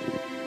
ข้า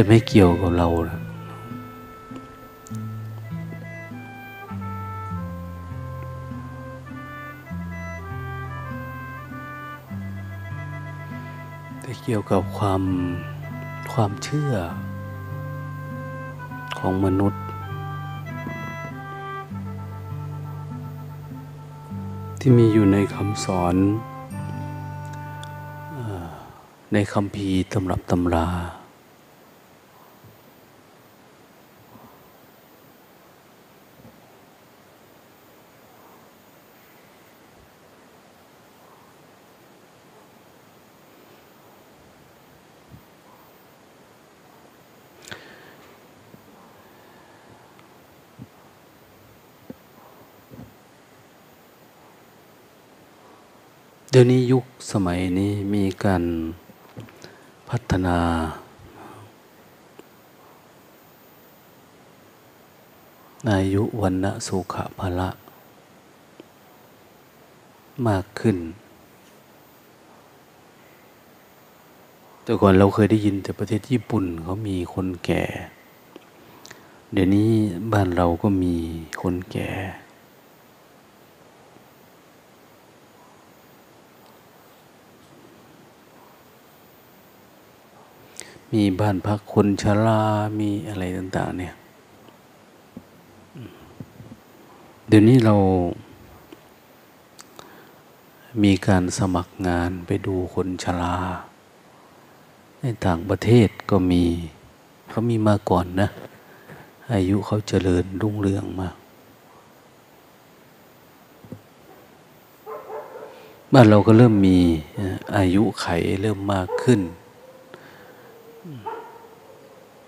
จะไม่เกี่ยวกับเรานะแต่เกี่ยวกับความความเชื่อของมนุษย์ ที่มีอยู่ในคำสอนในคำพีตำรับตำรา เดี๋ยวนี้ยุคสมัยนี้มีการพัฒนา อายุวันนะสุขภละ มากขึ้น แต่ก่อนเราเคยได้ยินแต่ประเทศญี่ปุ่นเขามีคนแก่ เดี๋ยวนี้บ้านเราก็มีคนแก่ มีบ้านพักคนชรามีอะไรต่าง ๆ เนี่ย เดี๋ยวนี้เรามีการสมัครงานไปดูคนชรา ในต่างประเทศก็มีเขามีมาก่อนนะ อายุเขาเจริญรุ่งเรืองมาก บ้านเราก็เริ่มมีอายุไขเริ่มมากขึ้น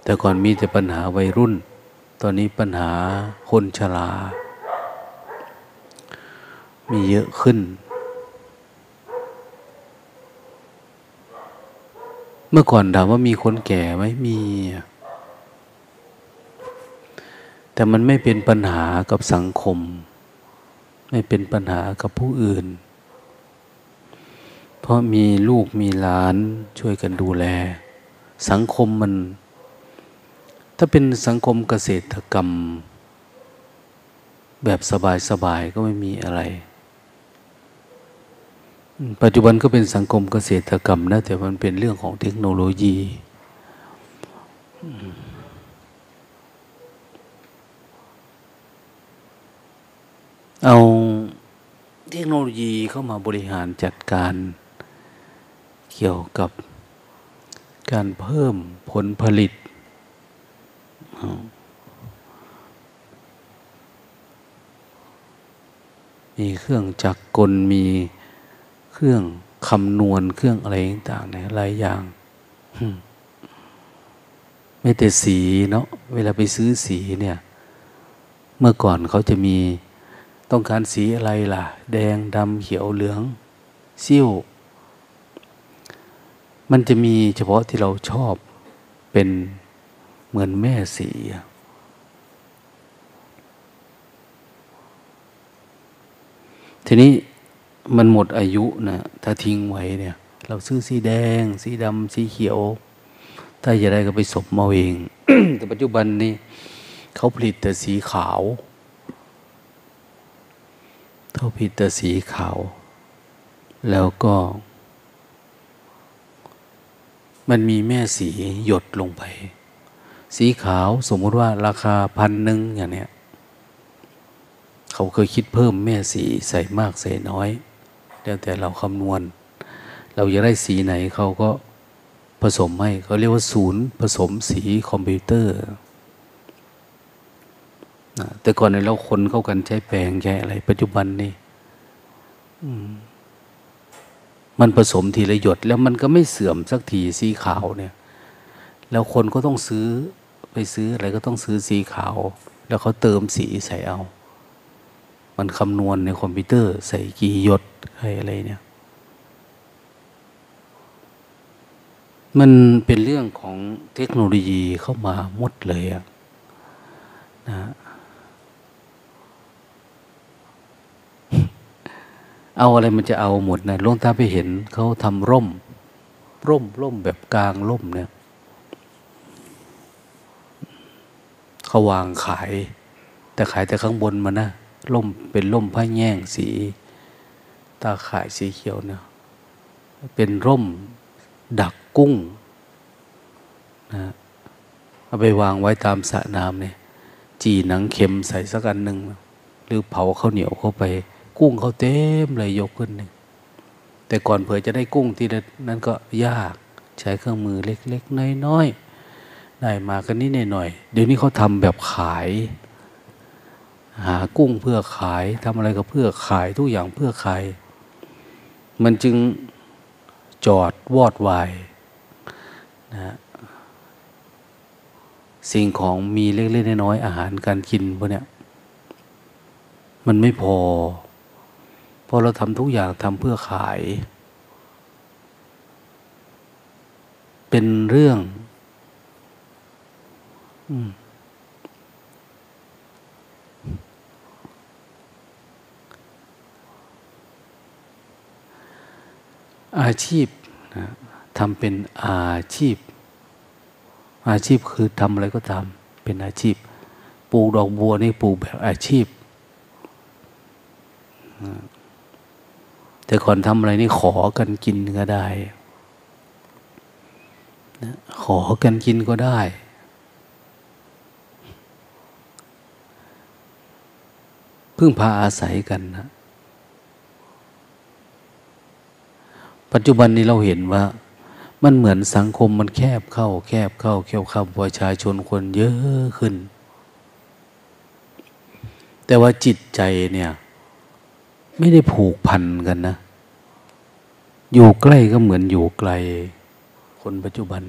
แต่ก่อนมีแต่ปัญหาวัยรุ่น ตอนนี้ปัญหาคนชรา มีเยอะขึ้น เมื่อก่อนถามว่ามีคนแก่ไหมมี แต่มันไม่เป็นปัญหากับสังคม ไม่เป็นปัญหากับผู้อื่น เพราะมีลูกมีหลานช่วยกันดูแล สังคมมัน ถ้าเป็นสังคมเกษตรกรรม แบบสบายๆก็ไม่มีอะไร ปัจจุบันก็เป็นสังคมเกษตรกรรมนะแต่มันเป็นเรื่องของเทคโนโลยีเอาเทคโนโลยีเข้ามาบริหารจัดการเกี่ยวกับการเพิ่มผลผลิต มีเครื่องจักรกลมีเครื่องคำนวณเครื่องอะไรต่างๆเนี่ยหลายอย่างไม่แต่สีเนาะเวลาไปซื้อสีเนี่ย เมื่อก่อนเขาจะมีต้องการสีอะไรล่ะ แดงดำเขียวเหลืองซิ่วมันจะมีเฉพาะที่เราชอบเป็น เหมือนแม่สีทีนี้มันหมดอายุนะถ้าทิ้งไว้เนี่ย เราซื้อสีแดง สีดำสีเขียว ถ้าจะได้ก็ไปสมมาเอง แต่ปัจจุบันนี้เขาผลิตแต่สีขาวเขาผลิตแต่สีขาว แล้วก็ มันมีแม่สีหยดลงไป สีขาวสมมุติว่าราคาพันหนึ่งอย่างเนี้ยเขาเคยคิดเพิ่มแม่สีใส่มากใส่น้อย แล้วแต่เราคำนวณ เราจะได้สีไหนเขาก็ผสมให้เขาเรียกว่าศูนย์ผสมสีคอมพิวเตอร์ แต่ก่อนในเราคนเข้ากันใช้แปลงใช้อะไร ปัจจุบันนี่มันผสมทีละหยด แล้วมันก็ไม่เสื่อมสักทีสีขาวเนี่ย แล้วคนก็ต้องซื้อ ไปซื้ออะไรก็ต้องซื้อสีขาว แล้วเขาเติมสีใส่เอา มันคำนวณในคอมพิวเตอร์ใส่กี่หยดอะไรอะไรเนี่ย มันเป็นเรื่องของเทคโนโลยีเข้ามาหมดเลยอะนะเอาอะไรมันจะเอาหมดนะลงตาไปเห็นเขาทำร่ม ร่มร่มแบบกลางร่มเนี่ย เขาวางขาย แต่ขายแต่ข้างบนมานะร่มเป็นร่มผ้าแง่งสี ตาขายสีเขียวเนี่ยเป็นร่มดักกุ้งนะเอาไปวางไว้ตามสระน้ำเนี่ยจีหนังเข็มใส่สักอันหนึ่งหรือเผาข้าวเหนียวเข้าไป กุ้งเขาเต็มเลยยกขึ้นหนึ่งแต่ก่อนเผื่อจะได้กุ้งที่นั้นก็ยากใช้เครื่องมือเล็ก ๆ น้อยๆ ได้มากันนิดหน่อย เดี๋ยวนี้เขาทำแบบขาย หากุ้งเพื่อขายทำอะไรก็เพื่อขายทุกอย่างเพื่อขาย มันจึงจอดวอดวายนะสิ่งของมีเล็กๆน้อยๆอาหารการกินพวกเนี้ยมันไม่พอพอเราทำทุกอย่างทำเพื่อขาย เป็นเรื่อง อาชีพนะทำเป็นอาชีพ อาชีพคือทำอะไรก็ทำเป็นอาชีพ ปลูกดอกบัวนี่ปลูกแบบอาชีพ แต่ก่อนทำอะไรนี่ขอกันกินก็ได้ ขอกันกินก็ได้ พึ่งพาอาศัยกันนะปัจจุบันนี้เราเห็นว่า มันเหมือนสังคมมันแคบเข้า แคบเข้าเขียวขับประชาชนคนเยอะขึ้น แต่ว่าจิตใจเนี่ย ไม่ได้ผูกพันกันนะ อยู่ใกล้ก็เหมือนอยู่ไกล คนปัจจุบัน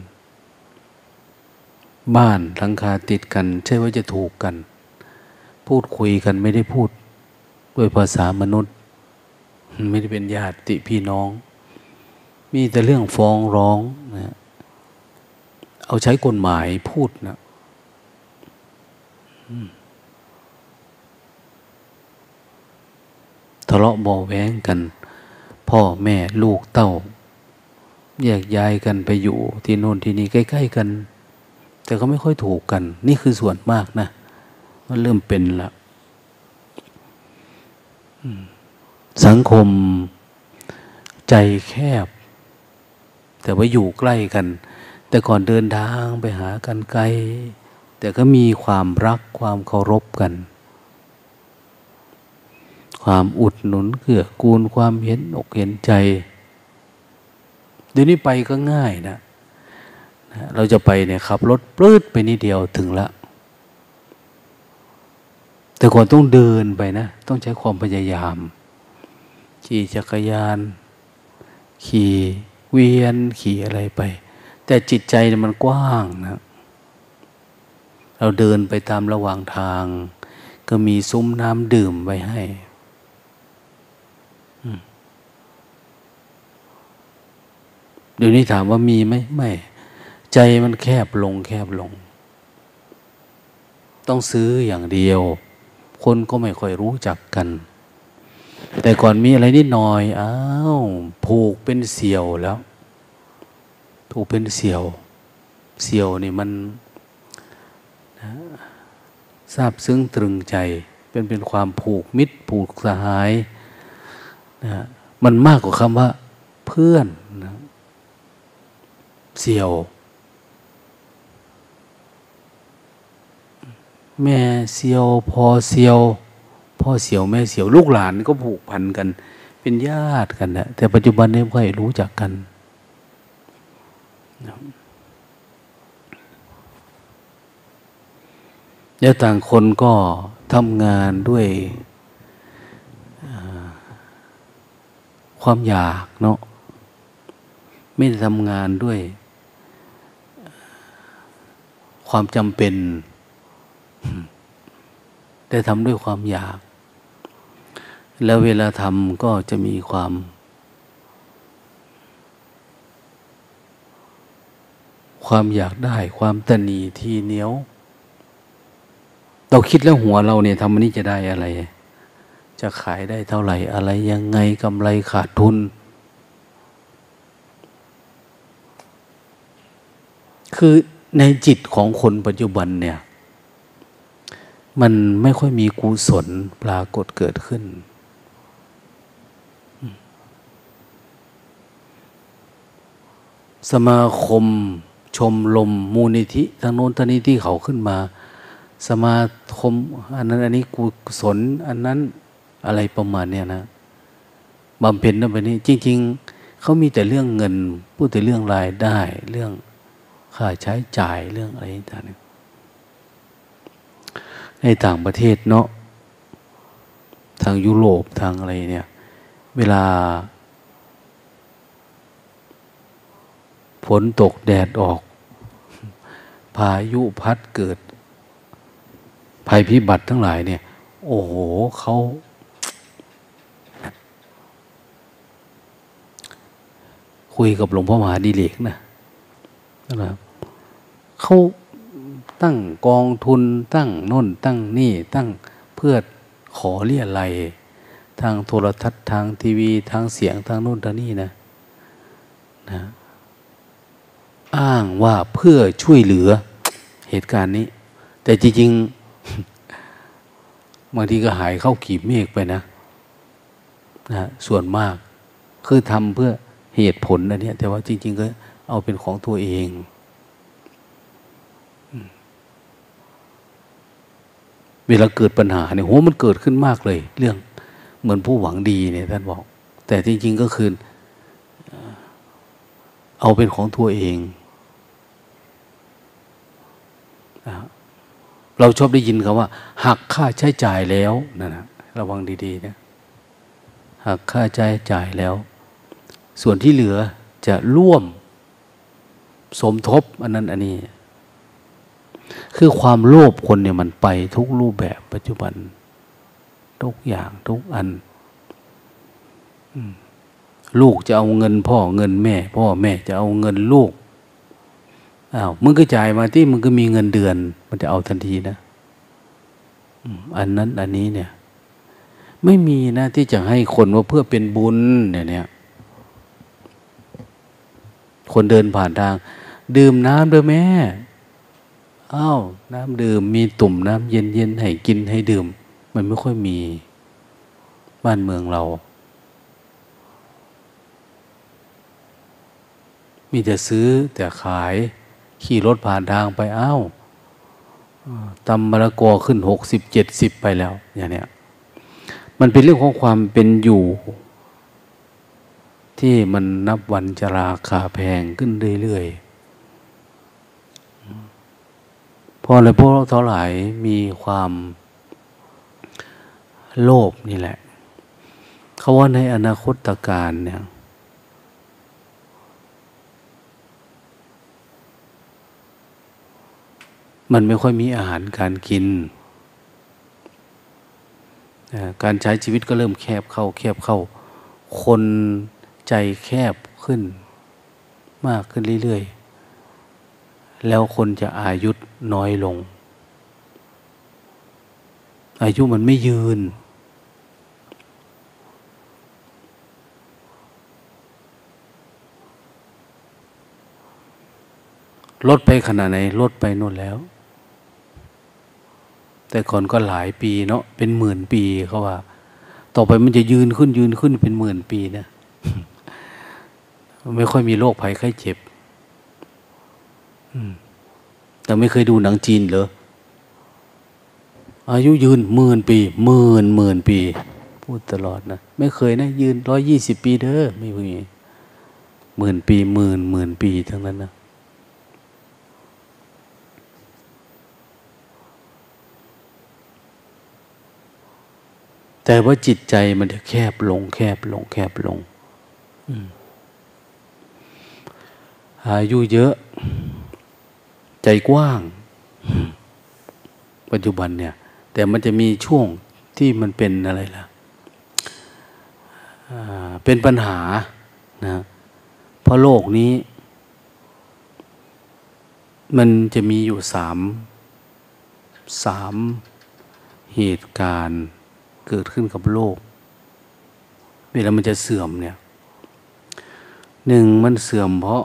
บ้านหลังคาติดกัน ใช่ว่าจะถูกกัน พูดคุยกันไม่ได้พูด ด้วยภาษามนุษย์ ไม่ได้เป็นญาติพี่น้อง มีแต่เรื่องฟ้องร้องนะเอาใช้กฎหมายพูดนะทะเลาะบอแว้งกัน พ่อแม่ลูกเต้า แยกย้ายกันไปอยู่ที่โน่นที่นี่ใกล้ๆกัน แต่ก็ไม่ค่อยถูกกัน นี่คือส่วนมากนะมันเริ่มเป็นละ สังคมใจแคบ แต่ว่าอยู่ใกล้กัน แต่ก่อนเดินทางไปหากันไกล แต่ก็มีความรักความเคารพกัน ความอุดหนุนเกื้อกูลความเห็นอกเห็นใจเดี๋ยวนี้ไปก็ง่ายนะ เราจะไปเนี่ยขับรถปลื้ดไปนิดเดียวถึงละ แต่ก่อนต้องเดินไปนะ ต้องใช้ความพยายาม ขี่จักรยาน ขี่เวียน ขี่อะไรไป แต่จิตใจมันกว้างนะ เราเดินไปตามระหว่างทาง ก็มีซุ้มน้ำดื่มไว้ให้เดี๋ยวนี้ถามว่ามีไหมไม่ ใจมันแคบลงแคบลง ต้องซื้ออย่างเดียว คนก็ไม่ค่อยรู้จักกัน แต่ก่อนมีอะไรนิดหน่อยอ้าวผูกเป็นเสี่ยวแล้วผูกเป็นเสี่ยว เสี่ยวนี่มันทราบซึ้งตรึงใจ เป็นเป็นความผูกมิตร ผูกสหายนะมันมากกว่าคำว่า เพื่อนนะเสี่ยว แม่เสียวพ่อเสียวพ่อเสียวแม่เสียวลูกหลานก็ผูกพันกัน เป็นญาติกันนะแต่ปัจจุบันนี้ไม่ค่อยรู้จักกันแล้วต่างคนก็ทำงานด้วยความอยากเนาะไม่ได้ทำงานด้วยความจำเป็น แต่ทำด้วยความอยาก แล้วเวลาทำก็จะมีความ ความอยากได้ ความตนีที่เหนียว เราคิดแล้วหัวเราเนี่ยทำมันนี้จะได้อะไร จะขายได้เท่าไหร่ อะไรยังไงกำไรขาดทุน คือในจิตของคนปัจจุบันเนี่ย มันไม่ค่อยมีกุศลปรากฏเกิดขึ้น สมาคม ชมลมมูลนิธิทางโน้นทางนี้ที่เขาขึ้นมา สมาคมอันนั้นอันนี้กุศลอันนั้นอะไรประมาณเนี้ยนะบำเพ็ญนั่นไปนี้จริง ๆ เขามีแต่เรื่องเงิน พูดแต่เรื่องรายได้ เรื่องค่าใช้จ่ายเรื่องอะไรต่างๆ ในต่างประเทศเนาะทางยุโรปทางอะไรเนี่ย เวลาฝนตกแดดออก พายุพัดเกิด ภัยพิบัติทั้งหลายเนี่ย โอ้โหเขาคุยกับหลวงพ่อมหาดีเลกนะนะครับเขา ตั้งกองทุน ตั้งน้นตั้งนี่ตั้งเพื่อขอเรียอะไรทางโทรทัศน์ทางทีวีทางเสียงทางน้นทางนี่นะนะ อ้างว่าเพื่อช่วยเหลือเหตุการณ์นี้ แต่จริงๆบางทีก็หายเข้าขีบเมฆไปนะนะส่วนมากคือทำเพื่อเหตุผลอันนี้แต่ว่าจริง ๆ ก็เอาเป็นของตัวเอง เวลาเกิดปัญหาเนี่ยโหมันเกิดขึ้นมากเลย เรื่องเหมือนผู้หวังดีเนี่ยท่านบอก แต่จริง ๆก็คือ เอาเป็นของตัวเองเราชอบได้ยินคำว่า หักค่าใช้จ่ายแล้วนั่นนะระวังดีๆนะหักค่าใช้จ่ายแล้ว ส่วนที่เหลือจะร่วม สมทบอันนั้นอันนี้ คือความโลภคนเนี่ยมันไปทุกรูปแบบปัจจุบัน ทุกอย่างทุกอัน ลูกจะเอาเงินพ่อเงินแม่ พ่อแม่จะเอาเงินลูกอ้าวมึงก็จ่ายมาที่มึงก็มีเงินเดือน มันจะเอาทันทีนะอันนั้นอันนี้เนี่ย ไม่มีนะที่จะให้คนว่าเพื่อเป็นบุญเนี่ยเนี่ยคนเดินผ่านทาง ดื่มน้ำด้วยแม่ อ้าวน้ำดื่มมีตุ่มน้ำเย็นๆให้กินให้ดื่ม มันไม่ค่อยมีบ้านเมืองเรา มีแต่ซื้อแต่ขายขี่รถผ่านทางไปอ้าวตำมะละกอขึ้นหกสิบเจ็ดสิบไปแล้ว อย่างเนี้ยมันเป็นเรื่องของความเป็นอยู่ ที่มันนับวันจะราคาแพงขึ้นเรื่อยๆ พอเลยพวกเราท่าไหร่มีความโลภนี่แหละ เขาว่าในอนาคตการเนี่ยมันไม่ค่อยมีอาหารการกิน การใช้ชีวิตก็เริ่มแคบเข้า แคบเข้า คนใจแคบขึ้น มากขึ้นเรื่อย ๆ แล้วคนจะอายุน้อยลง อายุมันไม่ยืน ลดไปขนาดไหนลดไปนู่นแล้ว แต่ก่อนก็หลายปีเนาะเป็นหมื่นปีเขาว่า ต่อไปมันจะยืนขึ้นยืนขึ้นเป็นหมื่นปีนะไม่ค่อยมีโรคภัยไข้เจ็บ แต่ไม่เคยดูหนังจีนเหรอ อายุยืนหมื่นปีหมื่นหมื่นปี พูดตลอดนะ ไม่เคยนะ ยืนร้อยยี่สิบปีเด้อไม่มีหมื่นปีหมื่นหมื่นปีทั้งนั้นนะแต่ว่าจิตใจมันจะแคบลง แคบลง แคบลงอายุเยอะ ใจกว้าง ปัจจุบันเนี่ย แต่มันจะมีช่วงที่มันเป็นอะไรล่ะเป็นปัญหานะเพราะโลกนี้ มันจะมีอยู่สามสามเหตุการณ์เกิดขึ้นกับโลก เวลามันจะเสื่อมเนี่ยหนึ่งมันเสื่อมเพราะ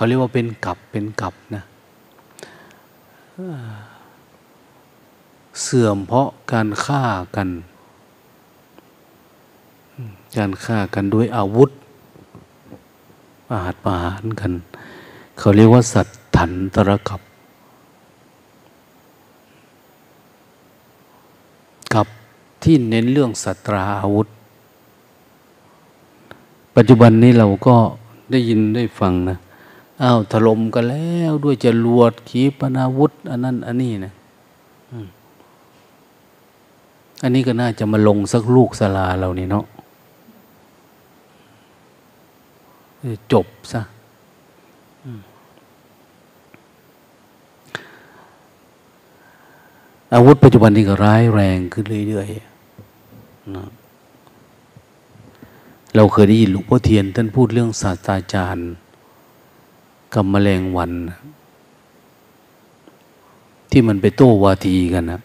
เขาเรียกว่าเป็นกับเป็นกับนะเสื่อมเพราะการฆ่ากัน การฆ่ากันด้วยอาวุธปาดปานกัน เขาเรียกว่าสัตถันตรกับกับที่เน้นเรื่องสัตราอาวุธ ปัจจุบันนี้เราก็ได้ยินได้ฟังนะ อ้าวถล่มกันแล้วด้วยจรวดขีปนาวุธ อันนั้น อันนี้นะอันนี้ก็น่าจะมาลงสักลูกสลาเรานี่เนาะจบซะอาวุธปัจจุบันนี้ก็ร้ายแรงขึ้นเรื่อยๆนะเราเคยได้ยินหลวงพ่อเทียน ท่านพูดเรื่องศาสตราจารย์ กับแมลงวัน ที่มันไปโต้วาทีกันนะ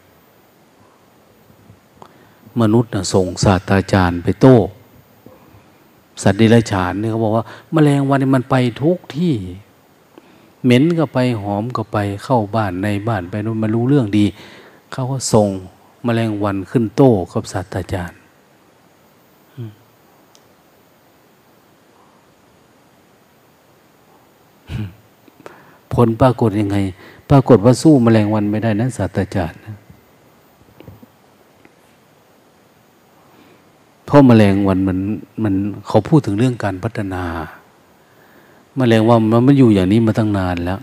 มนุษย์นะส่งศาสตราจารย์ไปโต้ สัตว์ดิลฉานเนี่ยเขาบอกว่า แมลงวันมันไปทุกที่ เหม็นก็ไปหอมก็ไปเข้าบ้านในบ้านไปนู้นมารู้เรื่องดี เขาก็ส่งแมลงวันขึ้นโต้กับศาสตว์อาจารย์ ผลปรากฏยังไง ปรากฏว่าสู้แมลงวันไม่ได้นะสัตว์อาจารย์เพราะมแมลงวันมันมันเขาพูดถึงเรื่องการพัฒนาแมลงวันมันอยู่อย่างนี้มาตั้งนานแล้ว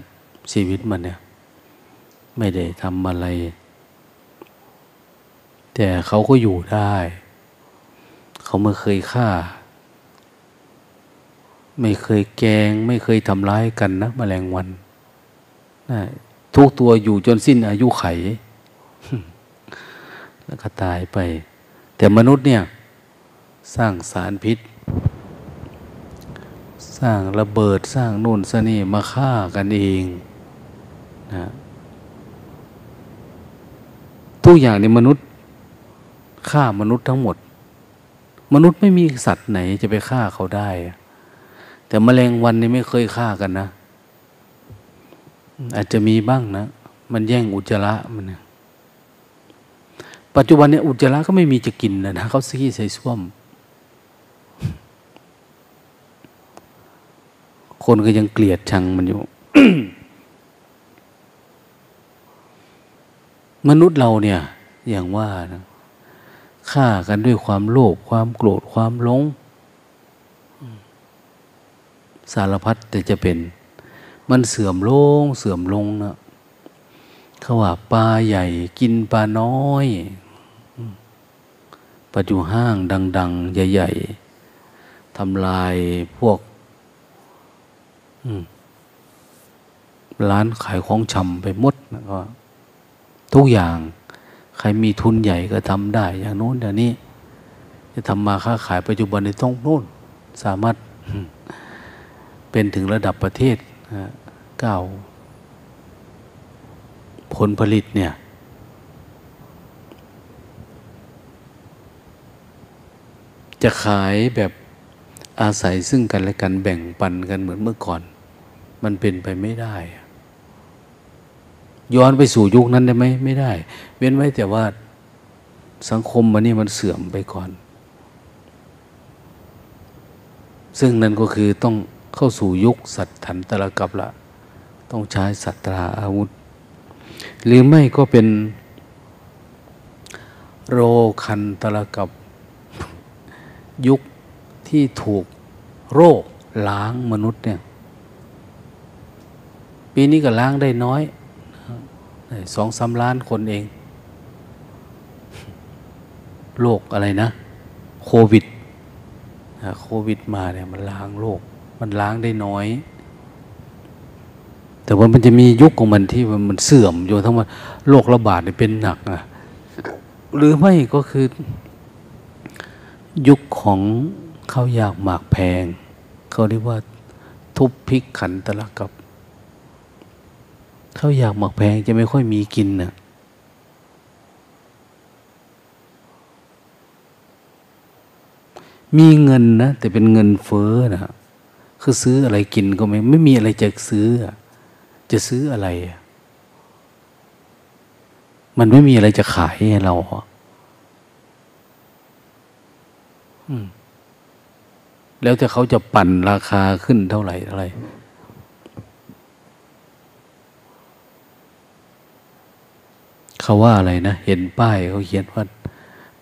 ชีวิตมันเนี่ย ไม่ได้ทำอะไร แต่เขาก็อยู่ได้ เขาไม่เคยฆ่า ไม่เคยแกง ไม่เคยทำร้ายกันนะมแมลงวันทุกตัวอยู่จนสิ้นอายุไข แล้วก็ตายไป แต่มนุษย์เนี่ย สร้างสารพิษ สร้างระเบิดสร้างนู่นสนี่มาฆ่ากันเองนะทุกอย่างในมนุษย์ฆ่ามนุษย์ทั้งหมด มนุษย์ไม่มีสัตว์ไหนจะไปฆ่าเขาได้ แต่มแมลงวันนี่ไม่เคยฆ่ากันนะ อาจจะมีบ้างนะมมันแย่งอุจจาระมันนะปัจจุบันเนี่ยอุจจาระก็ไม่มีจะกินนะนะเขาซีใส่ส้วม คนก็ยังเกลียดชังมันอยู่ มนุษย์เราเนี่ย อย่างว่านะฆ่ากันด้วยความโลภความโกรธความหลง สารพัดแต่จะเป็น มันเสื่อมลง เสื่อมลงนะเขาว่าปลาใหญ่กินปลาน้อย ปัจจุห้างดัง ๆ ใหญ่ ๆทำลายพวกร้านขายของชำไปหมดนะก็ทุกอย่าง ใครมีทุนใหญ่ก็ทำได้ อย่างโน้นอย่างนี้ จะทำมาค้าขายปัจจุบันในต้องโน้น สามารถ เป็นถึงระดับประเทศเก้าผลผลิตเนี่ย จะขายแบบอาศัยซึ่งกันและกันแบ่งปันกันเหมือนเมื่อก่อน มันเป็นไปไม่ได้ ย้อนไปสู่ยุคนั้นได้ไหมไม่ได้ เว้นไว้แต่ว่าสังคมมันนี่มันเสื่อมไปก่อน ซึ่งนั่นก็คือต้อง เข้าสู่ยุคสัตถันตรกับละ ต้องใช้สัตราอาวุธ หรือไม่ก็เป็น โรคันตรกับยุคที่ถูกโรคล้างมนุษย์เนี่ย ปีนี้ก็ล้างได้น้อยสองสาล้านคนเอง โรคอะไรนะ โควิดโควิดมาเนี่ยมันล้างโรค มันล้างได้น้อย แต่ว่ามันจะมียุคของมันที่มันเสื่อมอยู่ทั้งวันโรคระบาดเนี่ยเป็นหนักอะหรือไม่ก็คือ ยุคของข้าวยากหมากแพง เขาเรียกว่า ทุบพิกขันตะละกับข้าวยากหมากแพงจะไม่ค่อยมีกินน่ะมีเงินนะแต่เป็นเงินเฟ้อนะ คือซื้ออะไรกินก็ไม่ไม่มีอะไรจะซื้อ จะซื้ออะไร มันไม่มีอะไรจะขายให้เราแล้วจะเขาจะปั่นราคาขึ้นเท่าไหร่อะไร เขาว่าอะไรนะ เห็นป้ายเขาเขียนว่า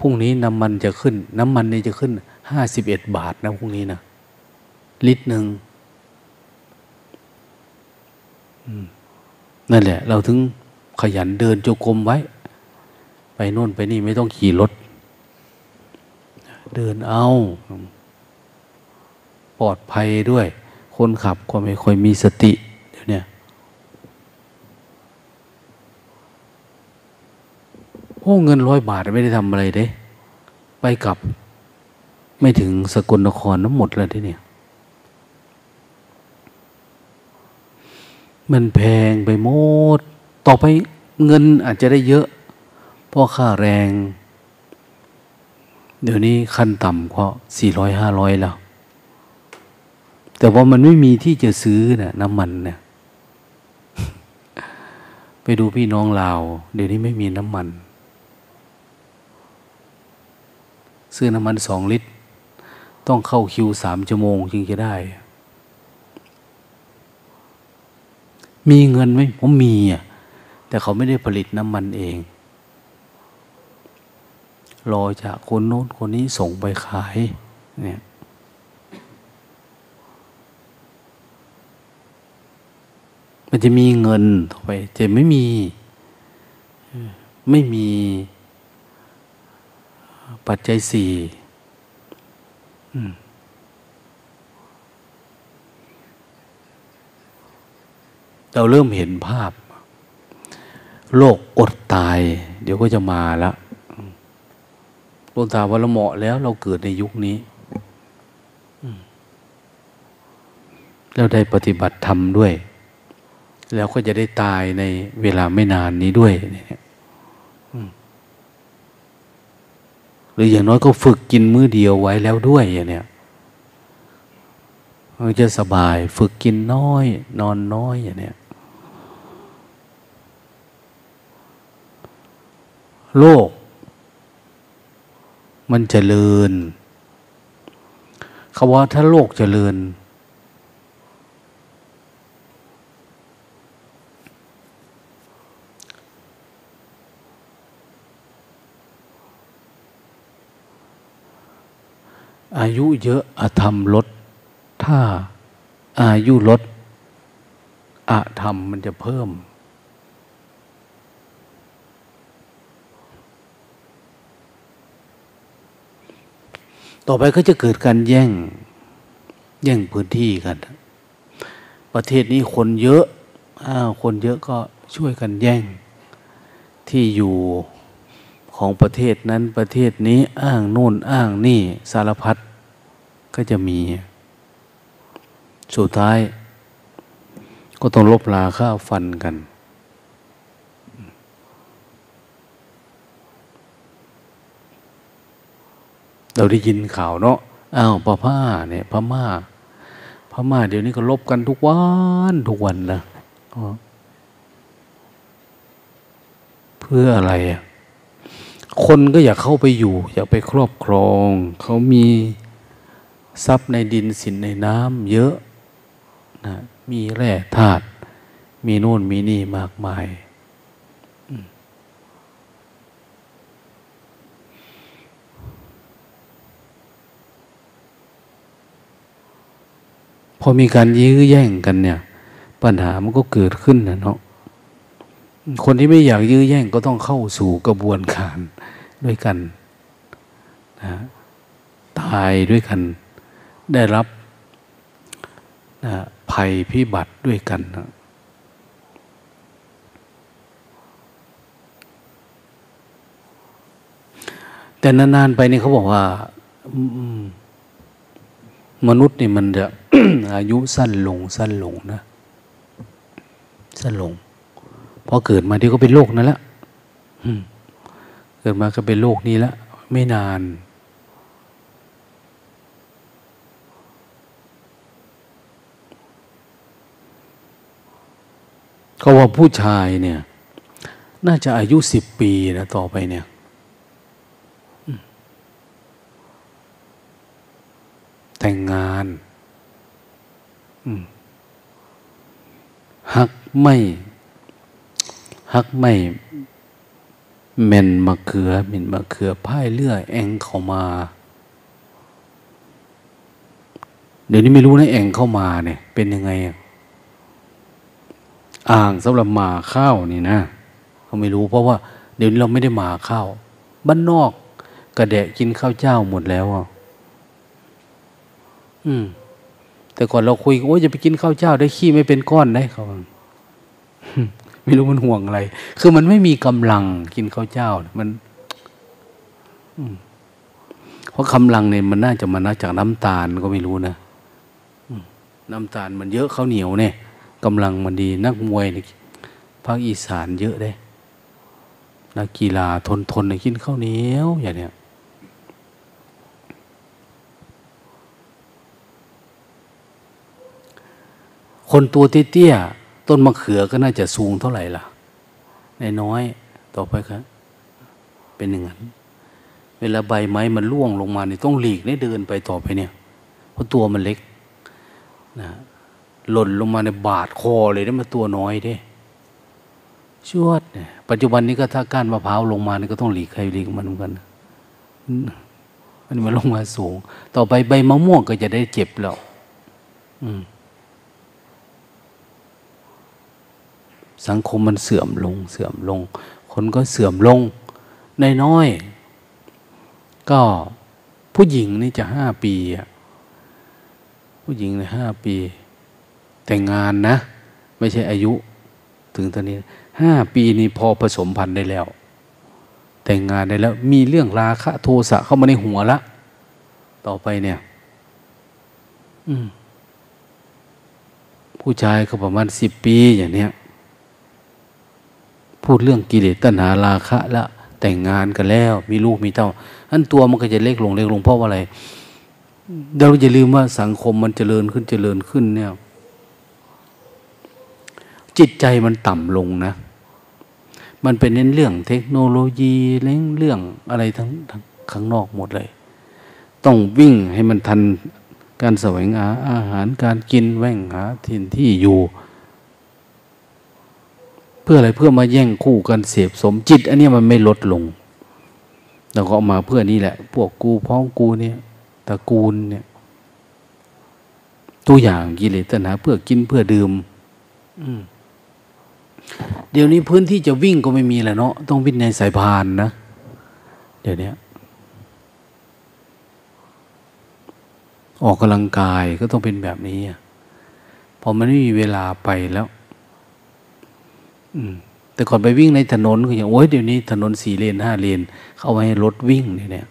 พรุ่งนี้น้ำมันจะขึ้น น้ำมันนี่จะขึ้นห้าสิบเอ็ดบาทนะพรุ่งนี้นะ ลิตรหนึ่งนั่นแหละ เราถึงขยันเดินจงกรมไว้ ไปโน่นไปนี่ไม่ต้องขี่รถ เดินเอา ปลอดภัยด้วย คนขับก็ไม่ค่อยมีสติเดี๋ยวนี้โอ้เงินร้อยบาทไม่ได้ทำอะไรเด้ ไปกลับ ไม่ถึงสกลนครน้ำหมดแล้วที่เนี่ย มันแพงไปหมด ต่อไปเงินอาจจะได้เยอะ เพราะค่าแรง เดี๋ยวนี้ขั้นต่ำก็สี่ร้อยห้าร้อยแล้ว แต่ว่ามันไม่มีที่จะซื้อนะ่ะน้ำมันเนะี่ยไปดูพี่น้องลาว เดี๋ยวนี้ไม่มีน้ำมัน ซื้อน้ำมันสองลิตร ต้องเข้าคิวสามชั่วโมงจึงจะได้ มีเงินไหมผมมีอะแต่เขาไม่ได้ผลิตน้ำมันเอง รอจากคนโน้นคนนี้ส่งไปขายเนี่ยมันจะมีเงินต่อไปจะไม่มี ไม่มีปัจจัยสี่อืม เราเริ่มเห็นภาพ โลกอดตาย เดี๋ยวก็จะมาแล้วดวงตาวันละเหมาะแล้ว เราเกิดในยุคนี้แล้วได้ปฏิบัติธรรมด้วย แล้วก็จะได้ตายในเวลาไม่นานนี้ด้วยเนี่ยหรืออย่างน้อยก็ฝึกกินมื้อเดียวไว้แล้วด้วยอย่างเนี้ยมันจะสบาย ฝึกกินน้อย นอนน้อยอย่างเนี้ย โลก มันจเจริญคาว่าถ้าโลกจเจริญ อายุเยอะอธรรมลด ถ้าอายุลดอธรรมมันจะเพิ่ม ต่อไปก็จะเกิดการแย่ง แย่งพื้นที่กัน ประเทศนี้คนเยอะอ้าวคนเยอะก็ช่วยกันแย่ง ที่อยู่ของประเทศนั้นประเทศนี้อ้างโน่นอ้างนี่สารพัดก็จะมี สุดท้าย ก็ต้องลบลาข้าวฟันกัน เราได้ยินข่าวเนาะอ้าวพม่าเนี่ยพม่าพม่าเดี๋ยวนี้ก็ลบกันทุกวันทุกวันนะเพื่ออะไรอะคนก็อยากเข้าไปอยู่ อยากไปครอบครอง เขามีทรัพย์ในดินสินในน้ำเยอะนะมีแร่ธาตุมีโน่นมีนี่มากมาย พอมีการยื้อแย่งกันเนี่ย ปัญหามันก็เกิดขึ้นนะเนาะคนที่ไม่อยากยื้อแย่งก็ต้องเข้าสู่กระบวนการด้วยกันนะตายด้วยกัน ได้รับนะภัยพิบัติด้วยกันนะแต่นานๆไปนี่เขาบอกว่า มนุษย์นี่มันจะอายุสั้นลงสั้นลงนะ สั้นลงพอเกิดมาเดี๋ยวก็เป็นโรคนั่นแหละเกิดมาก็เป็นโรคนี้แล้วไม่นานเขาว่าผู้ชายเนี่ย น่าจะอายุสิบปีนะต่อไปเนี่ย แต่งงานหักไม่ฮักไม่เมนมะเขือมินมะเขือพ่ายเลื่อยแองเข้ามา เดี๋ยวนี้ไม่รู้นะแองเข้ามาเนี่ย เป็นยังไงอ่างสำหรับหมาข้าวนี่นะเขาไม่รู้เพราะว่า เดี๋ยวนี้เราไม่ได้หมาข้าวบ้านนอกกระแดะกินข้าวเจ้าหมดแล้วอะ อืม แต่ก่อนเราคุยโอ้ยจะไปกินข้าวเจ้าได้ขี้ไม่เป็นก้อนได้เขาไม่รู้มันห่วงอะไร คือมันไม่มีกำลังกินข้าวเจ้า มันเพราะกำลังเนี่ยมันน่าจะมาจากน้ำตาลก็ไม่รู้นะน้ำตาลมันเยอะข้าวเหนียวเนี่ยกำลังมันดีนักมวยภาคอีสานเยอะได้นักกีฬาทนทนในกินข้าวเหนียวอย่างเนี้ย คนตัวเตี้ยต้นมะเขือก็น่าจะสูงเท่าไหร่ล่ะในน้อยต่อไปครับ เป็นอย่างนั้น เวลาใบไม้มันร่วงลงมาเนี่ยต้องหลีกได้เดินไปต่อไปเนี่ยเพราะตัวมันเล็กนะหล่นลงมาในบาดคอเลยได้มาตัวน้อยเด้ชวดเนี่ยปัจจุบันนี้ก็ถ้าก้านมะพร้าวลงมานี่ก็ต้องหลีกใครหลีกมันเหมือนกันมันมันลงมาสูง ต่อไปใบมะม่วงก็จะได้เจ็บแล้ว อืม สังคมมันเสื่อมลง เสื่อมลง คนก็เสื่อมลงในน้อยก็ผู้หญิงนี่จะห้าปีอะผู้หญิงในห้าปี แต่งงานนะ ไม่ใช่อายุ ถึงตอนนี้ห้าปีนี้พอผสมพันธุ์ได้แล้ว แต่งงานได้แล้ว มีเรื่องราคะโทสะเข้ามาในหัวละ ต่อไปเนี่ย อืมผู้ชายก็ประมาณสิบปีอย่างเนี้ย พูดเรื่องกิเลสตัณหาราคะแล้วแต่งงานกันแล้ว มีลูกมีเต้าอันตัวมันก็จะเล็กลงเล็กลงเพราะว่าอะไรเราอย่าลืมว่าสังคมมันเจริญขึ้นเจริญขึ้นเนี่ย จิตใจมันต่ำลงนะ มันเป็นเน้นเรื่องเทคโนโลยีเรื่องเรื่องอะไรทั้งทั้งข้างนอกหมดเลย ต้องวิ่งให้มันทันการแสวงหาอาหารการกินแว่งหาทินที่อยู่ พื่ออะไรเพื่อมาแย่งคู่กันเสพสมจิต อันนี้มันไม่ลดลงเราก็มาเพื่อนี่แหละ พวกกูพ้องกูเนี่ยตระกูลเนี่ย ตัวอย่างกิเลสตัณหาเพื่อกินเพื่อดื่มเดี๋ยวนี้พื้นที่จะวิ่งก็ไม่มีแล้วเนาะต้องวิ่งในสายพานนะ เดี๋ยวนี้ออกกำลังกายก็ต้องเป็นแบบนี้พอมันไม่มีเวลาไปแล้ว แต่ก่อนไปวิ่งในถนนก็อย่างโอ้ยเดี๋ยวนี้ถนนสี่เลนห้าเลนเข้าไว้ให้รถวิ่งเนี่ย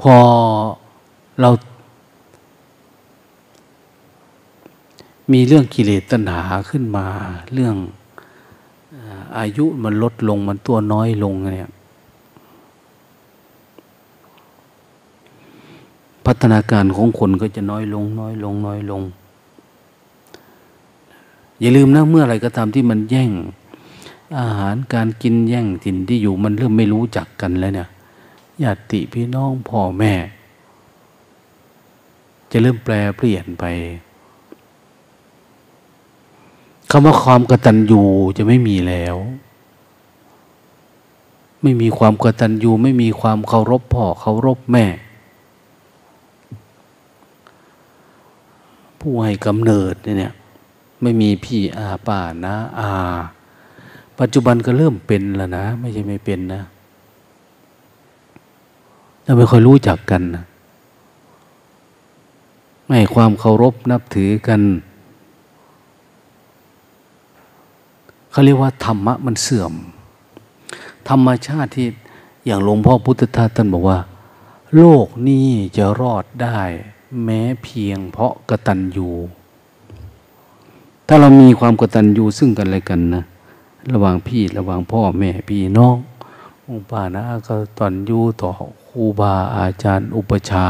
พอเรามีเรื่องกิเลสตัณหาขึ้นมา เรื่องอายุมันลดลงมันตัวน้อยลงเนี่ย พัฒนาการของคนก็จะน้อยลง น้อยลง น้อยลง อย่าลืมนะเมื่ออะไรก็ตามที่มันแย่ง อาหารการกินแย่งถิ่นที่อยู่มันเริ่มไม่รู้จักกันแล้วเนี่ยญาติพี่น้องพ่อแม่ จะเริ่มแปลเปลี่ยนไปคำว่าความกตัญญูจะไม่มีแล้ว ไม่มีความกตัญญูไม่มีความเคารพพ่อเคารพแม่ ผู้ให้กำเนิดเนี่ยไม่มีพี่อาป่านะอา ปัจจุบันก็เริ่มเป็นแล้วนะ ไม่ใช่ไม่เป็นนะเราไม่ค่อยรู้จักกันนะไม่ความเคารพนับถือกันเขาเรียกว่าธรรมะมันเสื่อม ธรรมชาติที่อย่างหลวงพ่อพุทธทาสท่านบอกว่า โลกนี้จะรอดได้ แม้เพียงเพราะกตัญญูถ้าเรามีความกตัญญูซึ่งกันและกันนะระหว่างพี่ระหว่างพ่อแม่พี่น้ององป้านะก็ตัญญูต่อครูบาอาจารย์ อุปชา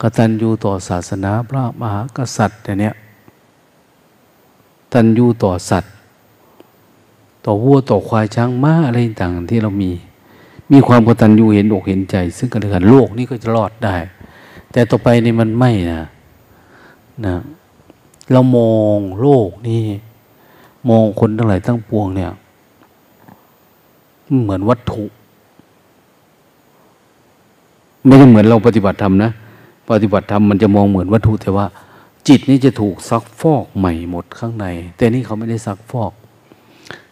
กตัญญูต่อศาสนาพระมหากษัตริย์อย่างนี้ตัญญูต่อสัตว์ ต่อวัวต่อควายช้างม้าอะไรต่างที่เรามี มีความกตัญญูเห็นอกเห็นใจ ซึ่งกันและกันโลกนี้ก็จะรอดได้ แต่ต่อไปนี่มันไม่นะนะเรามองโลกนี่ มองคนทั้งหลายทั้งปวงเนี่ย เหมือนวัตถุ ไม่ใช่เหมือนเราปฏิบัติธรรมนะปฏิบัติธรรมมันจะมองเหมือนวัตถุแต่ว่า จิตนี่จะถูกซักฟอกใหม่หมดข้างใน แต่นี่เขาไม่ได้ซักฟอก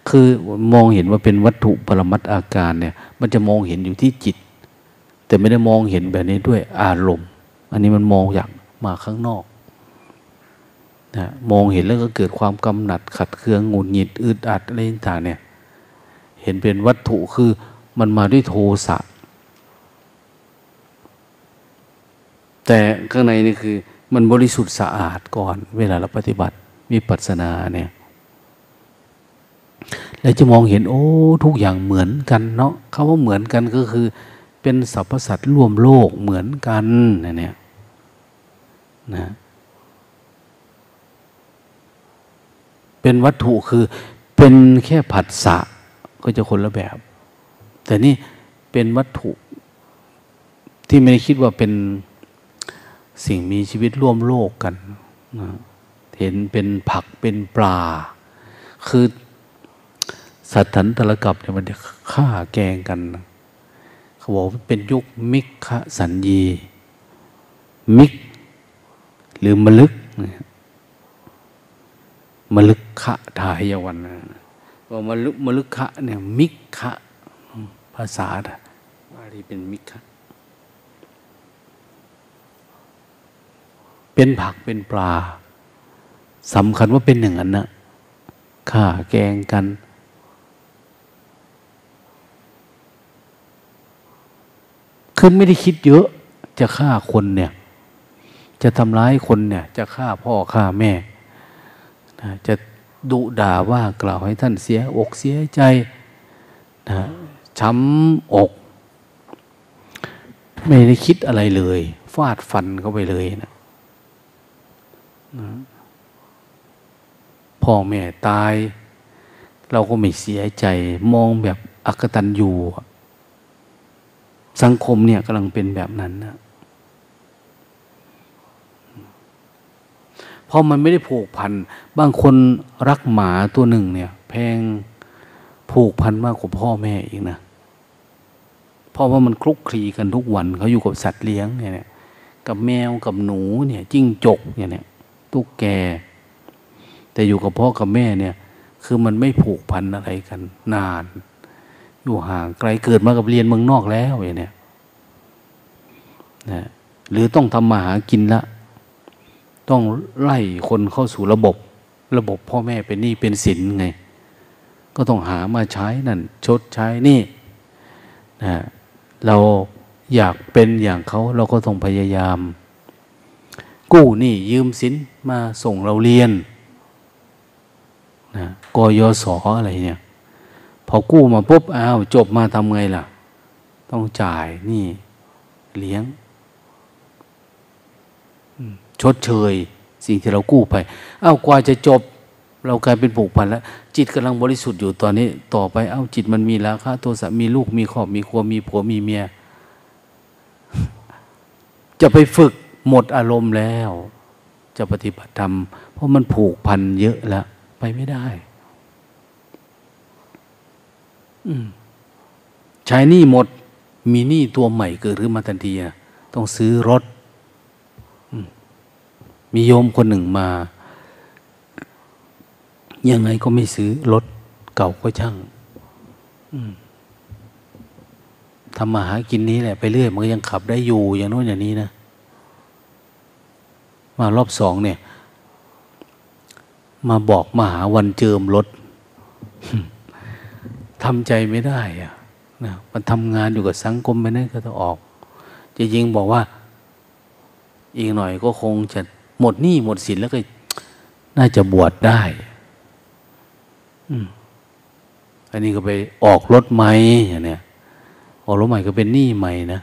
คือมองเห็นว่าเป็นวัตถุปรมัตอาการเนี่ย มันจะมองเห็นอยู่ที่จิต แต่ไม่ได้มองเห็นแบบนี้ด้วยอารมณ์ อันนี้มันมองอย่ากมาข้างนอกนะมองเห็นแล้วก็เกิดความกำหนัดขัดเคืองงุนหงิดอึดอัดอะไรต่างเนี่ยเห็นเป็นวัตถุคือมันมาด้วยโทสะแต่ข้างในนี่คือ มันบริสุทธิ์สะอาดก่อน เวลาเราปฏิบัติมีปัสนาเนี่ยแล้วจะมองเห็นโอ้ทุกอย่างเหมือนกันเนาะคำว่าเหมือนกันก็คือ เป็นสรรพสัตว์ร่วมโลกเหมือนกันเนี่ยนะเป็นวัตถุคือเป็นแค่ผัสสะก็จะคนละแบบ แต่นี่เป็นวัตถุที่ไม่ได้คิดว่าเป็นสิ่งมีชีวิตร่วมโลกกันนะเห็นเป็นผักเป็นปลา คือสัตว์ถันตะลกับเนี่ยมันจะฆ่าแกงกัน เขาบอกเป็นยุคมิกขสัญญี มิก หรือมลึกนะมลึกขะทายวันว่ามลึกมลึกขะเนี่ยมิกขะภาษาบาลีเป็นมิกขะเป็นผักเป็นปลาสำคัญว่าเป็นอย่างนั้นนะข่าแกงกัน คือไม่ได้คิดเยอะ จะฆ่าคนเนี่ย จะทำร้ายคนเนี่ย จะฆ่าพ่อฆ่าแม่นะจะดุด่าว่ากล่าวให้ท่านเสียอกเสียใจนะช้ำอก ไม่ได้คิดอะไรเลย ฟาดฟันเข้าไปเลยนะนะพ่อแม่ตาย เราก็ไม่เสียใจ มองแบบอักตันยู สังคมเนี่ยกำลังเป็นแบบนั้นนะเพราะมันไม่ได้ผูกพัน บางคนรักหมาตัวหนึ่งเนี่ย แพงผูกพันมากกว่าพ่อแม่อีกนะ เพราะว่ามันคลุกคลีกันทุกวันเขาอยู่กับสัตว์เลี้ยงเนี่ยกับแมวกับหนูเนี่ยจิ้งจกเนี่ยเนี่ยตุ๊กแก แต่อยู่กับพ่อกับแม่เนี่ย คือมันไม่ผูกพันอะไรกันนาน อยู่ห่างไกลเกิดมากับเรียนเมืองนอกแล้วอย่างเนี้ยนะหรือต้องทำมาหากินละ ต้องไล่คนเข้าสู่ระบบ ระบบพ่อแม่เป็นหนี้เป็นสินไง ก็ต้องหามาใช้นั่น ชดใช้นี่นะเราอยากเป็นอย่างเขาเราก็ต้องพยายาม กู้หนี้ยืมสินมาส่งเราเรียนนะกยศอะไรเนี่ย พอกู้มาปุ๊บอ้าวจบมาทำไงล่ะ ต้องจ่ายนี่เลี้ยงชดเชย สิ่งที่เรากู้ไปอ้าวกว่าจะจบ เรากลายเป็นผูกพันแล้ว จิตกำลังบริสุทธิ์อยู่ตอนนี้ ต่อไปเอ้าจิตมันมีราคะโทสะมีลูกมีครอบมีครัวมีผัวมีเมีย จะไปฝึกหมดอารมณ์แล้ว จะปฏิบัติธรรมเพราะมันผูกพันเยอะแล้ว ไปไม่ได้ ใช้หนี้หมด มีหนี้ตัวใหม่เกิดขึ้นมาทันทีต้องซื้อรถ มีโยมคนหนึ่งมา ยังไงก็ไม่ซื้อรถเก่าก็ช่างทำมาหากินนี้แหละไปเรื่อย มันก็ยังขับได้อยู่ อย่างโน้นอย่างนี้นะ มารอบสองเนี่ย มาบอกมาหาวันเจิมรถ ทำใจไม่ได้อะนะมันทำงานอยู่กับสังคมไปนั่นก็ต้องออก จะยิงบอกว่า อีกหน่อยก็คงจะหมดหนี้หมดสินแล้วก็ น่าจะบวชได้อันนี้ก็ไปออกรถไหม่อย่างเนี้ยออกรถใหม่ก็เป็นหนี้ใหม่นะ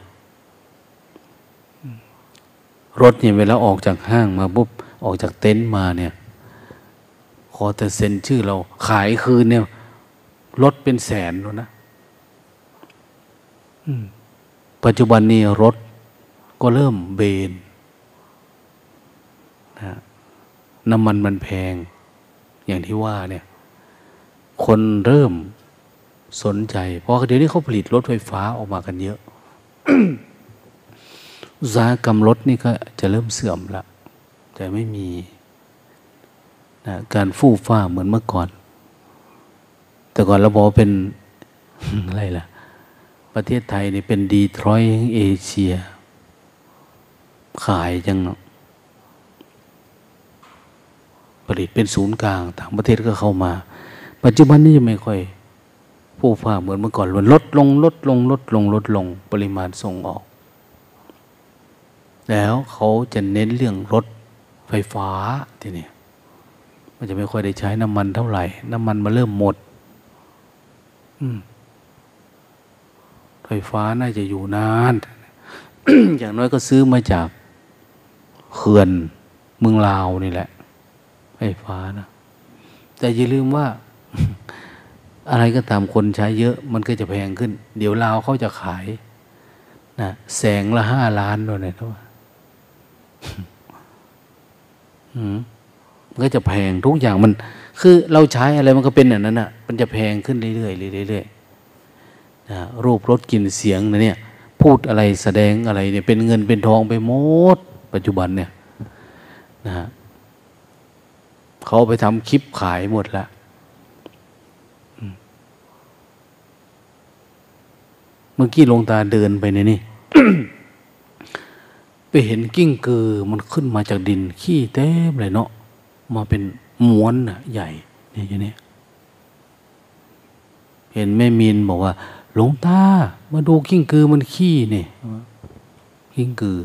รถเนี่ยเวลาออกจากห้างมาปุ๊บออกจากเต็นท์มาเนี่ยขอแต่เซ็นชื่อเราขายคืนเนี่ย รถเป็นแสนแล้วนะปัจจุบันนี้รถก็เริ่มเบนนะน้ำมันมันแพง อย่างที่ว่าเนี่ย คนเริ่มสนใจ เพราะเดี๋ยวนี้เขาผลิตรถไฟฟ้าออกมากันเยอะอุตสาหกรรมรถนี่ก็จะเริ่มเสื่อมละแต่ไม่มีนะการฟู่ฟ้าเหมือนเมื่อก่อน แต่ก่อนเราบอกเป็นอะไรล่ะ ประเทศไทยนี่เป็นดีทรอยต์เอเชีย ขายจังเนาะผลิตเป็นศูนย์กลางต่างประเทศก็เข้ามา ปัจจุบันนี้ยังไม่ค่อยผู้ฟ้าเหมือนเมื่อก่อนมันลดลงลดลงลดลงลดลงปริมาณส่งออก แล้วเขาจะเน้นเรื่องรถไฟฟ้าทีนี้มันจะไม่ค่อยได้ใช้น้ำมันเท่าไหร่ น้ำมันมาเริ่มหมด ไฟฟ้าน่าจะอยู่นาน อย่างน้อยก็ซื้อมาจากเขื่อนเมืองลาวนี่แหละ ไฟฟ้านะแต่อย่าลืมว่า อะไรก็ตามคนใช้เยอะมันก็จะแพงขึ้น เดี๋ยวลาวเขาจะขายนะแสงละห้าล้านด้วยนะทุกมันก็จะแพงทุกอย่างมัน คือเราใช้อะไรมันก็เป็นอย่างนั้นอะมันจะแพงขึ้นเรื่อยๆเรื่อยๆนะรูปรสกลิ่นเสียงนะเนี่ย พูดอะไรแสดงอะไรเนี่ยเป็นเงินเป็นทองไปหมด ปัจจุบันเนี่ยนะเขาไปทำคลิปขายหมดแล้วเมื่อกี้ลงตาเดินไปในนี่ไปเห็นกิ้งกือมันขึ้นมาจากดินขี้เต็มเลยเนาะมาเป็น ม้วนอะใหญ่เนี่ยอย่างนี้เห็นแม่มีนบอกว่า หลวงตามาดูกิ้งกือมันขี้เนี่ยกิ้งกือ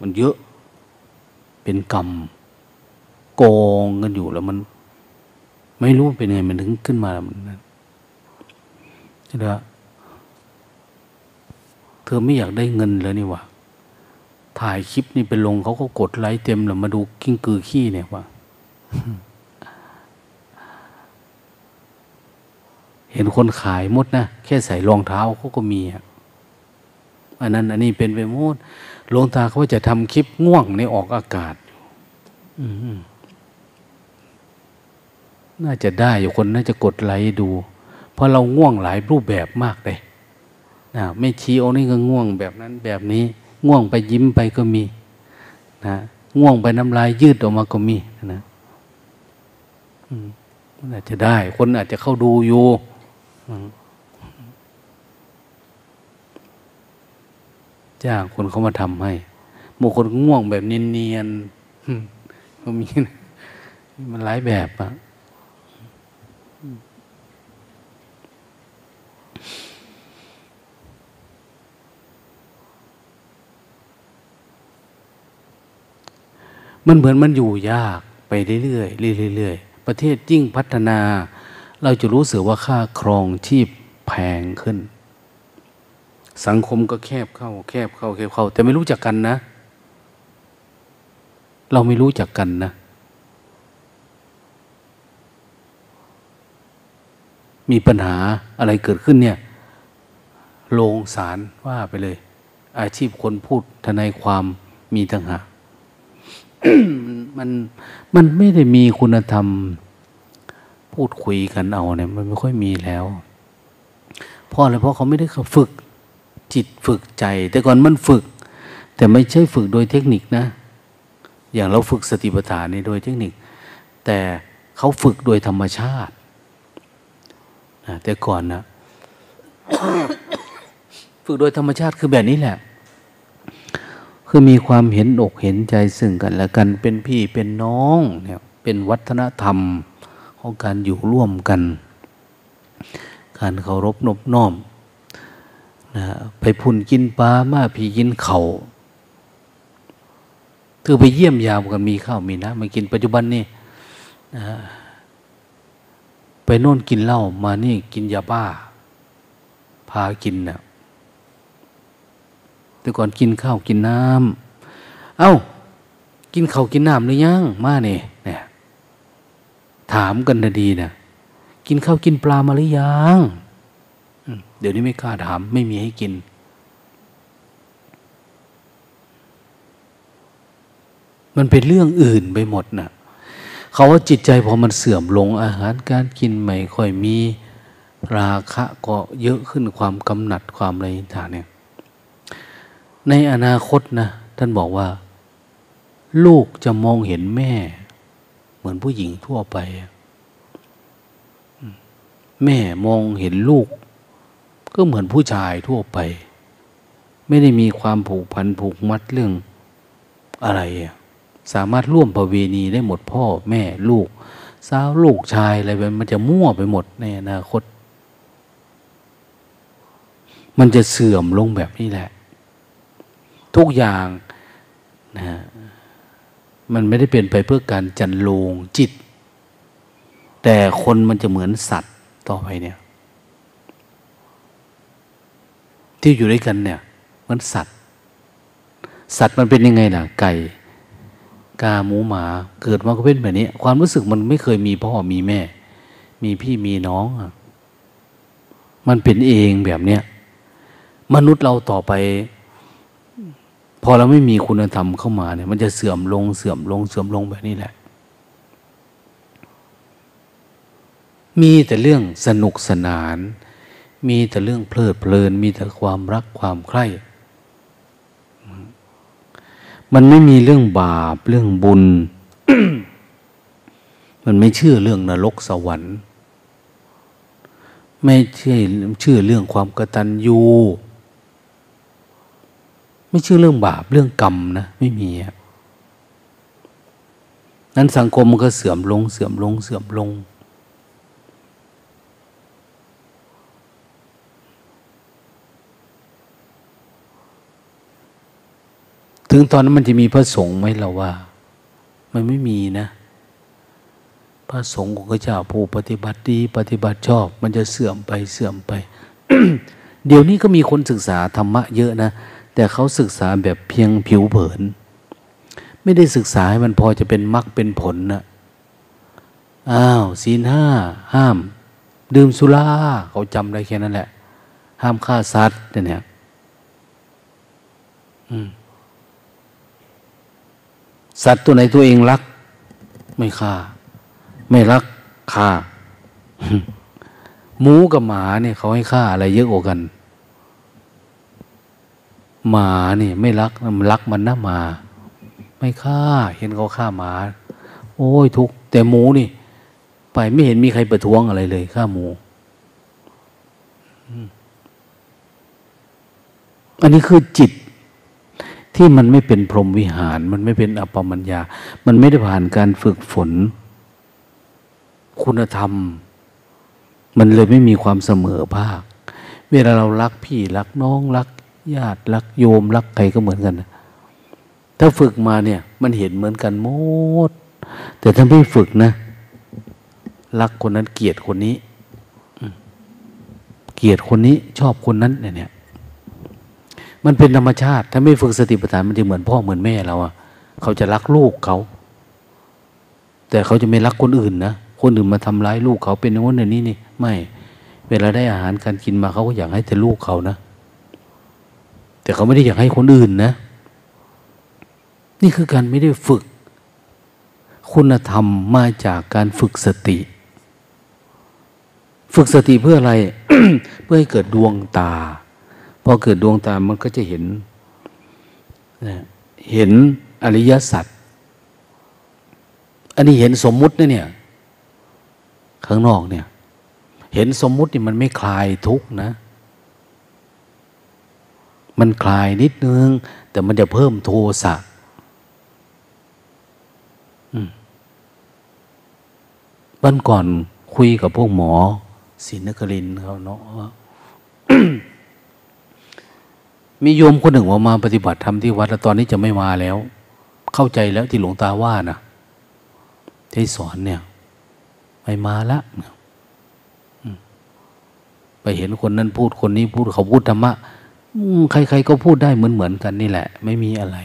มันเยอะ เป็นกรรมกองกันอยู่แล้วมัน ไม่รู้เป็นไงมันถึงขึ้นมาแล้วมันนั้นใช่ไหมเธอไม่อยากได้เงินแล้วนี่วะถ่ายคลิปนี่ไปลงเขาก็กดไลค์เต็มแล้วมาดูกิ้งกือขี้เนี่ยว่า เห็นคนขายมดนะแค่ใส่รองเท้าเขาก็มีอันนั้น อันนี้เป็นไปหมดหลวงตาเขาจะทำคลิปง่วงในออกอากาศอืมน่าจะได้อยู่คนน่าจะกดไลค์ดู เพราะเราง่วงหลายรูปแบบมากเลยนะไม่ชี้โอ้นี่ก็ง่วงแบบนั้นแบบนี้ ง่วงไปยิ้มไปก็มี นะง่วงไปน้ำลายยืดออกมาก็มีนะมันอาจจะได้ คนอาจจะเข้าดูอยู่ จ้างคนเขามาทำให้บางคนง่วงแบบเนียนๆก็มีมันหลายแบบอะมันเหมือนมันอยู่ยากไปเรื่อยๆเรื่อยๆประเทศยิ่งพัฒนา เราจะรู้สึกว่าค่าครองชีพแพงขึ้น สังคมก็แคบเข้า แคบเข้าแคบเข้า แต่ไม่รู้จักกันนะ เราไม่รู้จักกันนะ มีปัญหาอะไรเกิดขึ้นเนี่ยโรงศาลว่าไปเลย อาชีพคนพูดทนายความมีต่างหากมันมันไม่ได้มีคุณธรรม พูดคุยกันเอาเนี่ยมันไม่ค่อยมีแล้วเพราะอะไรเพราะเขาไม่ได้เขาฝึกจิตฝึกใจ แต่ก่อนมันฝึก แต่ไม่ใช่ฝึกโดยเทคนิคนะ อย่างเราฝึกสติปัฏฐานนี่โดยเทคนิค แต่เขาฝึกโดยธรรมชาติแต่ก่อนนะฝึกโดยธรรมชาติคือแบบนี้แหละ คือมีความเห็นอกเห็นใจซึ่งกันและกันเป็นพี่เป็นน้องเนี่ยเป็นวัฒนธรรม ของการอยู่ร่วมกัน การเคารพนบน้อมนะไปพุ่นกินปลามาพีกินเขาคือไปเยี่ยมยามกันมีข้าวมีน้ำมากินปัจจุบันนี่นะไปโน่นกินเหล้ามานี่กินยาบ้า พากินเนะ่ยแต่ก่อนกินข้าวกินน้ำเอา้า กินข้าวกินน้ำหรือยังมาเนี่ยเนี่ย ถามกันดีนะกินข้าวกินปลามาหรือยังเดี๋ยวนี้ไม่กล้าถาม ไม่มีให้กิน มันเป็นเรื่องอื่นไปหมดนะเขาว่าจิตใจพอมันเสื่อมลงอาหารการกินไม่ค่อยมีราคะก็เยอะขึ้นความกำหนัดความอะไรต่างเนี่ย ในอนาคตนะ ท่านบอกว่า ลูกจะมองเห็นแม่ เหมือนผู้หญิงทั่วไป แม่มองเห็นลูก ก็เหมือนผู้ชายทั่วไป ไม่ได้มีความผูกพันผูกมัดเรื่องอะไร สามารถร่วมประเวณีได้หมดพ่อแม่ลูก สาวลูกชายอะไรไปมันจะมั่วไปหมดในอนาคต มันจะเสื่อมลงแบบนี้แหละ ทุกอย่างนะ มันไม่ได้เป็นไปเพื่อการจันโลงจิต แต่คนมันจะเหมือนสัตว์ต่อไปเนี่ย ที่อยู่ด้วยกันเนี่ย มันสัตว์ สัตว์มันเป็นยังไงล่ะ ไก่ กาหมูหมา เกิดมาก็เป็นแบบนี้ ความรู้สึกมันไม่เคยมีพ่อมีแม่ มีพี่มีน้องมันเป็นเองแบบเนี้ยมนุษย์เราต่อไป พอเราไม่มีคุณธรรมเข้ามาเนี่ย มันจะเสื่อมลงเสื่อมลงเสื่อมลงแบบนี้แหละ มีแต่เรื่องสนุกสนาน มีแต่เรื่องเพลิดเพลิน มีแต่ความรักความใคร่มันไม่มีเรื่องบาปเรื่องบุญ มันไม่เชื่อเรื่องนรกสวรรค์ ไม่เชื่อเชื่อเรื่องความกตัญญู ไม่เชื่อเรื่องบาปเรื่องกรรมนะไม่มีนั้นสังคมมันก็เสื่อมลง เสื่อมลง เสื่อมลง ถึงตอนนั้นมันจะมีพระสงฆ์ไหมเราว่า มันไม่มีนะ พระสงฆ์ของพระเจ้าผู้ปฏิบัติดี ปฏิบัติชอบ มันจะเสื่อมไปเสื่อมไป เดี๋ยวนี้ก็มีคนศึกษาธรรมะเยอะนะ แต่เขาศึกษาแบบเพียงผิวเผิน ไม่ได้ศึกษาให้มันพอจะเป็นมรรคเป็นผลนะอ้าวศีลห้าห้าม ดื่มสุราเขาจำได้แค่นั้นแหละ ห้ามฆ่าสัตว์เนี่ยสัตว์ตัวไหนตัวเองรัก ไม่ฆ่า ไม่รักฆ่าหมูกับหมาเนี่ยเขาให้ฆ่าอะไรเยอะกว่ากัน หมาเนี่ยไม่รักมันรักมันนะหมา ไม่ฆ่า เห็นเขาฆ่าหมา โอ้ยทุกแต่หมูนี่ ไปไม่เห็นมีใครประท้วงอะไรเลยฆ่าหมูอันนี้คือจิตที่มันไม่เป็นพรหมวิหาร มันไม่เป็นอปมัญญา มันไม่ได้ผ่านการฝึกฝน คุณธรรม มันเลยไม่มีความเสมอภาค เวลาเรารักพี่รักน้องรัก ญาติรักโยมรักใครก็เหมือนกันถ้าฝึกมาเนี่ย มันเห็นเหมือนกันหมด แต่ถ้าไม่ฝึกนะ รักคนนั้นเกลียดคนนี้เกลียดคนนี้ชอบคนนั้นเนี่ยมันเป็นธรรมชาติ ถ้าไม่ฝึกสติปัฏฐานมันจะเหมือนพ่อเหมือนแม่เราอะเขาจะรักลูกเขา แต่เขาจะไม่รักคนอื่นนะคนอื่นมาทำร้ายลูกเขาเป็นอย่างนั้นอย่างนี้นี่ไม่ เวลาได้อาหารการกินมาเขาก็อยากให้แต่ลูกเขานะ แต่เขาไม่ได้อยากให้คนอื่นนะ นี่คือการไม่ได้ฝึก คุณธรรมมาจากการฝึกสติ ฝึกสติเพื่ออะไร เพื่อให้เกิดดวงตา พอเกิดดวงตามันก็จะเห็นเห็นอริยสัจอันนี้เห็นสมมุตินะเนี่ย ข้างนอกเนี่ย เห็นสมมุตินี่มันไม่คลายทุกนะ มันคลายนิดนึง แต่มันจะเพิ่มโทสะวันก่อนคุยกับพวกหมอศินกรินเขาเนาะมีโยมคนหนึ่งว่ามาปฏิบัติธรรมที่วัดแล้วตอนนี้จะไม่มาแล้ว เข้าใจแล้วที่หลวงตาว่านะที่สอนเนี่ย ไม่มาละไปเห็นคนนั้นพูดคนนี้พูดเขาพูดธรรมะ ใครๆก็พูดได้เหมือนๆกันนี่แหละ ไม่มีอะไร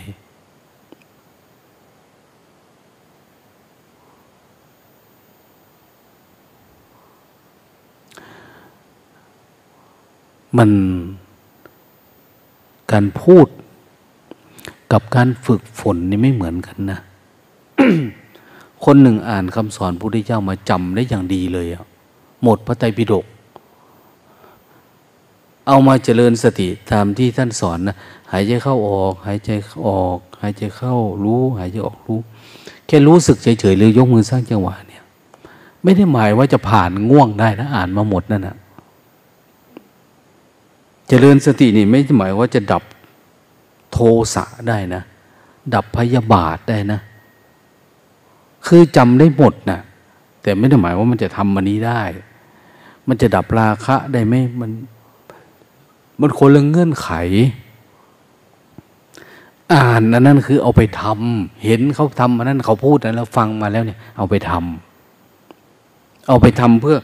มันการพูดกับการฝึกฝนนี่ไม่เหมือนกันนะ คนหนึ่งอ่านคำสอนพระพุทธเจ้ามาจำได้อย่างดีเลยอะหมดพระไตรปิฎก เอามาเจริญสติตามที่ท่านสอนนะหายใจเข้าออก หายใจออก หายใจเข้ารู้ หายใจออกรู้ แค่รู้สึกเฉยๆหรือยกมือสร้างจังหวะเนี่ย ไม่ได้หมายว่าจะผ่านง่วงได้นะอ่านมาหมดนั่นนะเจริญสตินี่ไม่หมายว่าจะดับโทสะได้นะ ดับพยาบาทได้นะ คือจำได้หมดนะแต่ไม่ได้หมายว่ามันจะทำมันนี้ได้ มันจะดับราคะได้ไหมมัน มันคนละเงื่อนไข อ่านอันนั้นคือเอาไปทำเห็นเขาทำอันนั้นเขาพูดแล้วฟังมาแล้วเนี่ย เอาไปทำเอาไปทำเพื่อ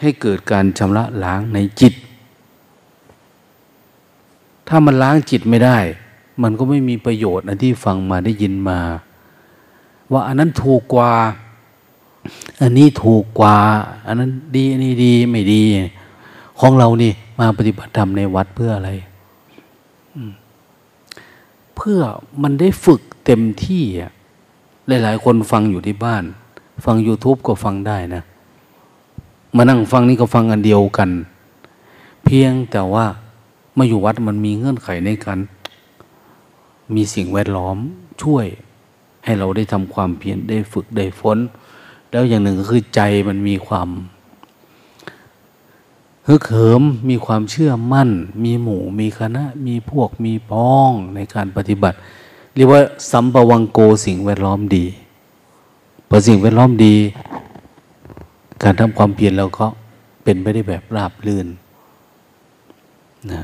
ให้เกิดการชำระล้างในจิต ถ้ามันล้างจิตไม่ได้ มันก็ไม่มีประโยชน์นที่ฟังมาได้ยินมา ว่าอันนั้นถูกกว่า อันนี้ถูกกว่า อันนั้นดีอันนี้ดีไม่ดี ของเรานี่มาปฏิบัติธรรมในวัดเพื่ออะไรเพื่อมันได้ฝึกเต็มที่อะหลาย ๆ คนฟังอยู่ที่บ้าน ฟัง YouTube ก็ฟังได้นะ มานั่งฟังนี่ก็ฟังอันเดียวกัน เพียงแต่ว่ามาอยู่วัดมันมีเงื่อนไขในการมีสิ่งแวดล้อมช่วย ให้เราได้ทำความเพียรได้ฝึกได้ฝนแล้วอย่างหนึ่งก็คือใจมันมีความ ฮึกเหิมมีความเชื่อมั่น มีหมู่มีคณะ มีพวกมีพ้องในการปฏิบัติ เรียกว่าสัมปวังโกสิ่งแวดล้อมดีพอสิ่งแวดล้อมดี การทำความเพียรเราก็เป็นไปได้แบบราบรื่นนะ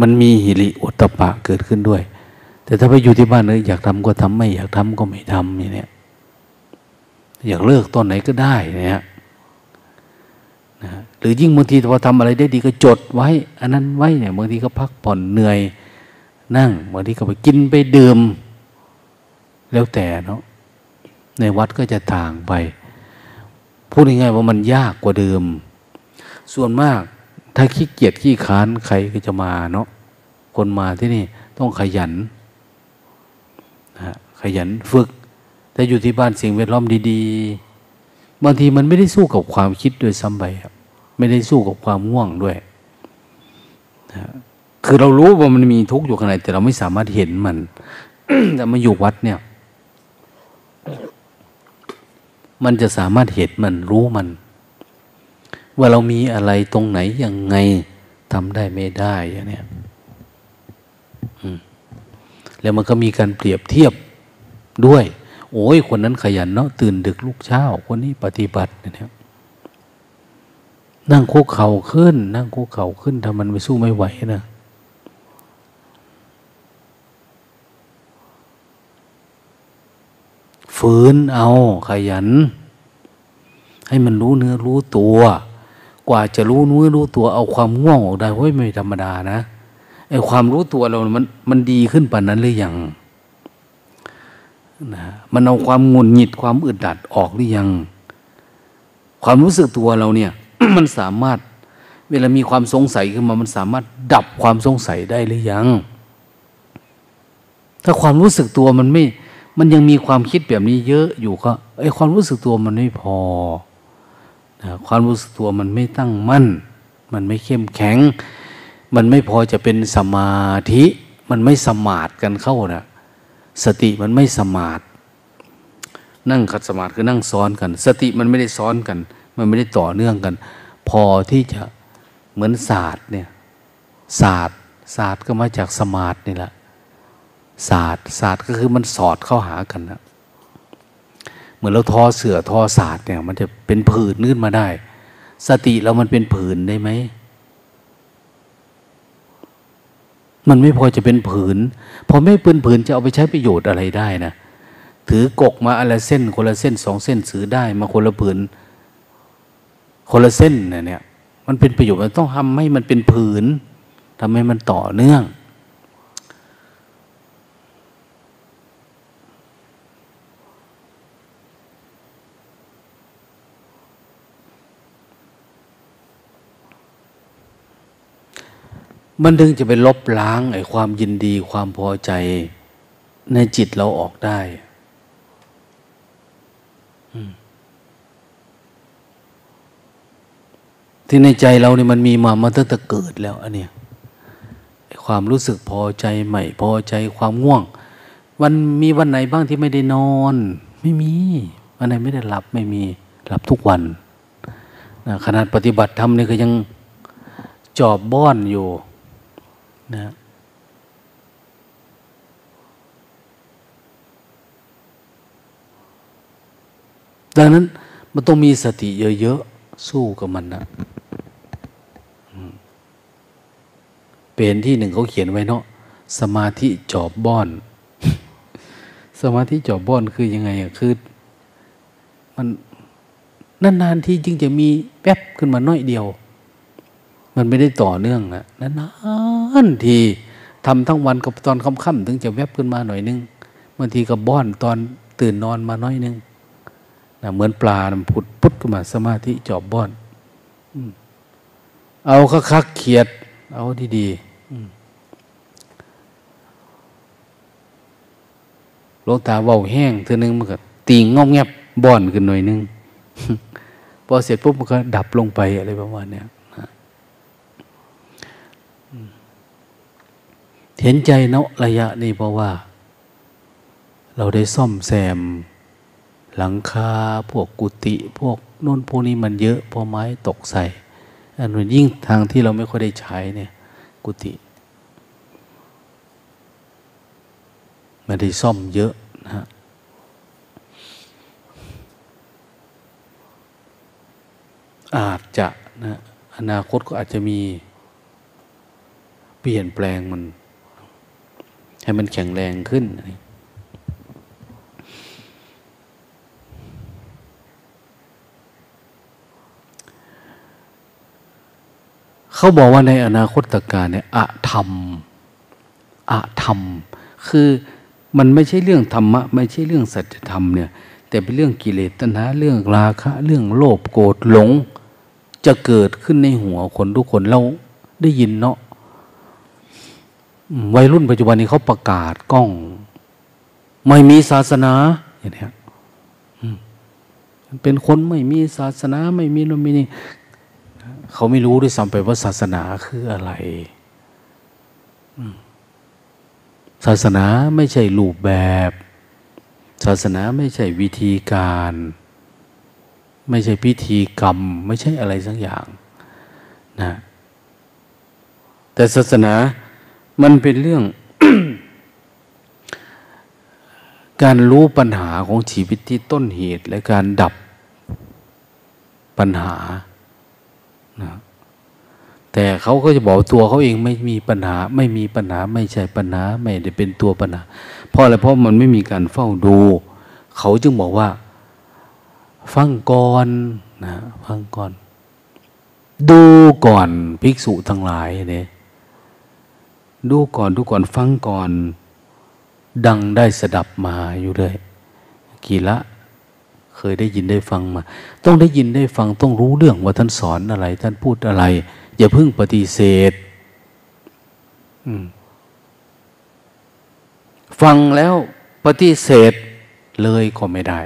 มันมีหิริอุตปะเกิดขึ้นด้วย แต่ถ้าไปอยู่ที่บ้านเลยอยากทำก็ทำไม่ อยากทำก็ไม่ทำอย่างนี้อยากเลิกตอนไหนก็ได้เนี่ยนะ รือยิ่งบางทีพอทำอะไรได้ดีก็จดไว้ อันนั้นไว้เนี่ยบางทีก็พักผ่อนเหนื่อยนั่งบางทีก็ไปกินไปดื่ม แล้วแต่เนาะในวัดก็จะต่างไป พูดง่ายๆว่ามันยากกว่าเดิม ส่วนมากถ้าขี้เกียจขี้ค้านใครก็จะมาเนาะคนมาที่นี่ต้องขยันนะขยันฝึก แต่อยู่ที่บ้านสิ่งแวดล้อมดี ๆ บางทีมันไม่ได้สู้กับความคิดด้วยซ้ำไปครับ ไม่ได้สู้กับความง่วงด้วยนะคือเรารู้ว่ามันมีทุกข์อยู่ข้างในแต่เราไม่สามารถเห็นมัน แต่มาอยู่วัดเนี่ย มันจะสามารถเห็นมันรู้มัน ว่าเรามีอะไรตรงไหนยังไงทำได้ไม่ได้อย่างนี้แล้วมันก็มีการเปรียบเทียบด้วย โอ้ยคนนั้นขยันเนาะตื่นดึกลูกเช้า คนนี้ปฏิบัติเนี่ย นั่งคุกเข่าขึ้น นั่งคุกเข่าขึ้นทำมันไม่สู้ไม่ไหวนะฝืนเอาขยัน ให้มันรู้เนื้อรู้ตัว กว่าจะรู้เนื้อรู้ตัวเอาความง่วงออกได้เฮ้ยไม่ธรรมดานะไอ้ความรู้ตัวเรา มันมันดีขึ้นป่านนั้นหรือยังนะมันเอาความงุนหงิดความอึดดัดออกหรือยัง ความรู้สึกตัวเราเนี่ย มันสามารถ เวลามีความสงสัยขึ้นมา มันสามารถดับความสงสัยได้หรือยัง ถ้าความรู้สึกตัวมันไม่ มันยังมีความคิดแบบนี้เยอะอยู่ก็ไอ้ความรู้สึกตัวมันไม่พอนะความรู้สึกตัวมันไม่ตั้งมั่น มันไม่เข้มแข็ง มันไม่พอจะเป็นสมาธิ มันไม่สมาดกันเข้านะสติมันไม่สมาดนั่งขัดสมาธิคือนั่งซ้อนกัน สติมันไม่ได้ซ้อนกัน มันไม่ได้ต่อเนื่องกัน พอที่จะเหมือนศาสตร์เนี่ยศาสตร์ศาสตร์ก็มาจากสมาธินี่แหละศาสตร์ศาสตร์ก็คือมันสอดเข้าหากันนะเหมือนเราทอเสือทอศาสตร์เนี่ย มันจะเป็นผืนนื่นมาได้ สติเรามันเป็นผืนได้ไหมมันไม่พอจะเป็นผืนพอไม่เป็นผืนจะเอาไปใช้ประโยชน์อะไรได้นะถือกกมาอะไรเส้นคนละเส้นสองเส้นซื้อได้มาคนละผืน คนละเส้นเนี่ย มันเป็นประโยชน์มันต้องทำให้มันเป็นผืนทำให้มันต่อเนื่อง มันถึงจะไปลบล้างไอ้ความยินดีความพอใจในจิตเราออกได้ ที่ในใจเราเนี่ยมันมีมามาตั้งแต่เกิดแล้วอันเนี้ยความรู้สึกพอใจใหม่พอใจความง่วง วันมีวันไหนบ้างที่ไม่ได้นอน ไม่มี วันไหนไม่ได้หลับไม่มีหลับทุกวันนะขนาดปฏิบัติธรรมนี่ก็ยังจอบบ้อนอยู่นะดังนั้นมันต้องมีสติเยอะๆ สู้กับมันนะ เป็นที่หนึ่งเขาเขียนไว้เนาะสมาธิจอบบ้อน สมาธิจอบบ้อนคือยังไงอะคือ มันนานๆที่จึงจะมีแป๊บขึ้นมาน้อยเดียว มันไม่ได้ต่อเนื่องนะนานๆทีทำทั้งวันกับตอนค่ำๆถึงจะแวบขึ้นมาหน่อยนึงบางทีก็บ้อนตอนตื่นนอนมาน้อยนึงนะเหมือนปลามันผุดพุดขึ้นมาสมาธิจอบบ้อน เอาคักๆเขียด เอาดีๆลงตาเบาแห้งเธอนึงมันก็ตีงงอมแงบบ้อนขึ้นหน่อยนึง พอเสร็จปุ๊บมันก็ดับลงไปอะไรประมาณนี้เห็นใจเนาะระยะนี้เพราะว่า เราได้ซ่อมแซม หลังคาพวกกุฏิพวกโน่นพวกนี้มันเยอะพอไม้ตกใส่ อันนี้ยิ่งทางที่เราไม่ค่อยได้ใช้เนี่ย กุฏิมันได้ซ่อมเยอะนะฮะอาจจะนะอนาคตก็อาจจะมีเปลี่ยนแปลงมัน ให้มันแข็งแรงขึ้น เขาบอกว่าในอนาคตการเนี่ยอะธรรมอะธรรม คือมันไม่ใช่เรื่องธรรมะ ไม่ใช่เรื่องสัจธรรมเนี่ย แต่เป็นเรื่องกิเลสตัณหาเรื่องราคะ เรื่องโลภโกรธหลง จะเกิดขึ้นในหัวคนทุกคนเราได้ยินเนาะวัยรุ่นปัจจุบันนี้เขาประกาศกล้อง ไม่มีศาสนาอย่างนี้เป็นคนไม่มีศาสนาไม่มีโนมินี เขาไม่รู้ด้วยซ้ำไปว่าศาสนาคืออะไร ศาสนาไม่ใช่รูปแบบ ศาสนาไม่ใช่วิธีการ ไม่ใช่พิธีกรรม ไม่ใช่อะไรสักอย่างนะแต่ศาสนามันเป็นเรื่อง การรู้ปัญหาของชีวิตที่ต้นเหตุและการดับปัญหา นะแต่เขาก็จะบอกตัวเขาเองไม่มีปัญหา ไม่มีปัญหาไม่ใช่ปัญหาไม่ได้เป็นตัวปัญหา เพราะอะไรเพราะมันไม่มีการเฝ้าดู เขาจึงบอกว่า ฟังก่อนนะฟังก่อน ดูก่อนภิกษุทั้งหลายเนี่ยดูก่อนดูก่อนฟังก่อน ดังได้สดับมาอยู่เลยกี่ละ ยได้ยินได้ฟังมา ต้องได้ยินได้ฟังต้องรู้เรื่องว่าท่านสอนอะไร ท่านพูดอะไร อย่าเพิ่งปฏิเสธฟังแล้วปฏิเสธเลยก็ไม่ได้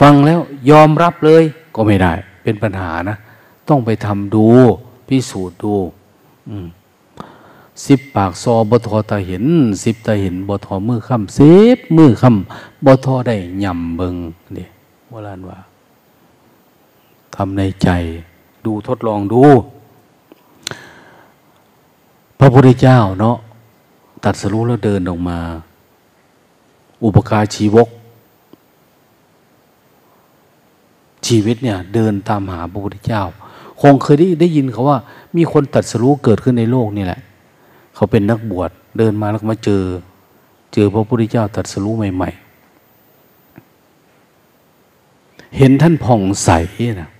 ฟังแล้วยอมรับเลยก็ไม่ได้ เป็นปัญหานะ ต้องไปทำดู พิสูจน์ดู สิบปากซอบทอตาเห็นสิบตาเห็นบทอมือคำสิบมือคำบทอได้ย่ำเบิงนี่โบราณว่าทำในใจดูทดลองดู พระพุทธเจ้าเนาะตัดสรู้แล้วเดินออกมา อุปการชีวก ชีวิตเนี่ยเดินตามหาพระพุทธเจ้า คงเคยได้ได้ยินเขาว่า มีคนตัดสรู้เกิดขึ้นในโลกนี่แหละ เขาเป็นนักบวชเดินมาแล้วมาเจอ เจอพระพุทธเจ้าตรัสรู้ใหม่ ๆ เห็นท่านผ่องใสนะ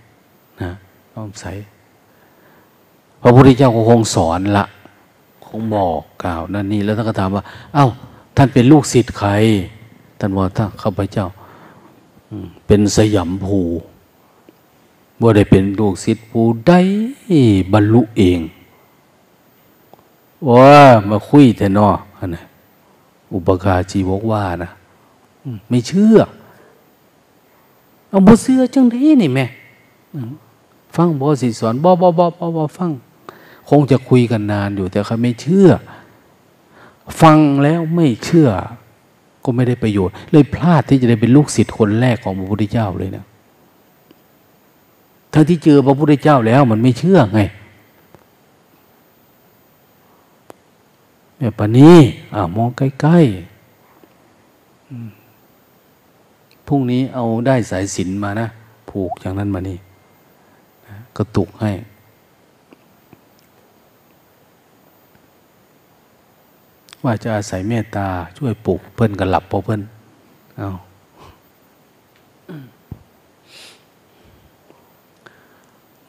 นะผ่องใส พระพุทธเจ้าก็คงสอนละคงบอกกล่าวนั่นนี่แล้วท่านก็ถามว่า เอา้า ท่านเป็นลูกศิษย์ใคร ท่านว่าถ้านข้าพเจ้าเป็นสยามภูบ่ได้เป็นลูกศิษย์ผู้ได้บรรลุเอง ว่ามาคุยแต่นออันะอุปการจีวกว่านะไม่เชื่อ เอาบ่เสื้อจังได้นี่แม่ฟังบอสิสอนบอบอบอบอบอฟัง คงจะคุยกันนานอยู่ แต่เขาไม่เชื่อ ฟังแล้วไม่เชื่อ ก็ไม่ได้ประโยชน์ เลยพลาดที่จะได้เป็นลูกศิษย์คนแรกของพระพุทธเจ้าเลยนะทั้งที่เจอพระพุทธเจ้าแล้วมันไม่เชื่อไง เนี่ยปนี้อ่ามองใกล้ๆพรุ่งนี้เอาได้สายสินมานะ ผูกอย่างนั้นมานี่กระตุกให้ว่าจะอาศัยเมตตา ช่วยปลุกเพื่อนกันหลับพอเพื่อนเอา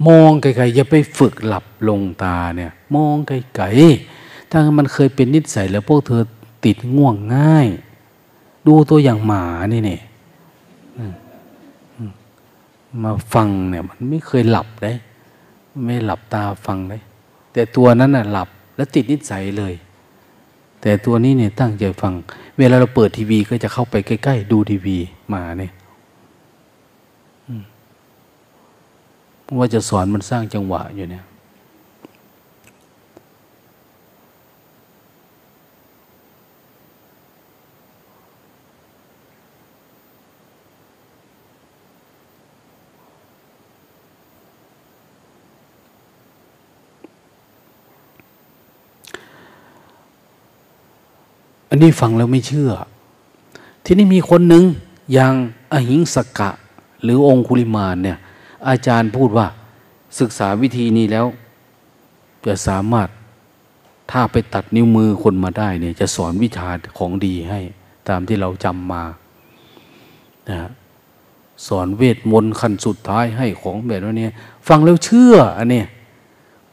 มองไกลๆอย่าไปฝึกหลับลงตาเนี่ย มองไกลๆ ถ้ามันเคยเป็นนิสัยแล้วพวกเธอติดง่วงง่าย ดูตัวอย่างหมานี่เนี่ยมาฟังเนี่ย มันไม่เคยหลับได้ ไม่หลับตาฟังเลยแต่ตัวนั้นน่ะหลับแล้วติดนิสัยเลย แต่ตัวนี้เนี่ยตั้งใจฟัง เวลาเราเปิดทีวีก็จะเข้าไปใกล้ๆดูทีวีมาเนี่ยว่าจะสอนมันสร้างจังหวะอยู่เนี่ย อันนี้ฟังแล้วไม่เชื่อ ที่นี่มีคนหนึ่งอย่างอหิงสกะ หรือองคุลิมานเนี่ยอาจารย์พูดว่า ศึกษาวิธีนี้แล้ว จะสามารถถ้าไปตัดนิ้วมือคนมาได้เนี่ย จะสอนวิชาของดีให้ ตามที่เราจำมานะสอนเวทมนต์ขั้นสุดท้ายให้ของแบบนี้ฟังแล้วเชื่ออันนี้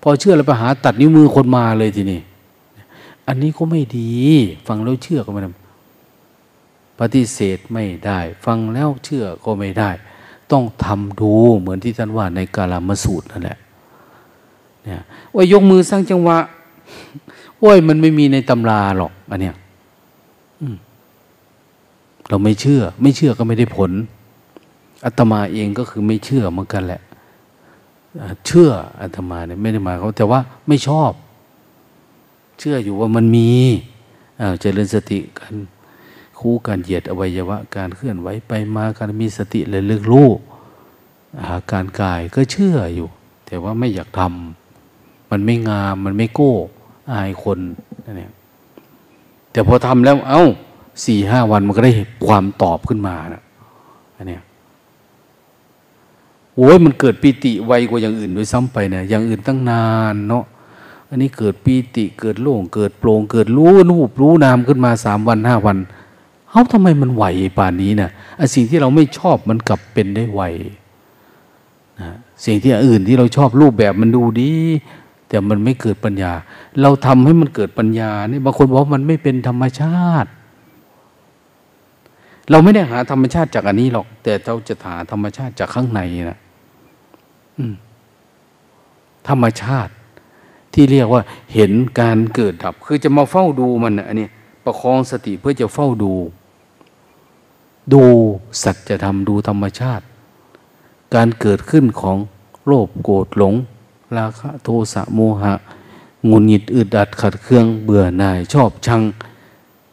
พอเชื่อแล้วไปหาตัดนิ้วมือคนมาเลยทีนี้ อันนี้ก็ไม่ดี ฟังแล้วเชื่อก็ไม่ได้ปฏิเสธไม่ได้ ฟังแล้วเชื่อก็ไม่ได้ ต้องทำดูเหมือนที่ท่านว่าในกาลามสูตรนั่นแหละเนี่ยว่ายกมือสร้างจังหวะโอ้ยมันไม่มีในตำราหรอกอันเนี้ยเราไม่เชื่อ ไม่เชื่อก็ไม่ได้ผลอาตมาเองก็คือไม่เชื่อเหมือนกันแหละ เชื่ออาตมาเนี่ยไม่ได้มาเขาแต่ว่าไม่ชอบ เชื่ออยู่ว่ามันมีเจริญสติกันคู่การเหยียดอวัยวะการเคลื่อนไหวไปมาการมีสติเลยลึกรู้อาการกายก็เชื่ออยู่ แต่ว่าไม่อยากทำมันไม่งามมันไม่โก้อายคนนั่นเองแต่พอทำแล้วเอา้าสี่ห้าวันมันก็ได้ความตอบขึ้นมานะอันนี้โอ้ยมันเกิดปีติไวกว่าอย่างอื่นด้วยซ้ำไปเนี่ยอย่างอื่นตั้งนานเนาะ อันนี้เกิดปีติเกิดโล่งเกิดโปร่งเกิดรู้นูบรู้นามขึ้นมาสามวันห้าวันเฮ้าทำไมมันไหวป่านนี้นะ่ะสิ่งที่เราไม่ชอบมันกลับเป็นได้ไหวนะสิ่งที่อื่นที่เราชอบรูปแบบมันดูดี แต่มันไม่เกิดปัญญา เราทำให้มันเกิดปัญญานี่บางคนบอกมันไม่เป็นธรรมชาติ เราไม่ได้หาธรรมชาติจากอันนี้หรอก แต่เราจะหาธรรมชาติจากข้างในนะธรรมชาติ ที่เรียกว่าเห็นการเกิดดับ คือจะมาเฝ้าดูมันอันนี้ประคองสติเพื่อจะเฝ้าดู ดูสัจธรรมดูธรรมชาติ การเกิดขึ้นของโลภโกรธหลง ราคะโทสะโมหะงุนหงิดอึดอัดขัดเครื่องเบื่อหน่ายชอบชัง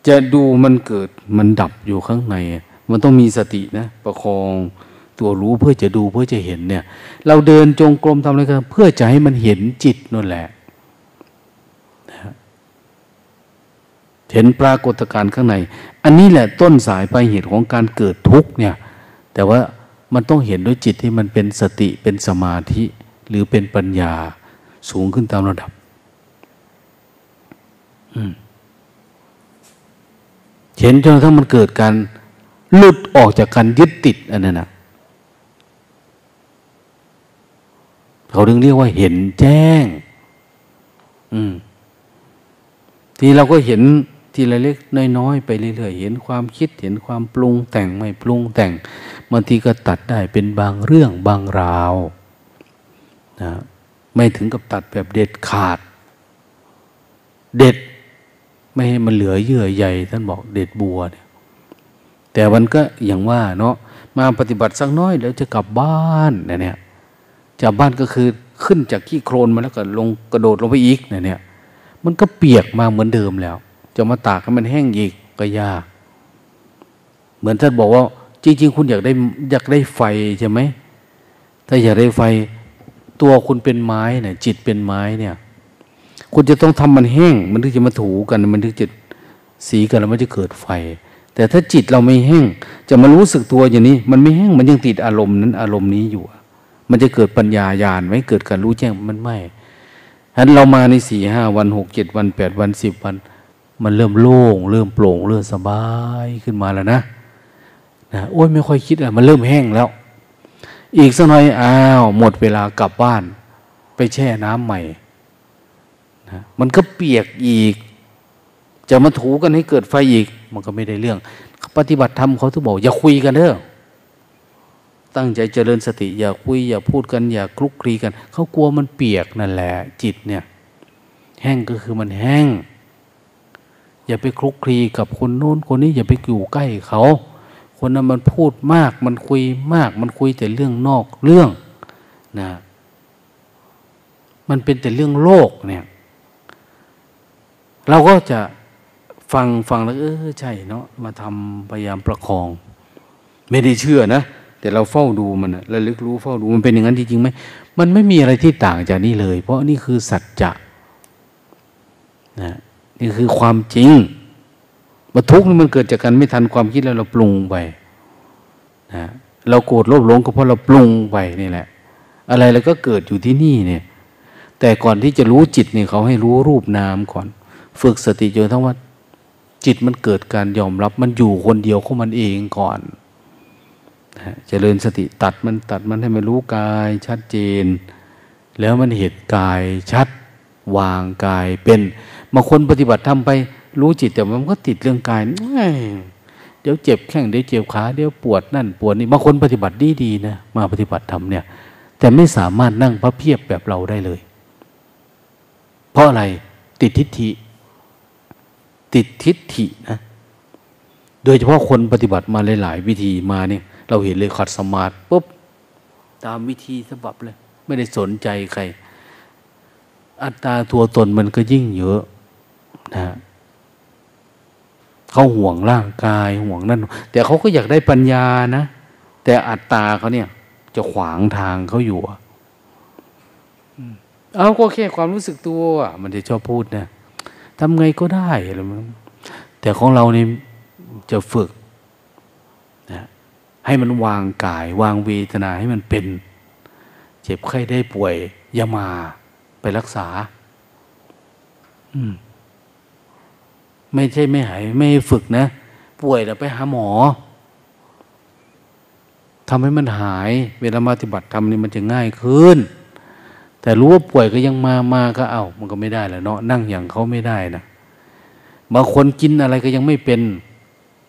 จะดูมันเกิดมันดับอยู่ข้างใน มันต้องมีสตินะ ประคองตัวรู้เพื่อจะดูเพื่อจะเห็นเนี่ย เราเดินจงกรมทำอะไรกันเพื่อจะให้มันเห็นจิตนั่นแหละ เห็นปรากฏการณ์ข้างใน อันนี้แหละต้นสายปลายเหตุของการเกิดทุกข์เนี่ย แต่ว่ามันต้องเห็นด้วยจิตที่มันเป็นสติเป็นสมาธิหรือเป็นปัญญาสูงขึ้นตามระดับเห็นจนถ้ามันเกิดการหลุดออกจากการยึดติดอันนั้นนะเขาถึงเรียกว่าเห็นแจ้ง อืม ทีเราก็เห็น ทีละเล็กน้อยๆไปเรื่อยๆ เห็นความคิดเห็นความปรุงแต่งไม่ปรุงแต่งบางทีก็ตัดได้เป็นบางเรื่องบางราวนะไม่ถึงกับตัดแบบเด็ดขาด เด็ดไม่ให้มันเหลือเยื่อใยท่านบอกเด็ดบัวเนี่ยแต่มันก็อย่างว่าเนาะมาปฏิบัติสักน้อยแล้วจะกลับบ้านเนี่ยจากบ้านก็คือขึ้นจากขี้โครนมาแล้วก็ลงกระโดดลงไปอีกเนี่ยมันก็เปียกมาเหมือนเดิมแล้ว จะมาตากให้มันแห้งอีกก็ยาก เหมือนท่านบอกว่า จริง ๆ คุณอยากได้อยากได้ไฟใช่ไหมถ้าอยากได้ไฟ ตัวคุณเป็นไม้เนี่ยจิตเป็นไม้เนี่ย คุณจะต้องทำมันแห้ง มันถึงจะมาถูกันมันถึงจะสีกันแล้วมันจะเกิดไฟ แต่ถ้าจิตเราไม่แห้ง จะมารู้สึกตัวอย่างนี้ มันไม่แห้งมันยังติดอารมณ์นั้น อารมณ์นี้อยู่ มันจะเกิดปัญญาญาณไหมเกิดการรู้แจ้งมันไม่ฉะนั้นเรามาในสี่ห้าวันหกเจ็ดวันแปดวันสิบวัน มันเริ่มโล่ง เริ่มโปร่ง เริ่มสบายขึ้นมาแล้วนะนะโอ้ยไม่ค่อยคิดอะมันเริ่มแห้งแล้ว อีกสักหน่อยอ้าวหมดเวลากลับบ้าน ไปแช่น้ำใหม่นะมันก็เปียกอีก จะมาถูกันให้เกิดไฟอีก มันก็ไม่ได้เรื่อง ปฏิบัติธรรมเขาถึงบอก อย่าคุยกันเถอะตั้งใจเจริญสติ อย่าคุย อย่าพูดกัน อย่าคลุกคลีกัน เขากลัวมันเปียกนั่นแหละ จิตเนี่ย แห้งก็คือมันแห้ง อย่าไปคลุกคลีกับคนโน้นคนนี้อย่าไปอยู่ใกล้เขา คนนั้นมันพูดมากมันคุยมาก มันคุยแต่เรื่องนอกเรื่องนะมันเป็นแต่เรื่องโลกเนี่ยเราก็จะฟังฟังแล้วเออใช่เนาะมาทำพยายามประคอง ไม่ได้เชื่อนะแต่เราเฝ้าดูมันระลึกรู้เฝ้าดูมันเป็นอย่างนั้นจริงไหมมันไม่มีอะไรที่ต่างจากนี้เลย เพราะนี่คือสัจจะนะ นี่คือความจริงมาทุกข์นี่มันเกิดจากการไม่ทันความคิดแล้วเราปรุงไปนะเราโกรธโลภหลงก็เพราะเราปรุงไปนี่แหละ อะไรแล้วก็เกิดอยู่ที่นี่เนี่ย แต่ก่อนที่จะรู้จิตเนี่ยเขาให้รู้รูปนามก่อน ฝึกสติจนทั้งว่า จิตมันเกิดการยอมรับมันอยู่คนเดียวของมันเองก่อนนะเจริญสติตัดมันตัดมันให้มันรู้กายชัดเจน แล้วมันเห็นกายชัดวางกายเป็น บางคนปฏิบัติทำไป รู้จิตแต่มันก็ติดเรื่องกายเดี๋ยวเจ็บแข้งเดี๋ยวเจ็บขาเดี๋ยวปวดนั่นปวดนี่บางคนปฏิบัติดีๆนะมาปฏิบัติธรรมเนี่ย แต่ไม่สามารถนั่งพระเพียบแบบเราได้เลย เพราะอะไรติดทิฏฐิ ติดทิฏฐินะ โดยเฉพาะคนปฏิบัติมาหลาย ๆ วิธีมาเนี่ย เราเห็นเลยขัดสมาธิปุ๊บตามวิธีสบับเลย ไม่ได้สนใจใคร อัตตาตัวตนมันก็ยิ่งเยอะ นะเขาห่วงร่างกายห่วงนั่น แต่เขาก็อยากได้ปัญญานะ แต่อัตตาเขาเนี่ย จะขวางทางเขาอยู่เอาก็แค่ความรู้สึกตัวมันจะชอบพูดนะทำไงก็ได้อะไรมันแต่ของเราเนี่จะฝึกนะให้มันวางกาย วางเวทนาให้มันเป็น เจ็บไข้ได้ป่วย อย่ามาไปรักษา อืม ไม่ใช่ไม่หายไม่ฝึกนะ ป่วยแล้วไปหาหมอทำให้มันหาย เวลามาปฏิบัติธรรมนี่มันจะง่ายขึ้น แต่รู้ว่าป่วยก็ยังมามาก็เอา้ามันก็ไม่ได้แล้วเนาะนั่งอย่างเขาไม่ได้นะบางคนกินอะไรก็ยังไม่เป็น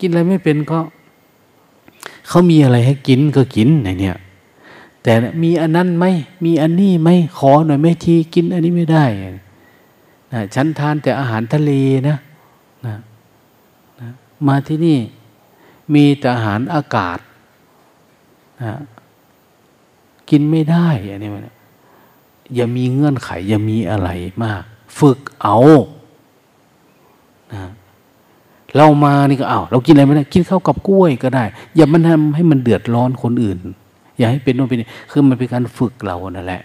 กินอะไรไม่เป็นก็เขามีอะไรให้กินก็กินในเนี่ยแต่มีอันนั้นไหมมีอันนี้ไหมขอหน่อยไม่ทีกินอันนี้ไม่ได้นะฉันทานแต่อาหารทะเลนะ มาที่นี่มีแต่อาหารอากาศนะกินไม่ได้อันนี้มันอย่ามีเงื่อนไข อย่ามีอะไรมาก ฝึกเอานะเรามานี่ก็เอาเรากินอะไรไม่ได้ กินข้าวกับกล้วยก็ได้ อย่ามันทำให้มันเดือดร้อนคนอื่น อย่าให้เป็นโน่นเป็นนี่คือมันเป็นการฝึกเรานั่นแหละ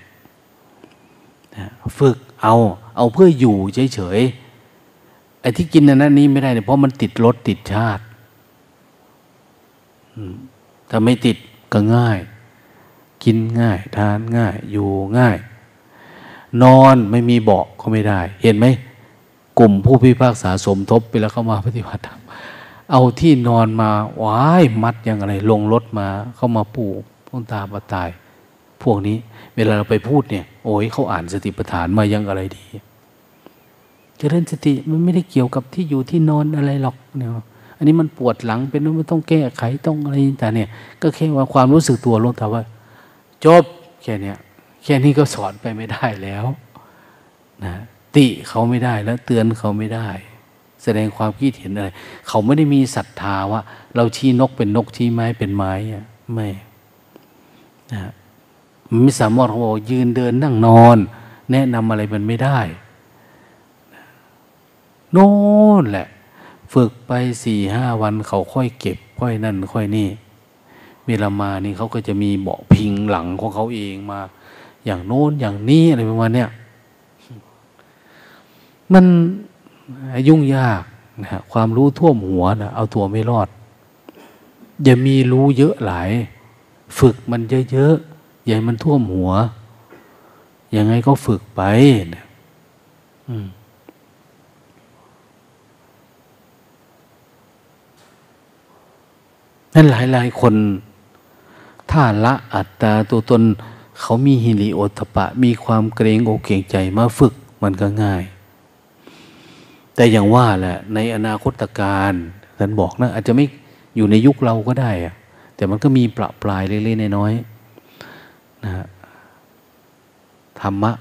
ฝึกเอา เอาเพื่ออยู่เฉยๆ ไอ้ที่กินอันนั้นนี้ไม่ได้เนี่ยเพราะมันติดรสติดชาติถ้าไม่ติดก็ง่าย กินง่าย ทานง่าย อยู่ง่าย นอนไม่มีเบาะก็ไม่ได้ เห็นไหมกลุ่มผู้พิพากษาสมทบไปแล้วเข้ามาปฏิบัติธรรมเอาที่นอนมาว้ายมัดอย่างไร ลงรถมาเข้ามาปูพ้นตาปตาย พวกนี้ เวลาเราไปพูดเนี่ย โอ้ยเขาอ่านสติปัฏฐานมายังอะไรดี จริญสติมันไม่ได้เกี่ยวกับที่อยู่ที่นอนอะไรหรอกเนี่ยอันนี้มันปวดหลังเป็นไม่ต้องแก้ไขต้องอะไรแต่เนี่ย ก็แค่ว่าความรู้สึกตัวลงแต่ว่า จบแค่เนี้ยแค่นี้ก็สอนไปไม่ได้แล้วนะติเขาไม่ได้แล้ว เตือนเขาไม่ได้ แสดงความคิดเห็นอะไรเขาไม่ได้มีศรัทธาว่า เราชี้นกเป็นนกชี้ไม้เป็นไม้อะไม่นะมันไม่สามารถเขาบอกยืนเดินนั่งนอน แนะนำอะไรมันไม่ได้ โน่นแหละ ฝึกไปสี่ห้าวันเขาค่อยเก็บ ค่อยนั่น ค่อยนี่เวลามานี่เขาก็จะมีเบาะพิงหลังของเขาเองมา อย่างโน้นอย่างนี้อะไรประมาณเนี้ยมันยุ่งยากนะความรู้ท่วมหัวนะเอาตัวไม่รอด อย่ามีรู้เยอะหลาย ฝึกมันเยอะๆอย่ามันท่วมหัว ยังไงก็ฝึกไปนะอืม นั่นหลายหลายคน ถ้าละอัตตาตัวตน เขามีฮิริโอตปะ มีความเกรงอกเกรงใจมาฝึกมันก็ง่าย แต่อย่างว่าแหละ ในอนาคตการท่านบอกนะอาจจะไม่อยู่ในยุคเราก็ได้อะแต่มันก็มีประปลายเล็กๆน้อยๆนะธรรมะ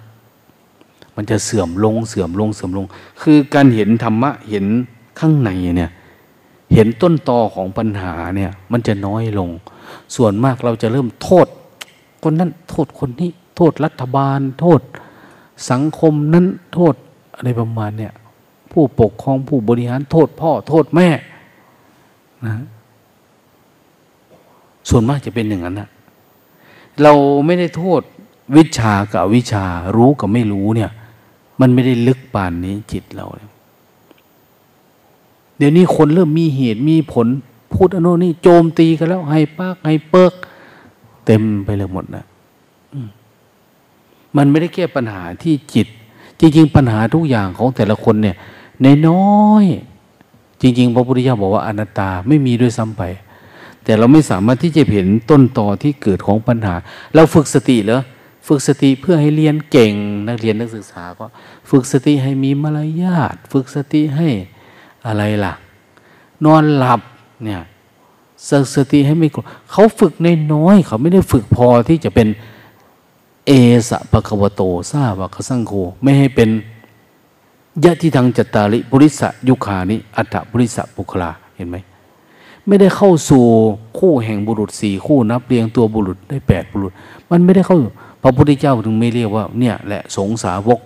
มันจะเสื่อมลงเสื่อมลงเสื่อมลง คือการเห็นธรรมะเห็นข้างในเนี่ย เห็นต้นตอของปัญหาเนี่ย มันจะน้อยลง ส่วนมากเราจะเริ่มโทษ คนนั้นโทษคนนี้ โทษรัฐบาล โทษ สังคมนั้นโทษอะไรประมาณเนี่ยผู้ปกครองผู้บริหารโทษพ่อโทษแม่นะส่วนมากจะเป็นอย่างนั้นนะเราไม่ได้โทษวิชากับวิชารู้กับไม่รู้เนี่ย มันไม่ได้ลึกปานนี้จิตเราเนี่ย เดี๋ยวนี้คนเริ่มมีเหตุมีผล พูดอนุนี่โจมตีกันแล้วให้ปากให้เปิกเต็มไปเลยหมดนะมันไม่ได้แก้ปัญหาที่จิต จริง ๆ ปัญหาทุกอย่างของแต่ละคนเนี่ยในน้อย จริง ๆ พระพุทธเจ้าบอกว่าอนัตตาไม่มีด้วยซ้ำไป แต่เราไม่สามารถที่จะเห็นต้นตอที่เกิดของปัญหา เราฝึกสติเหรอฝึกสติเพื่อให้เรียนเก่งนักเรียนนักศึกษาก็ ฝึกสติให้มีมารยาทฝึกสติให้ อะไรล่ะ นอนหลับเนี่ยสติให้ไม่โกรธเขาฝึกในน้อย เขาไม่ได้ฝึกพอที่จะเป็นเอสะปะควโตซาวะคสังโฆไม่ให้เป็นยะที่ทางจัตตาริบุริสะยุคานิอัตตบุริสะบุคลาเห็นไหมไม่ได้เข้าสู่คู่แห่งบุรุษสี่คู่นับเรียงตัวบุรุษได้แปดบุรุษ มันไม่ได้เข้าพระพุทธเจ้าถึงไม่เรียกว่าเนี่ยแหละสงสาวก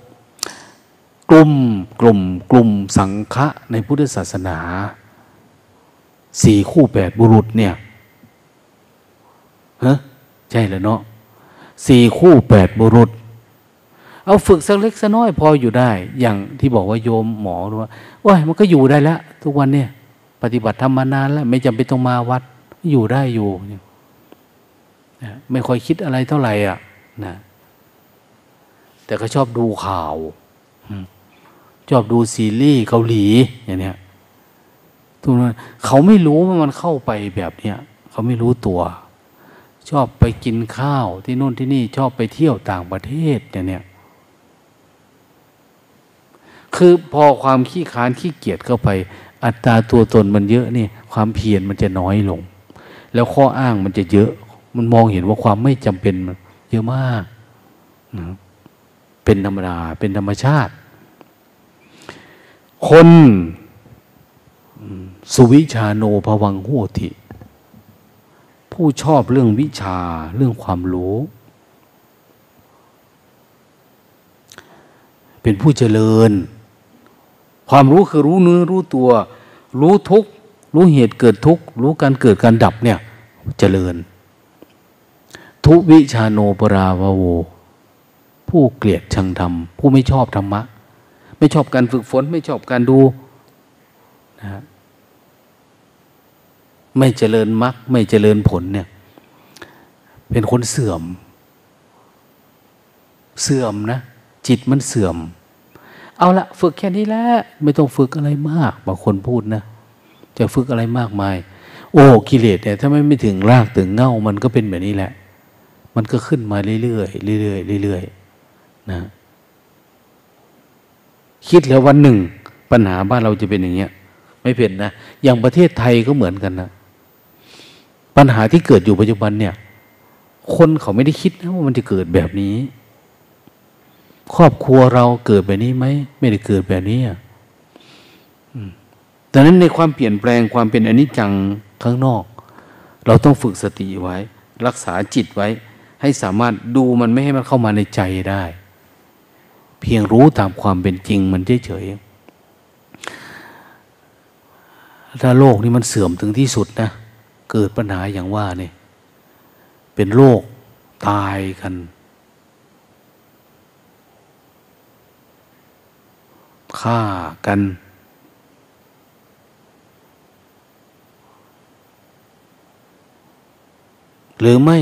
กลุ่มกลุ่มกลุ่มสังฆะในพุทธศาสนาสี่คู่แปดบุรุษเนี่ยฮะใช่แล้วเนาะสี่คู่แปดบุรุษ เอาฝึกสักเล็กสักน้อยพออยู่ได้ อย่างที่บอกว่าโยมหมอว่าว่ามันก็อยู่ได้แล้วทุกวันเนี่ย ปฏิบัติธรรมมานานแล้ว ไม่จำเป็นต้องมาวัด อยู่ได้อยู่นะไม่ค่อยคิดอะไรเท่าไหร่อะนะแต่ก็ชอบดูข่าว ชอบดูซีรีส์เกาหลีอย่างเนี้ยทุกนั้นเขาไม่รู้ว่ามันเข้าไปแบบเนี้ยเขาไม่รู้ตัว ชอบไปกินข้าวที่นู่นที่นี่ชอบไปเที่ยวต่างประเทศอย่างเนี้ยคือพอความขี้ค้านขี้เกียจเข้าไป อัตราตัวตนมันเยอะนี่ความเพียรมันจะน้อยลง แล้วข้ออ้างมันจะเยอะ มันมองเห็นว่าความไม่จำเป็นมันเยอะมากนะเป็นธรรมดาเป็นธรรมชาติ คนสุวิชาโนภวังโหติผู้ชอบเรื่องวิชาเรื่องความรู้ เป็นผู้เจริญ ความรู้คือรู้เนื้อรู้ตัว รู้ทุกรู้เหตุเกิดทุกรู้การเกิดการดับเนี่ย เจริญ ทุวิชาโนปราวโว ผู้เกลียดชังธรรม ผู้ไม่ชอบธรรมะ ไม่ชอบการฝึกฝน ไม่ชอบการดูนะไม่เจริญมรรคไม่เจริญผลเนี่ย เป็นคนเสื่อม เสื่อมนะ จิตมันเสื่อม เอาละฝึกแค่นี้แหละไม่ต้องฝึกอะไรมากบางคนพูดนะจะฝึกอะไรมากมาย โอ้กิเลสเนี่ย ถ้าไม่ไม่ถึงรากถึงเง่ามันก็เป็นแบบนี้แหละ มันก็ขึ้นมาเรื่อยๆเรื่อยๆเรื่อยๆนะ คิดแล้ววันหนึ่ง ปัญหาบ้านเราจะเป็นอย่างเงี้ย ไม่เป็นนะ อย่างประเทศไทยก็เหมือนกันนะ ปัญหาที่เกิดอยู่ปัจจุบันเนี่ย คนเขาไม่ได้คิดนะว่ามันจะเกิดแบบนี้ ครอบครัวเราเกิดแบบนี้ไหม ไม่ได้เกิดแบบนี้อะดังนั้นในความเปลี่ยนแปลงความเป็นอนิจจังข้างนอก เราต้องฝึกสติไว้ รักษาจิตไว้ ให้สามารถดูมันไม่ให้มันเข้ามาในใจได้ เพียงรู้ตามความเป็นจริงมันเฉยๆถ้าโลกนี้มันเสื่อมถึงที่สุดนะเกิดปัญหาอย่างว่าเนี่ยเป็นโรคตายกัน ฆ่ากัน หรือไม่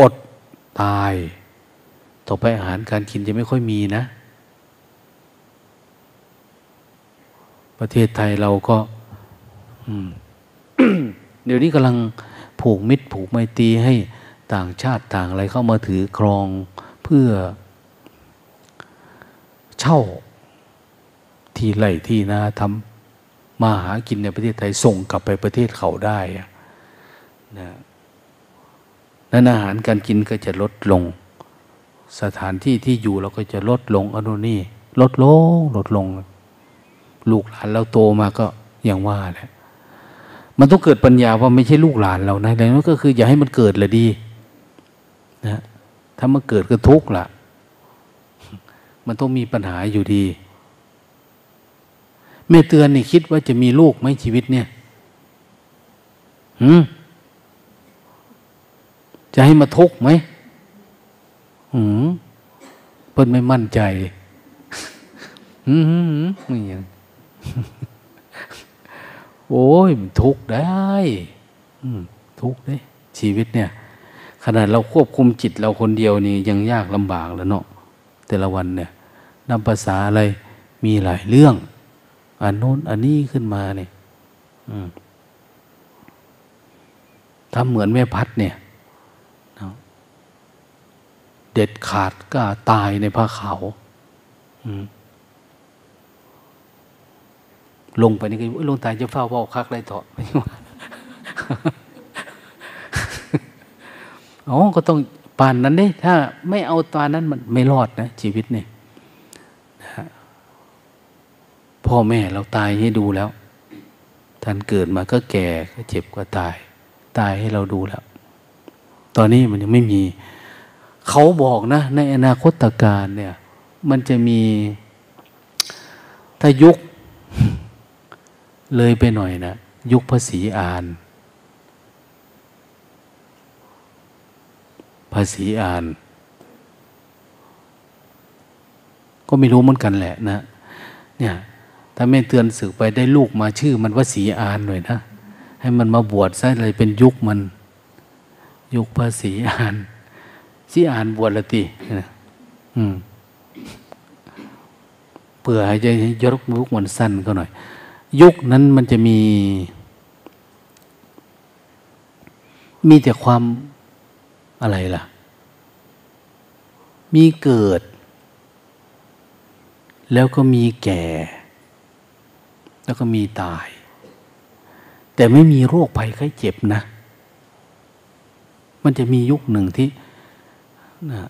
อดตาย ต่อไปอาหารการกินจะไม่ค่อยมีนะ ประเทศไทยเราก็เดี๋ยวนี้กำลังผูกมิตรผูกไมตรีให้ต่างชาติต่างอะไรเข้ามาถือครองเพื่อเช่าที่ไร่ที่นาทำมาหากินในประเทศไทยส่งกลับไปประเทศเขาได้นะนั้นอาหารการกินก็จะลดลง สถานที่ที่อยู่เราก็จะลดลงอนุนี่ลดลงลดลง ลูกหลานเราโตมาก็อย่างว่าแหละมันต้องเกิดปัญญาว่าไม่ใช่ลูกหลานเรานะแต่นั้นก็คือ อย่าให้มันเกิดเลยดีนะถ้ามันเกิดก็ทุกข์ละมันต้องมีปัญหาอยู่ดีแม่เตือนนี่คิดว่าจะมีลูกไหมชีวิตเนี่ยหืมจะให้มาทุกข์ไหม หืมเพิ่นไม่มั่นใจหืมไม่ยังโอ้ยมันทุกข์ได้ทุกข์ได้ชีวิตเนี่ย ขนาดเราควบคุมจิตเราคนเดียวนี่ยังยากลำบากแล้วเนาะแต่ละวันเนี่ยนำภาษาอะไรมีหลายเรื่องอันโน้นอันนี้ขึ้นมาเนี่ยทำเหมือนแม่พัดเนี่ย เด็ดขาดก็ตายในผ้าขาวลงไปนี่ก็ลงตายจะเฝ้าว่าคักไรต่อไม่ว่าอ๋อก็ต้องปานนั้นด้ถ้าไม่เอาตอนนั้นมันไม่รอดนะชีวิตเนี่ยพ่อแม่เราตายให้ดูแล้ว ท่านเกิดมาก็แก่ก็เจ็บก็ตาย ตายให้เราดูแล้ว ตอนนี้มันยังไม่มี เขาบอกนะ ในอนาคตการเนี่ย มันจะมีถ้ายุคเลยไปหน่อยนะ ยุคภาษีอานภาษีอาน ก็ไม่รู้เหมือนกันแหละนะ เนี่ย ถ้าไม่เตือนสึกไปได้ลูกมาชื่อ มันว่าสีอานหน่อยนะ ให้มันมาบวชซะเลยเป็นยุคมัน ยุคภาษีอาน สีอานบวชละติเพื่อให้จะยกยุคมันสั้นก็หน่อย ยุคนั้นมันจะมี มีแต่ความอะไรล่ะ มีเกิด แล้วก็มีแก่ แล้วก็มีตาย แต่ไม่มีโรคภัยไข้เจ็บนะ มันจะมียุคหนึ่งที่ นะ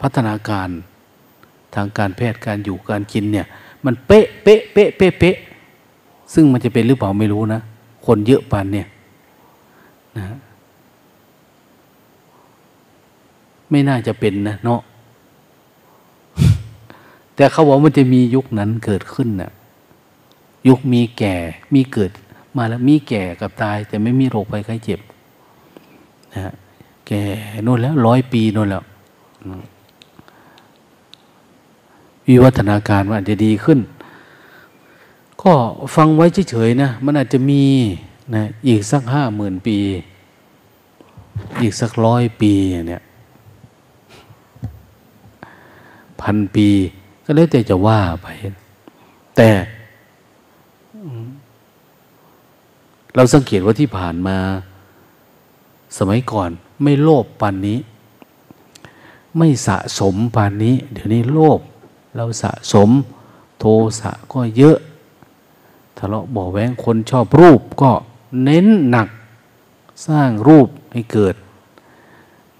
พัฒนาการทางการแพทย์การอยู่การกินเนี่ย มันเป๊ะเป๊ะเป๊ะเป๊ะเป๊ะซึ่งมันจะเป็นหรือเปล่าไม่รู้นะ คนเยอะปานเนี่ยนะไม่น่าจะเป็นนะเนาะแต่เขาบอกมันจะมียุคนั้นเกิดขึ้นนะ่ะยุคมีแก่มีเกิดมาแล้วมีแก่กับตาย แต่ไม่มีโรคภัยไข้เจ็บนะ แก่นู่นแล้วร้อยปีนู่นแล้ววิวัฒนาการมันอาจจะดีขึ้น ก็ฟังไว้เฉยๆนะมันอาจจะมีนะอีกสักห้าหมื่นปี อีกสักร้อยปีเนี่ยพันปี ก็แล้วแต่จะว่าไป แต่เราสังเกตว่าที่ผ่านมาสมัยก่อน ไม่โลภปานนี้ ไม่สะสมปานนี้ เดี๋ยวนี้โลภเราสะสม โทสะก็เยอะทะเลาะบอแว้งคนชอบรูปก็เน้นหนักสร้างรูปให้เกิด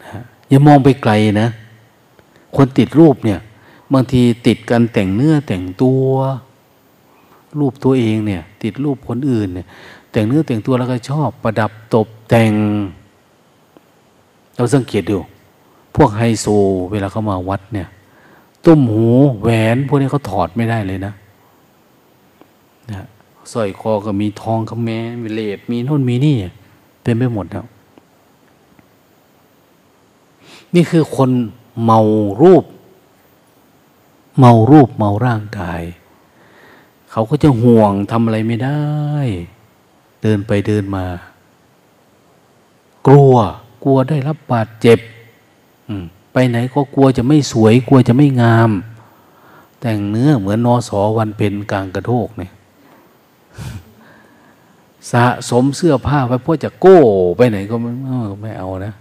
นะอย่ามองไปไกลนะ คนติดรูปเนี่ยบางทีติดกันแต่งเนื้อแต่งตัว รูปตัวเองเนี่ย ติดรูปคนอื่นเนี่ยแต่งเนื้อแต่งตัวแล้วก็ชอบประดับตกแต่ง เราสังเกตดู พวกไฮโซ เวลาเขามาวัดเนี่ย ตุ้มหูแหวนพวกนี้เขาถอดไม่ได้เลยนะนะสร้อยคอก็มีทองคำแม้มีเลดมีน่นมีนี่เต็มไปหมดแล้วนี่คือคนเมารูป เมารูปเมาร่างกาย เขาก็จะห่วงทำอะไรไม่ได้ เดินไปเดินมา กลัว กลัวได้รับบาดเจ็บไปไหนก็กลัวจะไม่สวย กลัวจะไม่งาม แต่งเนื้อเหมือนนอสอวันเป็นกลางกระโทกเนี่ยสะสมเสื้อผ้าไว้เพื่อจะโก้ไปไหนก็ไม่ไม่เอานะ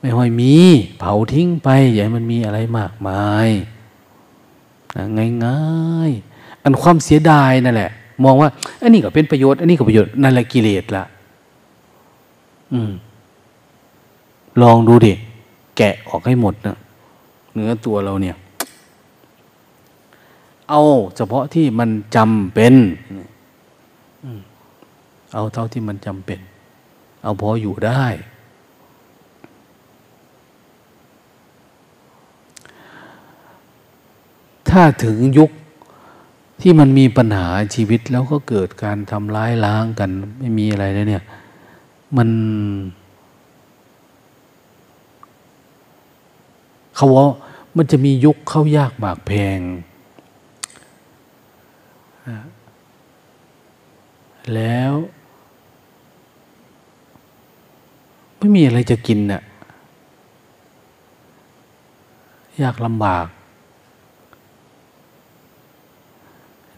ไม่ค่อยมี เผาทิ้งไปอย่ามันมีอะไรมากมายง่ายๆอันความเสียดายนั่นแหละ มองว่า อันนี้ก็เป็นประโยชน์ อันนี้ก็ประโยชน์นั่นแหละกิเลสละอืม ลองดูดิแกะออกให้หมดนะเนื้อตัวเราเนี่ย เอาเฉพาะที่มันจำเป็นเอาเท่าที่มันจำเป็น เอาพออยู่ได้ ถ้าถึงยุคที่มันมีปัญหาชีวิตแล้วก็เกิดการทำร้ายล้างกัน ไม่มีอะไรแล้วเนี่ย มัน เขาว่ามันจะมียุคเข้ายากหมากแพง แล้ว ไม่มีอะไรจะกินน่ะ ยากลำบาก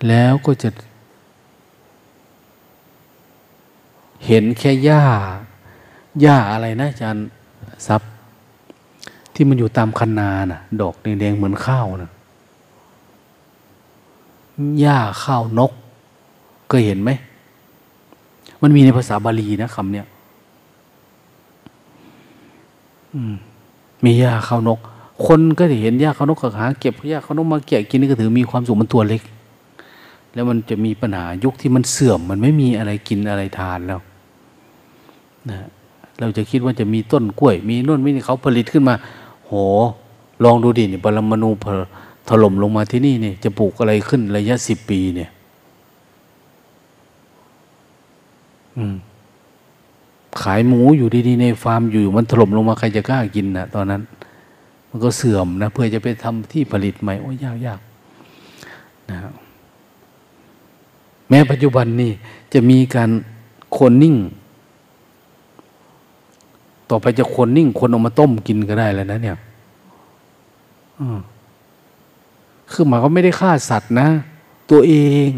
แล้วก็จะ เห็นแค่หญ้าหญ้าอะไรนะอาจารย์ซับ ที่มันอยู่ตามคันนาน่ะ ดอกแดงๆเหมือนข้าวนะหญ้าข้าวนกก็เห็นไหม มันมีในภาษาบาลีนะคำเนี้ยมีหญ้าข้าวนก คนก็จะเห็นหญ้าข้าวนกก็หาเก็บหญ้าข้าวนกมาเก็บกินนี่ก็ถือมีความสุขมันตัวเล็ก แล้วมันจะมีปัญหายุคที่มันเสื่อม มันไม่มีอะไรกินอะไรทานแล้วนะเราจะคิดว่าจะมีต้นกล้วย มีน่นมีนี่เขาผลิตขึ้นมา โห ลองดูดินี่ปรมาณูถล่มลงมาที่นี่เนี่ยจะปลูกอะไรขึ้นระยะสิบปีเนี่ยขายหมูอยู่ดีๆในฟาร์มอยู่มันถล่มลงมาใครจะกล้ากินนะตอนนั้น มันก็เสื่อมนะเพื่อจะไปทำที่ผลิตใหม่โอ้ยยากยากนะแม้ปัจจุบันนี่จะมีการคนนิ่ง ต่อไปจะคนนิ่งคนเอามาต้มกินก็ได้แล้วนะเนี่ยคือหมายก็ไม่ได้ฆ่าสัตว์นะ ตัวเอง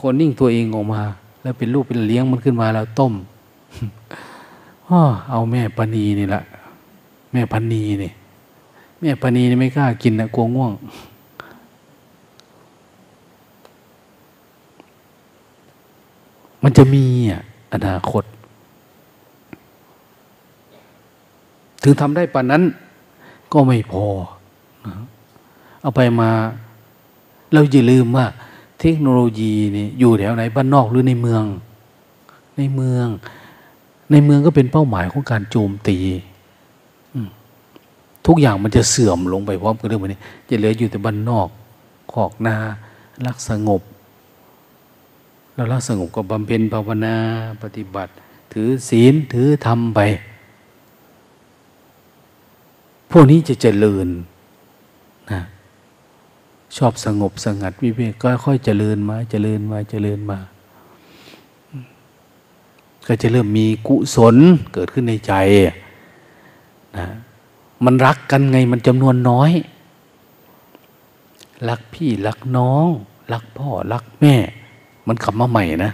คนนิ่งตัวเองออกมา แล้วเป็นลูกเป็นเลี้ยงมันขึ้นมาแล้วต้มเอาแม่ปณีนี่แหละแม่ปณีนี่แม่ปณีนี่ไม่กล้ากินนะกลัวง่วงมันจะมีอะอนาคต ถึงทำได้ปานนั้น ก็ไม่พอ เอาไปมา เราอย่าลืมว่า เทคโนโลยีนี่อยู่แถวไหนบ้านนอกหรือในเมือง ในเมือง ในเมืองก็เป็นเป้าหมายของการโจมตีทุกอย่างมันจะเสื่อมลงไปพร้อมกับเรื่องนี้จะเหลืออยู่แต่บ้านนอกขอกนารักสงบแล้วรักสงบก็บำเพ็ญภาวนาปฏิบัติ ถือศีลถือธรรมไป พวกนี้จะเจริญนะชอบสงบสงัดวิเวกก็ค่อยเจริญมา เจริญมาเจริญมา ก็จะเริ่มมีกุศลเกิดขึ้นในใจนะมันรักกันไงมันจำนวนน้อย รักพี่รักน้อง รักพ่อรักแม่ มันขับมาใหม่นะ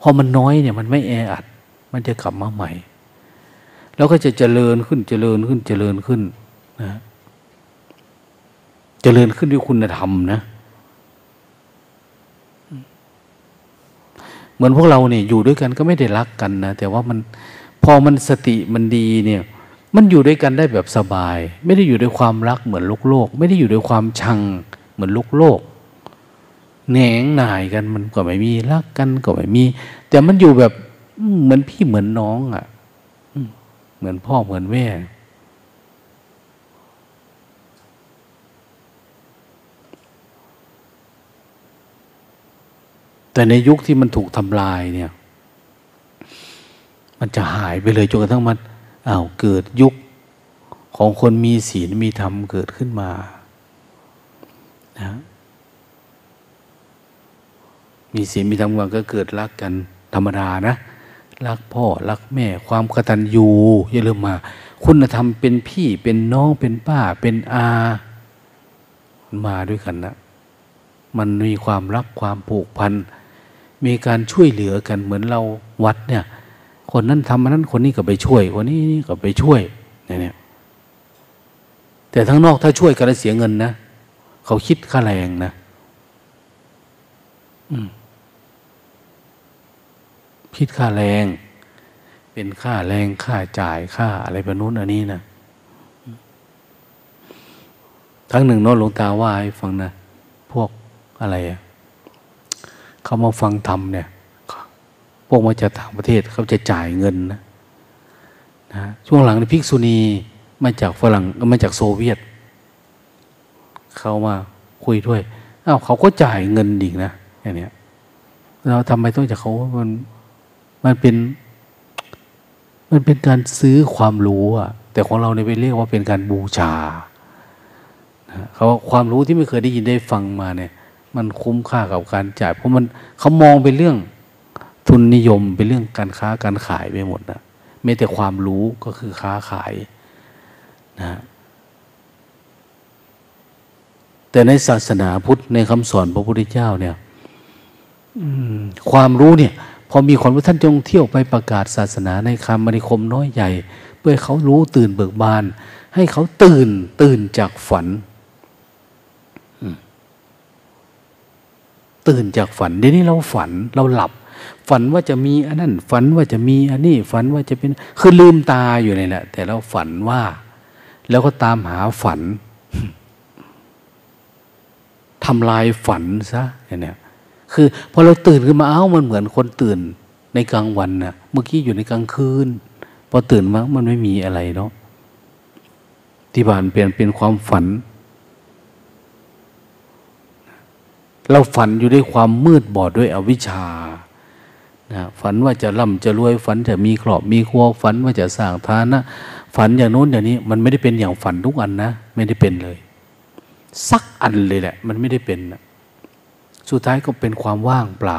พอมันน้อยเนี่ยมันไม่แออัด มันจะขับมาใหม่ แล้วก็จะเจริญขึ้นเจริญขึ้นเจริญขึ้นนะเจริญขึ้นด้วยคุณธรรมนะเหมือนพวกเราเนี่ยอยู่ด้วยกันก็ไม่ได้รักกันนะแต่ว่ามันพอมันสติมันดีเนี่ยมันอยู่ด้วยกันได้แบบสบาย ไม่ได้อยู่ด้วยความรักเหมือนโลกโลก ไม่ได้อยู่ด้วยความชังเหมือนโลกโลกแหนงหน่ายกันมันก็ไม่มีรักกันก็ไม่มี แต่มันอยู่แบบเหมือนพี่เหมือนน้องอะ่ะ เหมือนพ่อเหมือนแม่ แต่ในยุคที่มันถูกทำลายเนี่ย มันจะหายไปเลยจนกระทั่งมันอา้าวเกิดยุคของคนมีศีลมีธรรมเกิดขึ้นมานะมีศีลมีธรรมก็เกิดรักกันธรรมดานะ รักพ่อรักแม่ ความกตัญญูอย่าลืมมา คุณธรรมเป็นพี่เป็นน้องเป็นป้าเป็นอามาด้วยกันนะมันมีความรักความผูกพัน มีการช่วยเหลือกันเหมือนเราวัดเนี่ย คนนั้นทำมันนั้นคนนี้ก็ไปช่วย คนนี้นี่ก็ไปช่วยเนี่ยแต่ทั้งนอกถ้าช่วยกันแล้วเสียเงินนะ เขาคิดค่าแรงนะ คิดค่าแรง เป็นค่าแรงค่าจ่ายค่าอะไรแบบนู้นอันนี้นะทั้งหนึ่งโน้ตหลวงตาว่าให้ฟังนะพวกอะไรอะเขามาฟังธรรมเนี่ย พวกมาจากต่างประเทศเขาจะจ่ายเงินนะนะช่วงหลังในภิกษุณีมาจากฝรั่งมาจากโซเวียต เขามาคุยด้วยอ้าวเขาก็จ่ายเงินดีนะอย่างเนี้ยเราทำไมต้องจากเขามัน มันเป็น มันเป็นการซื้อความรู้อะแต่ของเราเนี่ยไปเรียกว่าเป็นการบูชาเขาความรู้ที่ไม่เคยได้ยินได้ฟังมาเนี่ย มันคุ้มค่ากับการจ่าย เพราะมันเขามองเป็นเรื่องทุนนิยมเป็นเรื่องการค้าการขายไปหมดนะไม่แต่ความรู้ก็คือค้าขายนะแต่ในศาสนาพุทธในคำสอนพระพุทธเจ้าเนี่ยความรู้เนี่ย พอมีคนว่าท่านจงเที่ยวไปประกาศศาสนาในคำมณิคมน้อยใหญ่ เพื่อเขารู้ตื่นเบิกบาน ให้เขาตื่นตื่นจากฝัน ตื่นจากฝันเดี๋ยวนี้เราฝันเราหลับ ฝันว่าจะมีอันนั้นฝันว่าจะมีอันนี้ฝันว่าจะเป็นคือลืมตาอยู่ในแหละแต่เราฝันว่า แล้วก็ตามหาฝันทำลายฝันซะอย่างเนี้ย คือพอเราตื่นขึ้นมาเอ้ามันเหมือนคนตื่นในกลางวันนะ่ะเมื่อกี้อยู่ในกลางคืน พอตื่นมามันไม่มีอะไรเนาะที่บ้านเปลี่ยนเป็นความฝัน เราฝันอยู่ด้วยความมืดบอดด้วยอวิชชานะฝันว่าจะร่ำจะรวยฝันจะมีครอบมีครัวฝันว่าจะสร้างฐานะฝันอย่างโน้นอย่างนี้ มันไม่ได้เป็นอย่างฝันทุกอันนะ ไม่ได้เป็นเลย สักอันเลยแหละ มันไม่ได้เป็นนะ สุดท้ายก็เป็นความว่างเปล่า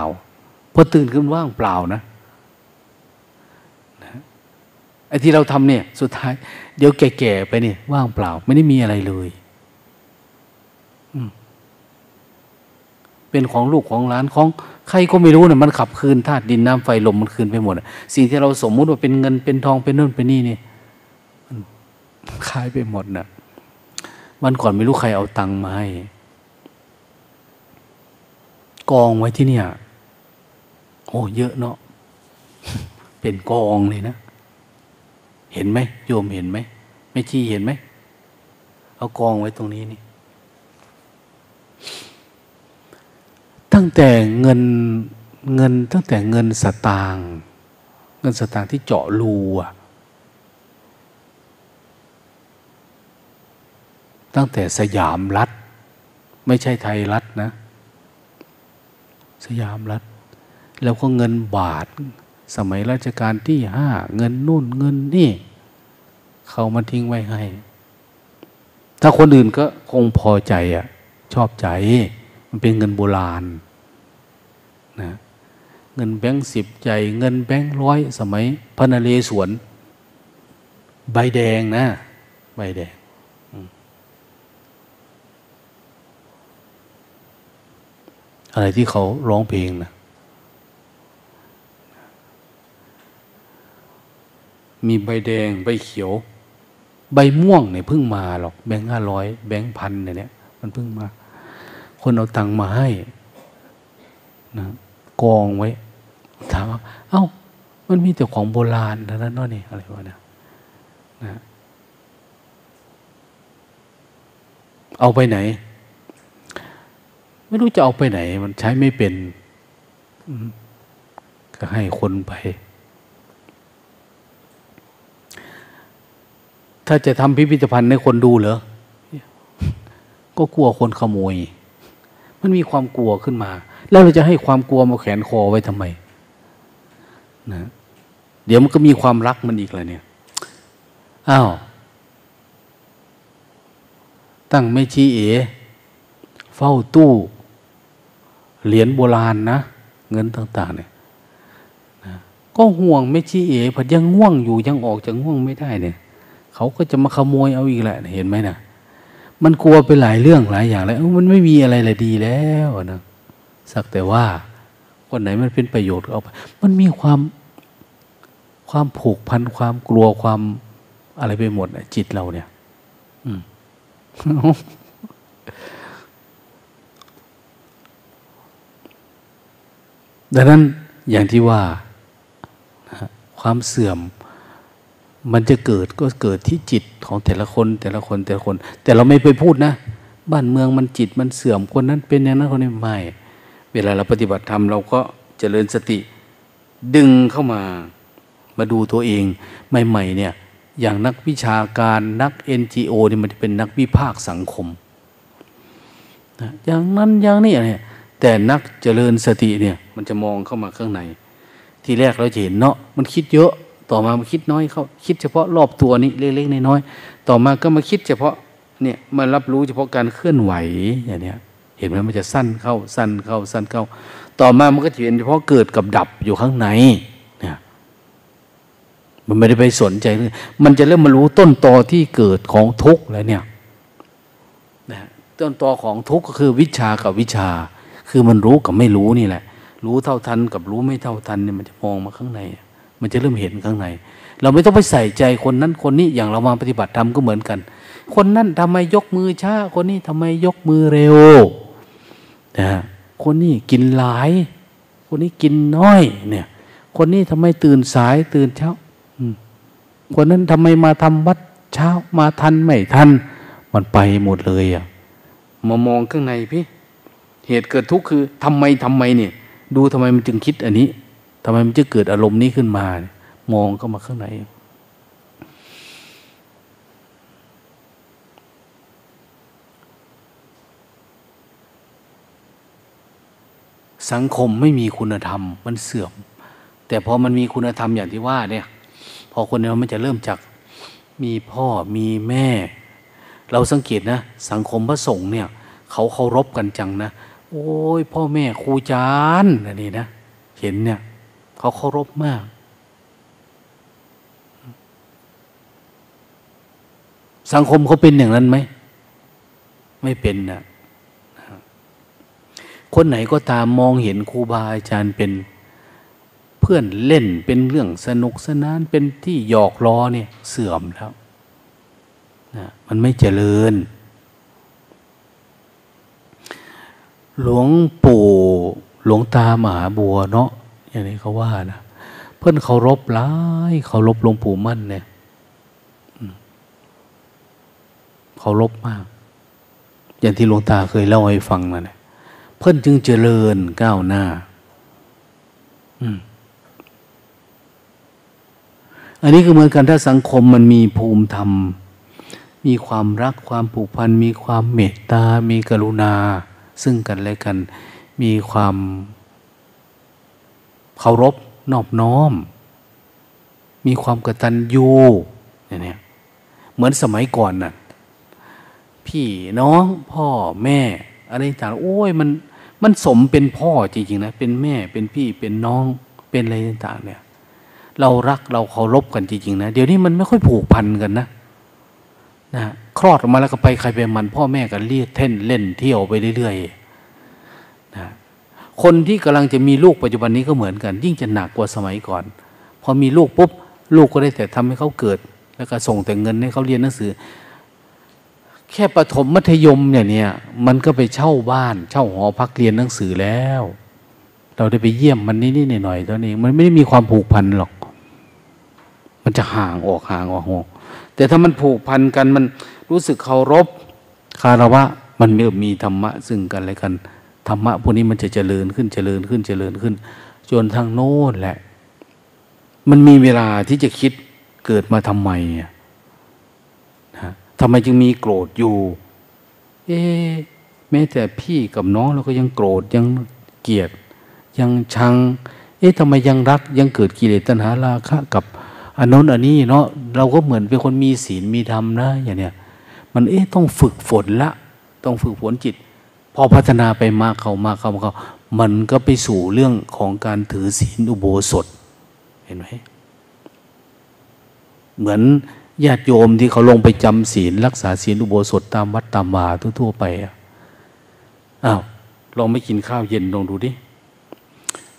พอตื่นขึ้นว่างเปล่านะนะไอ้ที่เราทำเนี่ย สุดท้าย เดี๋ยวแก่ๆไปเนี่ยว่างเปล่า ไม่ได้มีอะไรเลยเป็นของลูกของหลานของใครก็ไม่รู้เนี่ยมันขับคืนธาตุดินน้ำไฟลมมันคืนไปหมดสิ่งที่เราสมมุติว่าเป็นเงินเป็นทองเป็นนู่นเป็นนี่เนี่มันคายไปหมดนะ่ะวันก่อนไม่รู้ใครเอาตังค์มาให้ กองไว้ที่เนี่ย โอ้เยอะเนาะเป็นกองเลยนะ เห็นไหมโยมเห็นไหมไม่ชี้เห็นไหมเอากองไว้ตรงนี้นี่ ตั้งแต่เงินเงินตั้งแต่เงินสตางค์เงินสตางค์ที่เจาะรูอะตั้งแต่สยามรัฐ ไม่ใช่ไทยรัฐนะ สยามรัฐ แล้วก็เงินบาท สมัยรัชกาลที่ห้าเงินนู่นเงินนี่เขามาทิ้งไว้ให้ ถ้าคนอื่นก็คงพอใจอะชอบใจ มันเป็นเงินโบราณนะเงินแบงค์สิบใจ เงินแบงค์ร้อยสมัยพระนเรศวรใบแดงนะ ใบแดง อะไรที่เขาร้องเพลงนะมีใบแดงใบเขียว ใบม่วงเนี่ยเพิ่งมาหรอก แบงค์ห้าร้อยแบงค์พันเนี่ยมันเพิ่งมา คนเอาตังค์มาให้นะกองไว้ ถามว่า เอา้า มันมีแต่ของโบราณเท่านั้นนี่อะไรวะเนี่ยนะเอาไปไหน ไม่รู้จะเอาไปไหน มันใช้ไม่เป็นก็ให้คนไป ถ้าจะทำพิพิธภัณฑ์ให้คนดูเหรอ ก็กลัวคนขโมย มันมีความกลัวขึ้นมา แล้วเราจะให้ความกลัวมาแขนคอไว้ทำไมนะเดี๋ยวมันก็มีความรักมันอีกเลยเนี่ย อ้าว ตั้งไม่ชี้เอ เฝ้าตู้ เหรียญโบราณนะเงินต่าง ๆ เนี่ยนะก็ห่วงไม่ชี้เอผัดยังง่วงอยู่ยังออกจากง่วงไม่ได้เนี่ย เขาก็จะมาขโมยเอาอีกแหละ เห็นไหมนะมันกลัวไปหลายเรื่องหลายอย่างแล้วมันไม่มีอะไรเลยดีแล้วนะสักแต่ว่าคนไหนมันเป็นประโยชน์เอาไปมันมีความความผูกพันความกลัวความอะไรไปหมดจิตเราเนี่ย อืม ดังนั้นอย่างที่ว่าความเสื่อมมันจะเกิดก็เกิดที่จิตของแต่ละคนแต่ละคนแต่ละคน แต่เราไม่ไปพูดนะ บ้านเมืองมันจิตมันเสื่อมคนนั้นเป็นอย่างนั้นคนนี้ไม่ เวลาเราปฏิบัติธรรมเราก็เจริญสติ ดึงเข้ามามาดูตัวเองใหม่ๆเนี่ยอย่างนักวิชาการนัก NGO นี่มันจะเป็นนักวิพากษ์สังคมนะอย่างนั้นอย่างนี้เนี่ย แต่นักเจริญสติเนี่ย มันจะมองเข้ามาข้างใน ที่แรกเราจะเห็นเนาะมันคิดเยอะ ต่อมามันคิดน้อยเขาคิดเฉพาะรอบตัวนี้เล็กๆน้อยๆต่อมาก็มาคิดเฉพาะเนี่ยมารับรู้เฉพาะการเคลื่อนไหวอย่างเนี้ยเห็นไหมมันจะสั้นเข้าสั้นเข้าสั้นเข้า ต่อมามันก็จะเห็นเฉพาะเกิดกับดับอยู่ข้างในเนี่ยมันไม่ได้ไปสนใจเลยมันจะเริ่มมารู้ต้นตอที่เกิดของทุกข์แล้วเนี่ยนะต้นตอของทุกข์ก็คือวิชากับวิชา คือมันรู้กับไม่รู้นี่แหละ รู้เท่าทันกับรู้ไม่เท่าทันเนี่ยมันจะมองมาข้างใน มันจะเริ่มเห็นข้างใน เราไม่ต้องไปใส่ใจคนนั้นคนนี้อย่างเรามาปฏิบัติธรรมก็เหมือนกัน คนนั้นทำไมยกมือช้า คนนี้ทำไมยกมือเร็วนะคนนี้กินหลาย คนนี้กินน้อย เนี่ย คนนี้ทำไมตื่นสายตื่นเช้าคนนั้นทำไมมาทำวัดเช้ามาทันไม่ทัน มันไปหมดเลยอะมามองข้างในพี่ เหตุเกิดทุกข์คือทำไมทำไมเนี่ย ดูทำไมมันจึงคิดอันนี้ทำไมมันจะเกิดอารมณ์นี้ขึ้นมา มองเข้ามาข้างในสังคมไม่มีคุณธรรมมันเสื่อม แต่พอมันมีคุณธรรมอย่างที่ว่าเนี่ย พอคนเรามันจะเริ่มจากมีพ่อมีแม่ เราสังเกตนะ สังคมพระสงฆ์เนี่ย เขาเคารพกันจังนะ โอ้ยพ่อแม่ครูอาจารย์อันนี่นะเห็นเนี่ยเขาเคารพมาก สังคมเขาเป็นอย่างนั้นไหม ไม่เป็นนะคนไหนก็ตามมองเห็นครูบาอาจารย์เป็นเพื่อนเล่นเป็นเรื่องสนุกสนานเป็นที่หยอกล้อเนี่ยเสื่อมแล้วนะมันไม่เจริญ หลวงปู่หลวงตามหาบัวเนาะอย่างนี้เขาว่านะเพื่อนเคารพร้ายเคารพหลวงปู่มั่นเนี่ยเคารพมาก อย่างที่หลวงตาเคยเล่าให้ฟังมาเนี่ยเพื่อนจึงเจริญก้าวหน้าอันนี้ก็เหมือนกันถ้าสังคมมันมีภูมิธรรม มีความรักความผูกพัน มีความเมตตา มีกรุณา ซึ่งกันและกัน มีความเคารพนอบน้อม มีความกตัญญูเนี่ยเหมือนสมัยก่อนน่ะพี่น้องพ่อแม่ อะไรต่างโอ้ยมันมันสมเป็นพ่อจริงๆนะเป็นแม่เป็นพี่เป็นน้องเป็นอะไรต่างๆเนี่ย เรารักเราเคารพกันจริงๆนะเดี๋ยวนี้มันไม่ค่อยผูกพันกันนะ นะคลอดออกมาแล้วก็ไปใครไปมัน พ่อแม่กันเรียเท่นเล่นเที่ยวไปเรื่อยๆนะคนที่กำลังจะมีลูกปัจจุบันนี้ก็เหมือนกัน ยิ่งจะหนักกว่าสมัยก่อน พอมีลูกปุ๊บ ลูกก็ได้แต่ทำให้เขาเกิด แล้วก็ส่งแต่เงินให้เขาเรียนหนังสือ แค่ประถมมัธยมเนี่ยเนี่ย มันก็ไปเช่าบ้าน เช่าหอพักเรียนหนังสือแล้ว เราได้ไปเยี่ยมมันนิดๆหน่อยๆตอนนี้มันไม่ได้มีความผูกพันหรอก มันจะห่างออกห่างออก แต่ถ้ามันผูกพันกันมันรู้สึกเคารพคารวะ มันมีมีธรรมะซึ่งกันและกันธรรมะพวกนี้มันจะเจริญขึ้นเจริญขึ้นเจริญขึ้น จนทางโน้นแหละ มันมีเวลาที่จะคิดเกิดมาทำไมอะทำไมจึงมีโกรธอยู่ เอ๊แม้แต่พี่กับน้องเราก็ยังโกรธยังเกลียด ยังชัง เอ๊ะทำไมยังรักยังเกิดกิเลสตัณหาราคะกับ อันนู้นอันนี้เนาะเราก็เหมือนเป็นคนมีศีลมีธรรมนะ อย่างเนี้ยมันเอ๊ะต้องฝึกฝนละ ต้องฝึกฝนจิต พอพัฒนาไปมากเขามากเขามาเขามันก็ไปสู่เรื่องของการถือศีลอุโบสถ เห็นไหมเหมือนญาติโยมที่เขาลงไปจำศีลรักษาศีลอุโบสถตามวัดตามวาทั่วๆไปอ้าวลองไม่กินข้าวเย็นลองดูดิ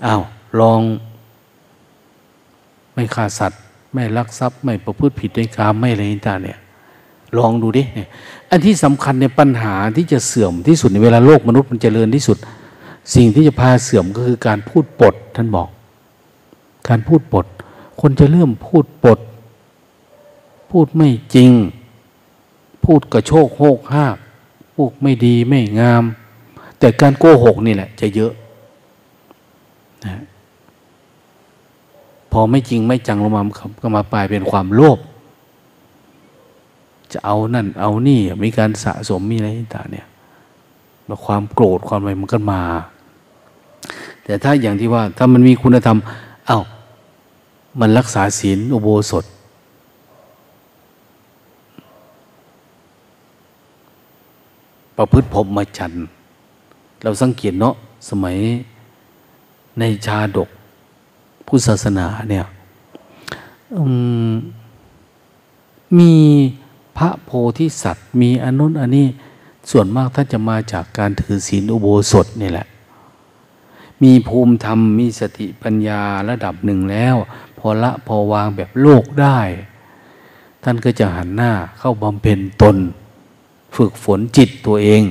อ้าวลองไม่ฆ่าสัตว์ ไม่ลักทรัพย์ไม่ประพฤติผิดในกามไม่อะไรต่างเนี่ย ลองดูดิเนี่ยอันที่สำคัญในปัญหาที่จะเสื่อมที่สุดในเวลาโลกมนุษย์มันจเจริญที่สุด สิ่งที่จะพาเสื่อมก็คือการพูดปดท่านบอก การพูดปด คนจะเริ่มพูดปด พูดไม่จริง พูดกระโชกโหกห้าพูดไม่ดีไม่งาม แต่การโกหกนี่แหละ จะเยอะนะ พอไม่จริงไม่จังลงมาก็มาปลายเป็นความโลภจะเอานั่น เอานี่มีการสะสมมีอะไรต่างเนี่ยความโกรธความอะไรมันก็มา แต่ถ้าอย่างที่ว่าถ้ามันมีคุณธรรมเอา้ามันรักษาศีลอุโบสถ ประพฤติพรหมจรรย์เราสังเกตเนาะสมัยในชาดก พุทธศาสนาเนี่ยมมีพระโพธิสัตว์ มีอนุนอันนี้ส่วนมากท่านจะมาจากการถือศีลอุโบสถนี่แหละ มีภูมิธรรมมีสติปัญญาระดับหนึ่งแล้ว พอละพอวางแบบโลกได้ ท่านก็จะหันหน้าเข้าบำเพ็ญตน ฝึกฝนจิตตัวเอง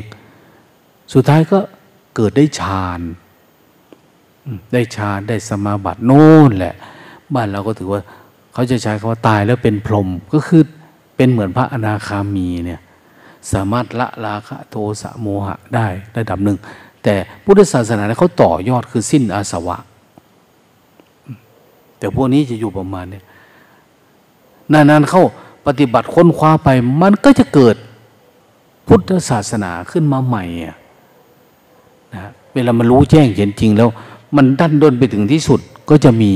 สุดท้ายก็เกิดได้ฌาน ได้ฌานได้สมาบัติโน่นแหละ บ้านเราก็ถือว่า เขาจะใช้คำว่าตายแล้วเป็นพรหมก็คือเป็นเหมือนพระอนาคามีเนี่ยสามารถละราคะโทสะโมหะได้ระดับหนึ่ง แต่พุทธศาสนาเขาต่อยอดคือสิ้นอาสวะ แต่พวกนี้จะอยู่ประมาณเนี้นานๆเข้าปฏิบัติค้นคว้าไป มันก็จะเกิดพุทธศาสนาขึ้นมาใหม่นะเวลามันรู้แจ้งเห็นจริงแล้ว มันดันด้นไปถึงที่สุดก็จะมี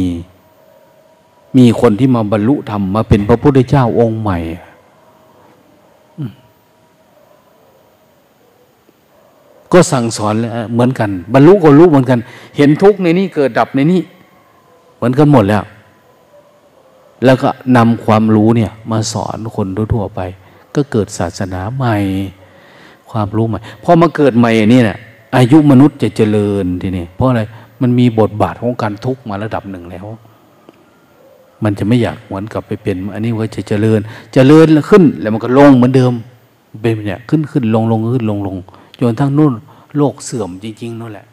มีคนที่มาบรรลุธรรมมาเป็นพระพุทธเจ้าองค์ใหม่ก็สั่งสอนเหมือนกัน บรรลุก็รู้เหมือนกัน เห็นทุกข์ในนี้เกิดดับในนี้ เหมือนกันหมดแล้ว แล้วก็นำความรู้เนี่ย มาสอนคนทั่วไป ก็เกิดศาสนาใหม่ ความรู้ใหม่พอมาเกิดใหม่นี่เนี่ยอายุมนุษย์จะเจริญทีนี้เพราะอะไร มันมีบทบาทของการทุกข์มาระดับหนึ่งแล้ว มันจะไม่อยากหวนกลับไปเป็น อันนี้ก็จะเจริญ เจริญขึ้น แล้วมันก็ลงเหมือนเดิม เป็นเนี่ยขึ้นขึ้นลงลงขึ้นลงลงจนทั้งนู่นโลกเสื่อมจริง ๆนั่นแหละ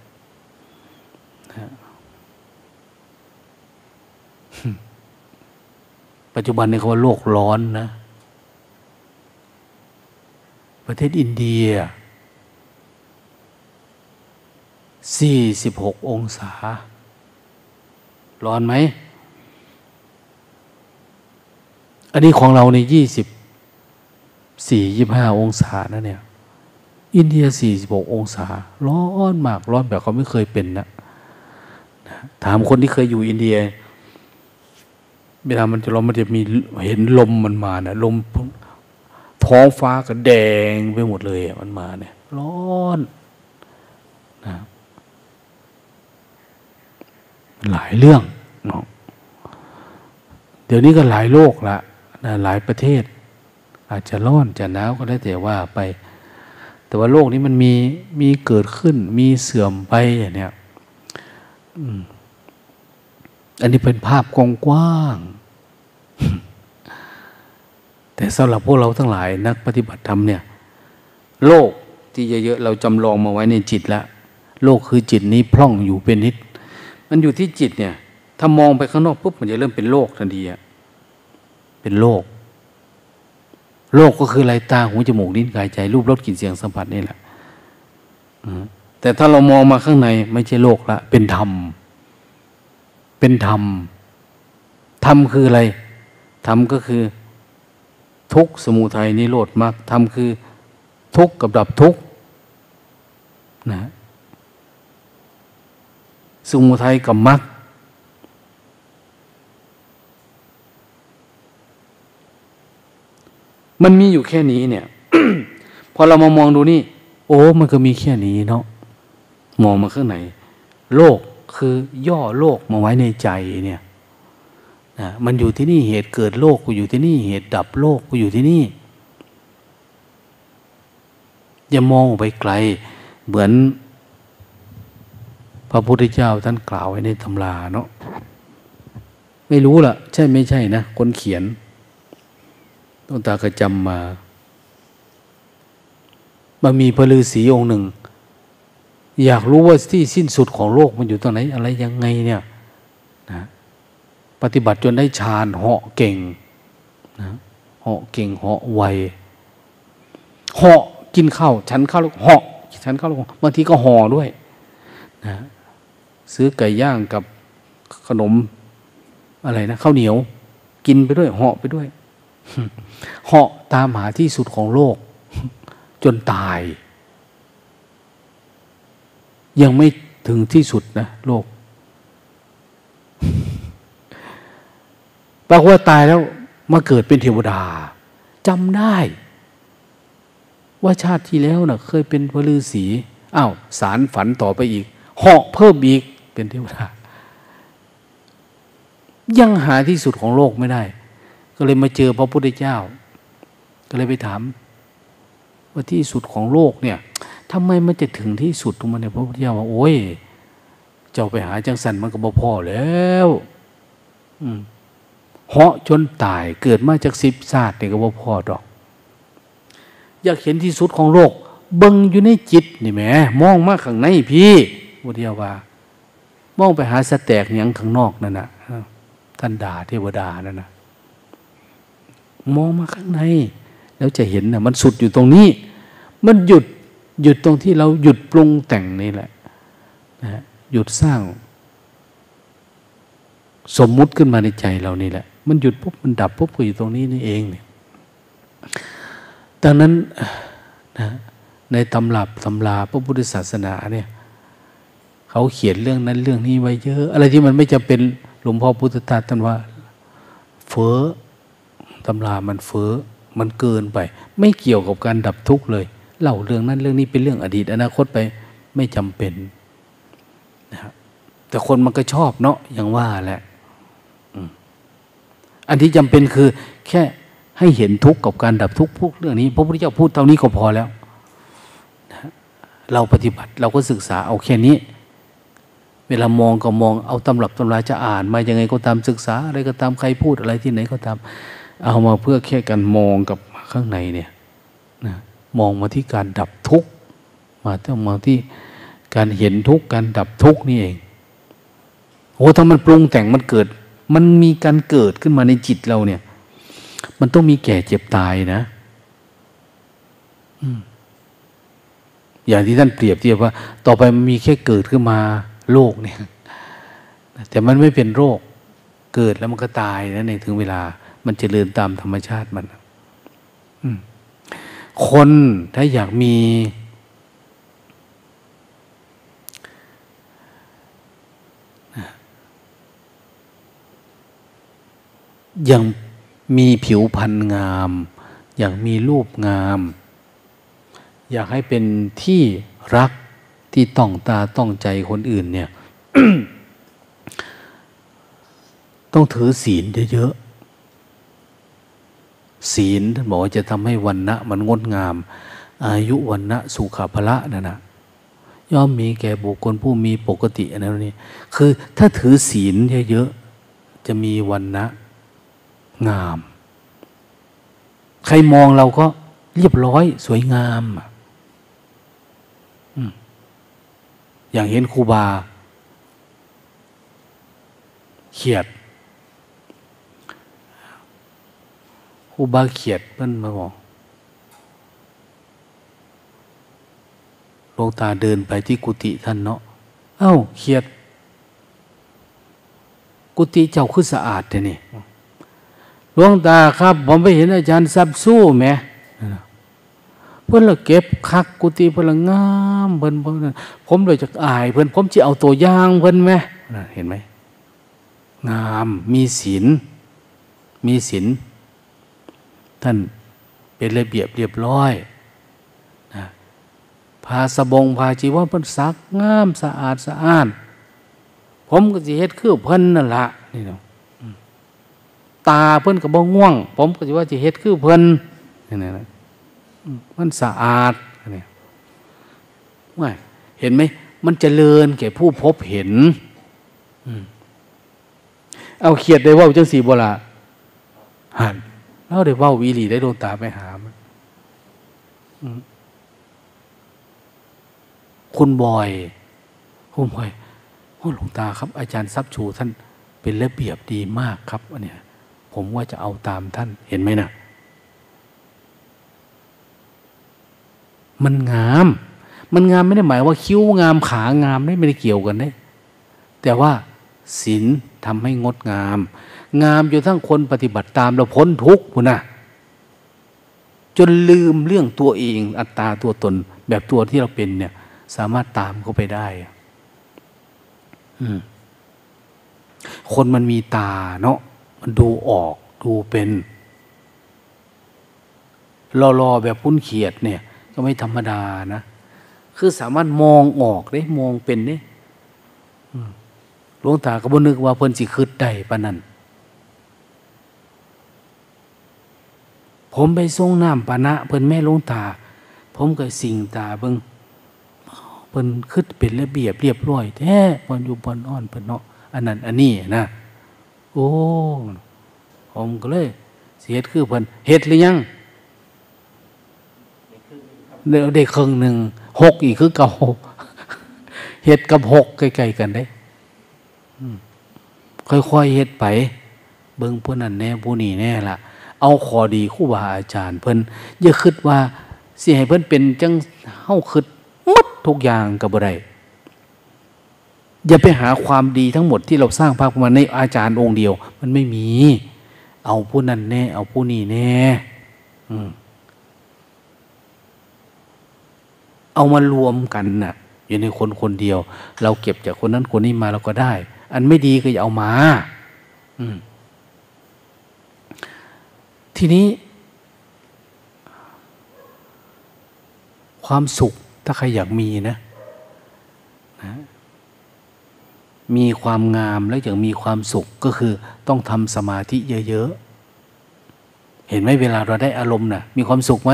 ปัจจุบันนี้เขาว่าโลกร้อนนะ ประเทศอินเดีย สี่สิบหกองศา ร้อนไหม อันนี้ของเราในยี่สิบสี่ยี่ห้าองศานะเนี่ย อินเดียสี่สิบหกองศา ร้อนมากร้อนแบบเขาไม่เคยเป็นนะถามคนที่เคยอยู่อินเดียเวลามันจะร้อนมันจะมีเห็นลมมันมานะลมท้องฟ้าก็แดงไปหมดเลยมันมาเนี่ย ร้อนนะ หลายเรื่องเนาะเดี๋ยวนี้ก็หลายโลกละนะหลายประเทศ อาจจะร้อนจะหนาวก็ได้แต่ว่าไป แต่ว่าโลกนี้มันมีมีเกิดขึ้น มีเสื่อมไปอย่างเนี้ยอันนี้เป็นภาพกว้างแต่สำหรับพวกเราทั้งหลายนักปฏิบัติธรรมเนี่ย โลกที่เยอะๆเราจำลองมาไว้ในจิตแล้วโลกคือจิตนี้พร่องอยู่เป็นนิด มันอยู่ที่จิตเนี่ย ถ้ามองไปข้างนอกปุ๊บมันจะเริ่มเป็นโลกทันทีอะเป็นโลกโลกก็คืออะไรตาหูจมูกลิ้นกายใจ รูปรสกลิ่นเสียงสัมผัสนี่แหละแต่ถ้าเรามองมาข้างในไม่ใช่โลกละ เป็นธรรม เป็นธรรม ธรรมคืออะไร ธรรมก็คือ ทุกสมุทัยนิโรธมรรคธรรมคือ ทุกกับดับทุกนะ สมุทัยกับมรรคมันมีอยู่แค่นี้เนี่ย พอเรามามองดูนี่ โอ้ มันก็มีแค่นี้เนาะมองมาข้างไหน โลกคือย่อโลกมาไว้ในใจเนี่ยนะมันอยู่ที่นี่เหตุเกิดโลกกูอยู่ที่นี่ เหตุดับโลกกูอยู่ที่นี่ อย่ามองไปไกล เหมือน พระพุทธเจ้าท่านกล่าวไว้ในตำราเนาะไม่รู้ล่ะ ใช่ไม่ใช่นะคนเขียนต้นตากระจำมามันมีพระฤาษีองค์หนึ่ง อยากรู้ว่าที่สิ้นสุดของโลกมันอยู่ตรงไหน อะไรยังไงเนี่ยนะปฏิบัติจนได้ฌานเหาะเก่งนะเหาะเก่งเหาะไวเหาะกินข้าวฉันข้าวเหาะฉันข้าวบางทีก็ห่อด้วยนะ ซื้อไก่ย่างกับขนมอะไรนะข้าวเหนียว กินไปด้วยเหาะไปด้วยเหาะตามหาที่สุดของโลก จนตาย ยังไม่ถึงที่สุดนะโลกปรากว่าตายแล้วมาเกิดเป็นเทวดาจำได้ ว่าชาติที่แล้วนะ่ะ เคยเป็นพระฤาษีอ้าวสารฝันต่อไปอีกเหาะเพิ่มอีก เป็นเทวดายังหาที่สุดของโลกไม่ได้ ก็เลยมาเจอพระพุทธเจ้า ก็เลยไปถาม ว่าที่สุดของโลกเนี่ยทำไมมันจะถึงที่สุดตรงมันเนี่ยพระพุทธเจ้าว่าโอ้ย เจ้าไปหาจังสันมันก็บ่พอแล้วเหาะจนตายเกิดมาจากสิบศาสตร์เนี่ยก็บ่พอดอก อยากเห็นที่สุดของโลก เบิ่งอยู่ในจิตนี่แหมมองมาข้างในพี่พุทธเจ้าว่า มองไปหาสแตกอยังข้างนอกนั่นนะท่านด่าเทวดานั่นนะมองมาข้างใน แล้วจะเห็นนะมันสุดอยู่ตรงนี้ มันหยุดหยุดตรงที่เราหยุดปรุงแต่งนี่แหละนะหยุดสร้าง สมมุติขึ้นมาในใจเรานี่แหละ มันหยุดปุ๊บมันดับปุ๊บก็อยู่ตรงนี้นี่เองเนี่ยดังนั้นนะในตำรับตำราพระพุทธศาสนาเนี่ย เขาเขียนเรื่องนั้นเรื่องนี้ไว้เยอะ อะไรที่มันไม่จะเป็นหลวงพ่อพุทธทาสท่านว่า เฟ้อตำรามันเฟ้อมันเกินไป ไม่เกี่ยวกับการดับทุกข์เลยเล่าเรื่องนั้นเรื่องนี้เป็นเรื่องอดีต อนาคตไปไม่จำเป็นนะครับแต่คนมันก็ชอบเนาะอย่างว่าแหละอันที่จำเป็นคือ แค่ให้เห็นทุกข์กับการดับทุกข์พวกเรื่องนี้พระพุทธเจ้าพูดเท่านี้ก็พอแล้วเราปฏิบัติเราก็ศึกษาเอาแค่นี้ เวลามองก็มองเอาตำรับตำราจะอ่านมายังไงก็ตามศึกษาอะไรก็ตามใครพูดอะไรที่ไหนก็ตาม เอามาเพื่อแค่การมองกับข้างในเนี่ยนะมองมาที่การดับทุกข์มาต้องมองที่การเห็นทุกข์การดับทุกข์นี่เองโอ้ถ้ามันปรุงแต่งมันเกิด มันมีการเกิดขึ้นมาในจิตเราเนี่ย มันต้องมีแก่เจ็บตายนะอย่างที่ท่านเปรียบเทียบว่า ต่อไปมันมีแค่เกิดขึ้นมา โรคเนี่ย แต่มันไม่เป็นโรคเกิดแล้วมันก็ตายนะในถึงเวลา มันจเจริญตามธรรมชาติมันคนถ้าอยากมีอยังมีผิวพรรณงาม อยากมีรูปงาม อยากให้เป็นที่รัก ที่ต้องตาต้องใจคนอื่นเนี่ย ต้องถือศีลเยอะๆศีลท่านบอกว่าจะทำให้วันณะมันงดงาม อายุวันณะสุขภละนั่นนะย่อมมีแก่บุคคลผู้มีปกติอันนั้นนี่คือถ้าถือศีลเยอะๆจะมีวันณะงาม ใครมองเราก็เรียบร้อยสวยงามอ อย่างเห็นครูบาเขียดอุบาเขียดเพิ่นมาบอกหลวงตาเดินไปที่กุฏิท่านเนาะเอ้าเขียด กุฏิเจ้าคือสะอาดแต่นี่หลวงตาครับ ผมไปเห็นอาจารย์ซับสู้ไหม เพื่อนเราเก็บคักกุฏิเพื่อนละงามเพื่อนเพื่อนผมเลยจะอายเพื่อนผมจะเอาตัวย่างเพื่อนไหมเห็นไหมงามมีศีลมีศีลท่านเป็นระเบียบเรียบร้อยนะพาสบงพาจีวรเพิ่นซักงามสะอาดสะอาดผมก็สิเฮ็ดคือเพิ่นนั่นละนี่เนาะตาเพิ่นก็บ่ง่วง ผมก็สิว่าสิเฮ็ดคือเพิ่นนี่นะ มันสะอาดนี่ว่าเห็นไหมมันจเจริญแก่ผู้พบเห็นเอาเขียดได้ว่าจังสีโบราหันเราได้ว่าวีรีได้ดวงตาไปหามันคุณบอยคุณบอยโอ้หลวงตาครับ อาจารย์ซับชูท่านเป็นระเบียบดีมากครับอันเนี้ยผมว่าจะเอาตามท่านเห็นไหมนะ มันงาม มันงามไม่ได้หมายว่าคิ้วงามขางามไม่ได้เกี่ยวกันได้แต่ว่าศีลทำให้งดงาม งามจนทั้งคนปฏิบัติตามเราพ้นทุกข์พุนะจนลืมเรื่องตัวเองอัตตาตัวตน แบบตัวที่เราเป็นเนี่ย สามารถตามเขาไปได้คนมันมีตาเนาะมันดูออกดูเป็นรอๆแบบพุ่นเขียดเนี่ย ก็ไม่ธรรมดานะ คือสามารถมองออกได้มองเป็นเนี่ยหลวงตาก็บ่นึกว่าเพิ่นสิคืดได้ปะนั้นผมไปส่งน้ำปานะเพิ่นแม่ลงตา ผมก็สิ่งตาเบิงเพิ่นขึ้นเป็นระเบียบเรียบร้อยแท้บนอยู่บนอ่อนเพิ่นเนาะอันนั้นอันนี้นะโอ้ผมก็เลย เสียดคือเพิ่นเฮ็ดหรือยัง ได้ครึ่งหนึ่งหกอีกคือเก่าเฮ็ดกับหกใกล้ๆกันได้ค่อยๆเฮ็ดไป เบิ่งผู้นั้นแน่ผู้นี้แน่ละเอาขอดีคู่บาอาจารย์ เพิ่นอย่าคิดว่าสิให้เพิ่นเป็นจังเฮาคิดหมดทุกอย่างก็บ่ได้อย่าไปหาความดีทั้งหมดที่เราสร้างภาพมาในอาจารย์องค์เดียว มันไม่มี เอาผู้นั้นแน่ เอาผู้นี้แน่ เอามารวมกันนะ่ะ อยู่ในคนคนเดียว เราเก็บจากคนนั้นคนนี้มาเราก็ได้ อันไม่ดีก็อย่าเอามา อืม ทีนี้ ความสุขถ้าใครอยากมีนะนะมีความงามแล้วอย่างมีความสุขก็คือต้องทำสมาธิเยอะๆ เห็นไหมเวลาเราได้อารมณ์นะ่ะ มีความสุขไหม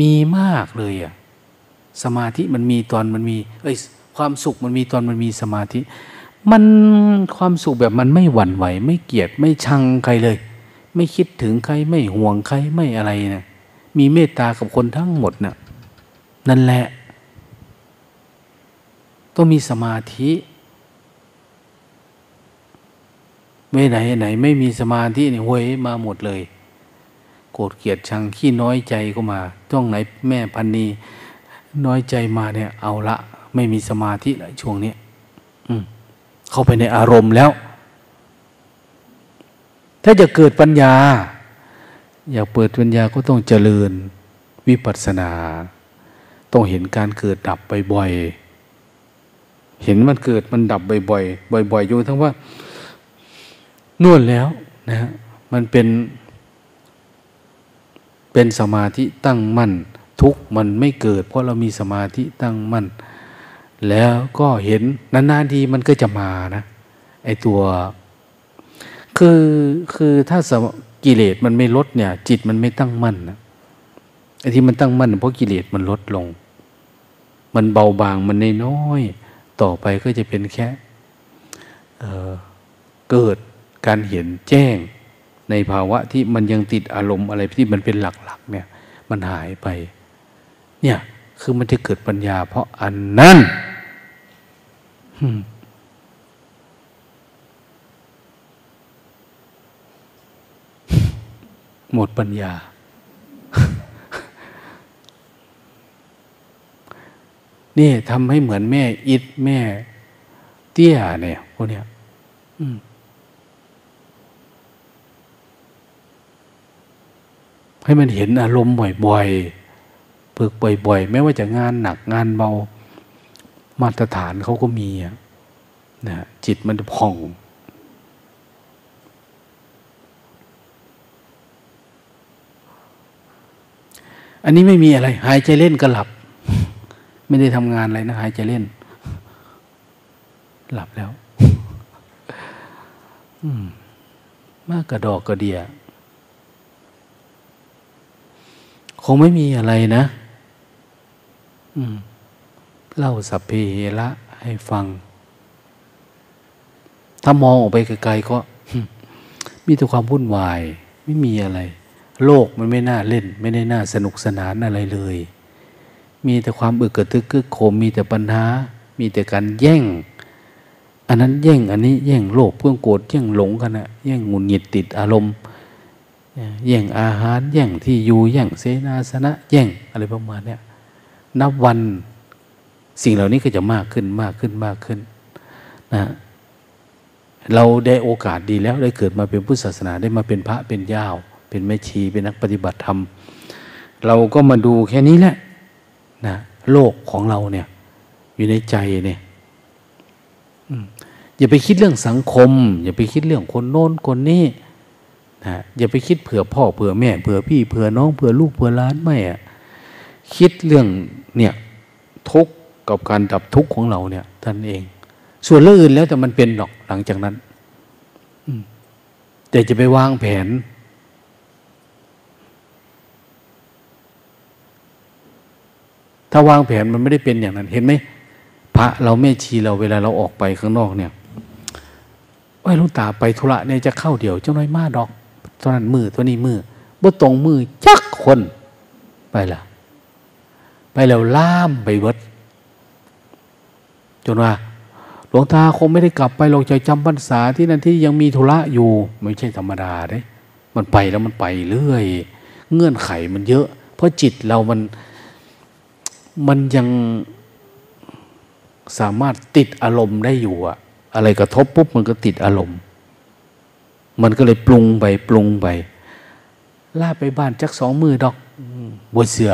มีมากเลยอะ่ะ สมาธิมันมีตอนมันมีเอ้ยความสุขมันมีตอนมันมีสมาธิ มันความสุขแบบมันไม่หวั่นไหว ไม่เกลียดไม่ชังใครเลย ไม่คิดถึงใครไม่ห่วงใครไม่อะไรนะมีเมตตากับคนทั้งหมดนะ่ะนั่นแหละ ต้องมีสมาธิไม่ไหนไหน ไม่มีสมาธิเนี่ยหวยมาหมดเลย โกรธเกลียดชังขี้น้อยใจก็มา ต้องไหนแม่พันนี น้อยใจมาเนี่ย เอาละ ไม่มีสมาธิเลยช่วงนี้เข้าไปในอารมณ์แล้ว ถ้าจะเกิดปัญญา อยากเปิดปัญญาก็ต้องเจริญวิปัสสนา ต้องเห็นการเกิดดับบ่อยๆเห็นมันเกิดมันดับบ่อยๆบ่อยๆอยู่ทั้งว่าน่นแล้วนะฮะมันเป็นเป็นสมาธิตั้งมั่น ทุกมันไม่เกิด เพราะเรามีสมาธิตั้งมั่นแล้วก็เห็นนานๆทีมันก็จะมานะไอตัว คือคือถ้ากิเลสมันไม่ลดเนี่ย จิตมันไม่ตั้งมั่นนะไอ้ที่มันตั้งมั่นเพราะกิเลสมันลดลง มันเบาบางมันน้อยต่อไปก็จะเป็นแค่เเกิดการเห็นแจ้งในภาวะที่มันยังติดอารมณ์อะไรที่มันเป็นหลักๆเนี่ย มันหายไป เนี่ย คือมันจะเกิดปัญญา เพราะอันนั้นหมดปัญญา นี่ทำให้เหมือนแม่ อิดแม่ เตี้ยเนี่ยพวกเนี้ยให้มันเห็นอารมณ์บ่อยๆ ฝึกบ่อย ๆ ไม่ว่าจะงานหนักงานเบามาตรฐานเขาก็มีนะจิตมันผ่องอันนี้ไม่มีอะไร หายใจเล่นก็หลับ ไม่ได้ทำงานอะไรนะ หายใจเล่น หลับแล้วมากกระดอกกระเดีย คงไม่มีอะไรนะ เล่าสัพเพเหระให้ฟัง ถ้ามองออกไปไกลๆก็ มีแต่ความวุ่นวาย ไม่มีอะไร โลกมันไม่น่าเล่น ไม่ได้น่าสนุกสนานอะไรเลย มีแต่ความอึกกระทึกกึกโคมมีแต่ปัญหา มีแต่การแย่ง อันนั้นแย่ง อันนี้แย่งโลภเพื่อโกรธแย่งหลงกันนะแย่งงุนหงิดติดอารมณ์แย่งอาหาร แย่งที่อยู่ แย่งเสนาสนะ แย่งอะไรประมาณเนี้ นับวันสิ่งเหล่านี้ก็จะมากขึ้นมากขึ้นมากขึ้นนะเราได้โอกาสดีแล้วได้เกิดมาเป็นพุทธศาสนาได้มาเป็นพระเป็นยาวเป็นแม่ชีเป็นนักปฏิบัติธรรม เราก็มาดูแค่นี้แหละนะโลกของเราเนี่ย อยู่ในใจเนี่ยอย่าไปคิดเรื่องสังคม อย่าไปคิดเรื่องคนโน้นคนนี้นะอย่าไปคิดเผื่อพ่อเผื่อแม่เผื่อพี่เผื่อน้องเผื่อลูกเผื่อล้านไม่อะคิดเรื่อง เนี่ยทุกข์กับการดับทุกข์ของเราเนี่ยท่านเอง ส่วนเรื่องอื่นแล้วแต่มันเป็นหรอกหลังจากนั้นแต่จะไปวางแผน ถ้าวางแผนมันไม่ได้เป็นอย่างนั้น เห็นไหมพระเราแม่ชีเราเวลาเราออกไปข้างนอกเนี่ยไอ้ลุงตาไปธุระเนี่ยจะเข้าเดี๋ยวเจ้าน้อยมาดอกตัวนั้นมือตัวนี้มือบ่ตรงมือจักคนไปละ ไปแล้วล่ามไปเวิด จนว่าหลวงตาคงไม่ได้กลับไปหรอกจะจำพรรษาที่นั่นที่ยังมีธุระอยู่ ไม่ใช่ธรรมดาเด้ มันไปแล้วมันไปเรื่อย เงื่อนไขมันเยอะ เพราะจิตเรามันมันยังสามารถติดอารมณ์ได้อยู่อะอะไรกระทบปุ๊บมันก็ติดอารมณ์ มันก็เลยปรุงไปปรุงไปล่าไปบ้านจักสองมือดอกบวเสือ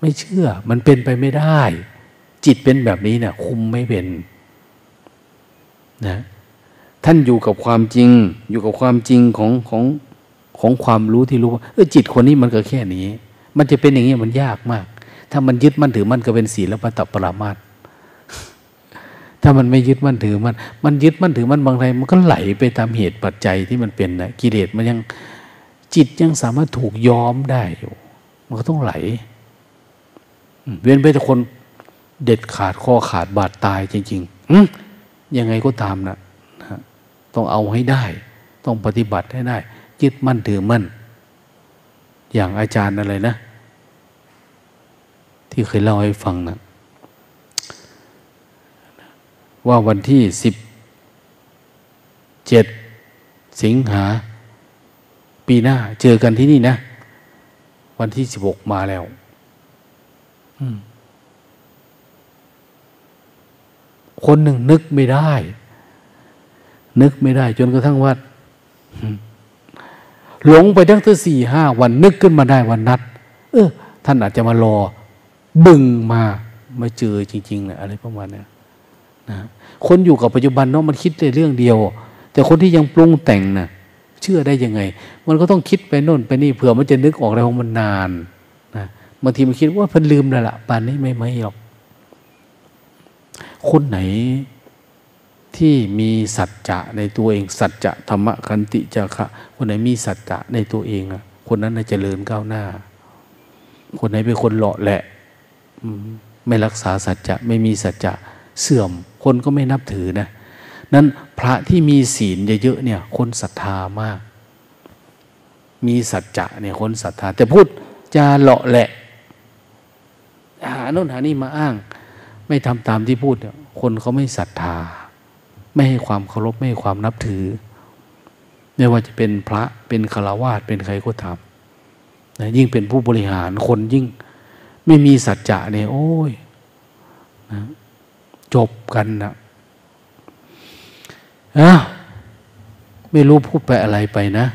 ไม่เชื่อ มันเป็นไปไม่ได้ จิตเป็นแบบนี้เนะ่ยคุมไม่เป็นนะท่านอยู่กับความจริง อยู่กับความจริงของของของความรู้ที่รู้ว่าเออจิตคนนี้มันก็แค่นี้ มันจะเป็นอย่างนี้มันยากมาก ถ้ามันยึดมั่นถือมั่นก็เป็นศีลปตปรามาตถ้ามันไม่ยึดมั่นถือมัน มันยึดมั่นถือมันบางไรมันก็ไหลไปตามเหตุปัจจัยที่มันเป็นนะกิเลสมันยังจิตยังสามารถถูกย้อมได้อยู่ มันก็ต้องไหล เว้นไปแต่คนเด็ดขาดข้อขาดบาดตายจริงๆยังไงก็ตามนะนะต้องเอาให้ได้ ต้องปฏิบัติให้ได้ยึดมั่นถือมั่น อย่างอาจารย์อะไรนะ ที่เคยเล่าให้ฟังนะว่าวันที่สิบเจ็ดสิงหา ปีหน้า เจอกันที่นี่นะ วันที่สิบหกมาแล้ว คนหนึ่งนึกไม่ได้ นึกไม่ได้ จนกระทั่งว่าหลงไปตั้งแต่สี่ห้าวันนึกขึ้นมาได้วันนัด เออ ท่านอาจจะมารอ บึงมามาเจอจริงๆนะอะไรประมาณนี้นะคนอยู่กับปัจจุบันเนาะมันคิดแต่เรื่องเดียว แต่คนที่ยังปรุงแต่งนะ่ะเชื่อได้ยังไง มันก็ต้องคิดไปโน่นไปนี่เผื่อมันจะนึกออกอะไรของมันนาน บางทีมันคิดว่าเพิ่นลืมแล้วล่ะป่านนี้ไม่ไม่หรอก คนไหนที่มีสัจจะในตัวเอง สัจจะธรรมคันติจะคะคนไหนมีสัจจะในตัวเองอะคนนั้นจะเจริญก้าวหน้า คนไหนเป็นคนหล่อแหละไม่รักษาสัจจะไม่มีสัจจะเสื่อม คนก็ไม่นับถือนะนั้นพระที่มีศีลเยอะๆเนี่ย คนศรัทธามาก มีสัจจะเนี่ยคนศรัทธา แต่พูดจะเลาะแหละ หาโน่นหานี่มาอ้าง ไม่ทำตามที่พูด คนเขาไม่ศรัทธา ไม่ให้ความเคารพไม่ให้ความนับถือ ไม่ว่าจะเป็นพระเป็นฆราวาสเป็นใครก็ตามนะยิ่งเป็นผู้บริหารคนยิ่งไม่มีสัจจะเนี่ยโอ้ยนะจบกันนะอะไม่รู้พูดไปอะไรไปนะ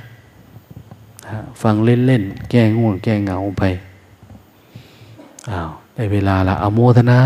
ฟังเล่น ๆ แก้ง่วง แก้เหงาไป อ้าว ได้เวลาละอโมทนา